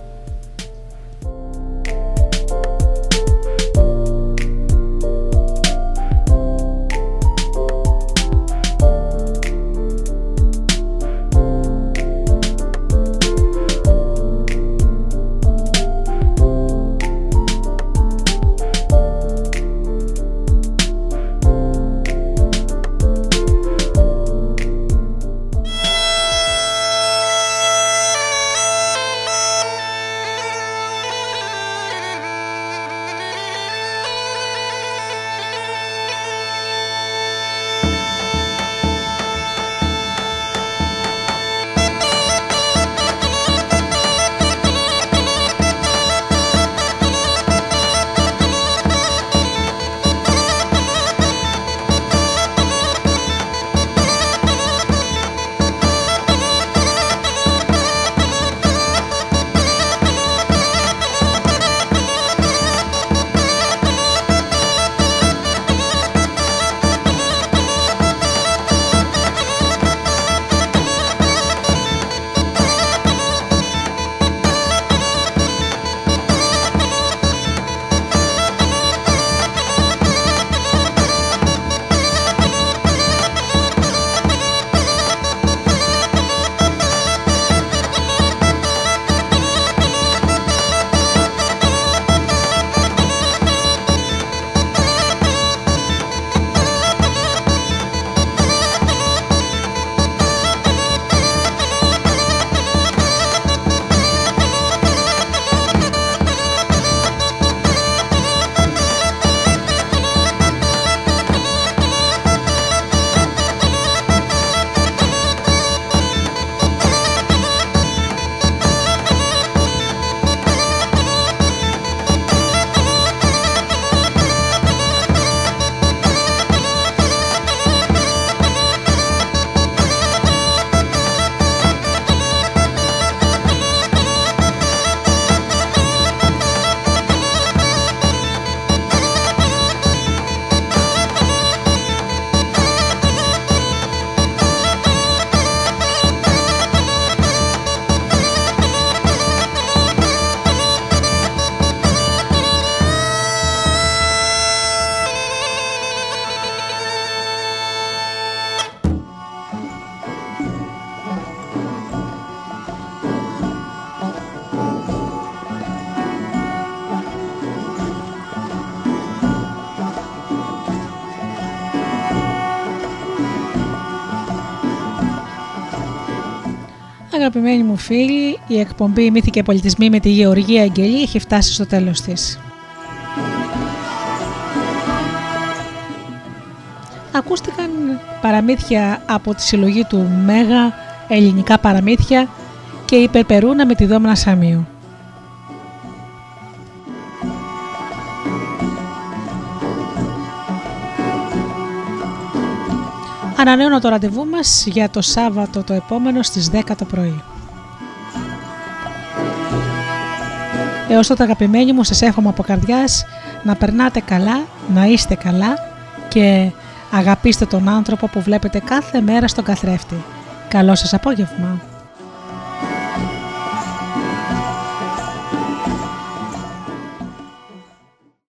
Αγαπημένοι μου φίλοι, η εκπομπή «Μύθοι και πολιτισμοί» με τη Γεωργία Αγγελή έχει φτάσει στο τέλος της. Ακούστηκαν παραμύθια από τη συλλογή του Μέγα ελληνικά παραμύθια και η Περπερούνα με τη Δόμνα Σαμίου. Ανανέωνα το ραντεβού μας για το Σάββατο το επόμενο στις 10 το πρωί. Έως τότε αγαπημένοι μου σας εύχομαι από καρδιάς να περνάτε καλά, να είστε καλά και αγαπήστε τον άνθρωπο που βλέπετε κάθε μέρα στον καθρέφτη. Καλό σας απόγευμα!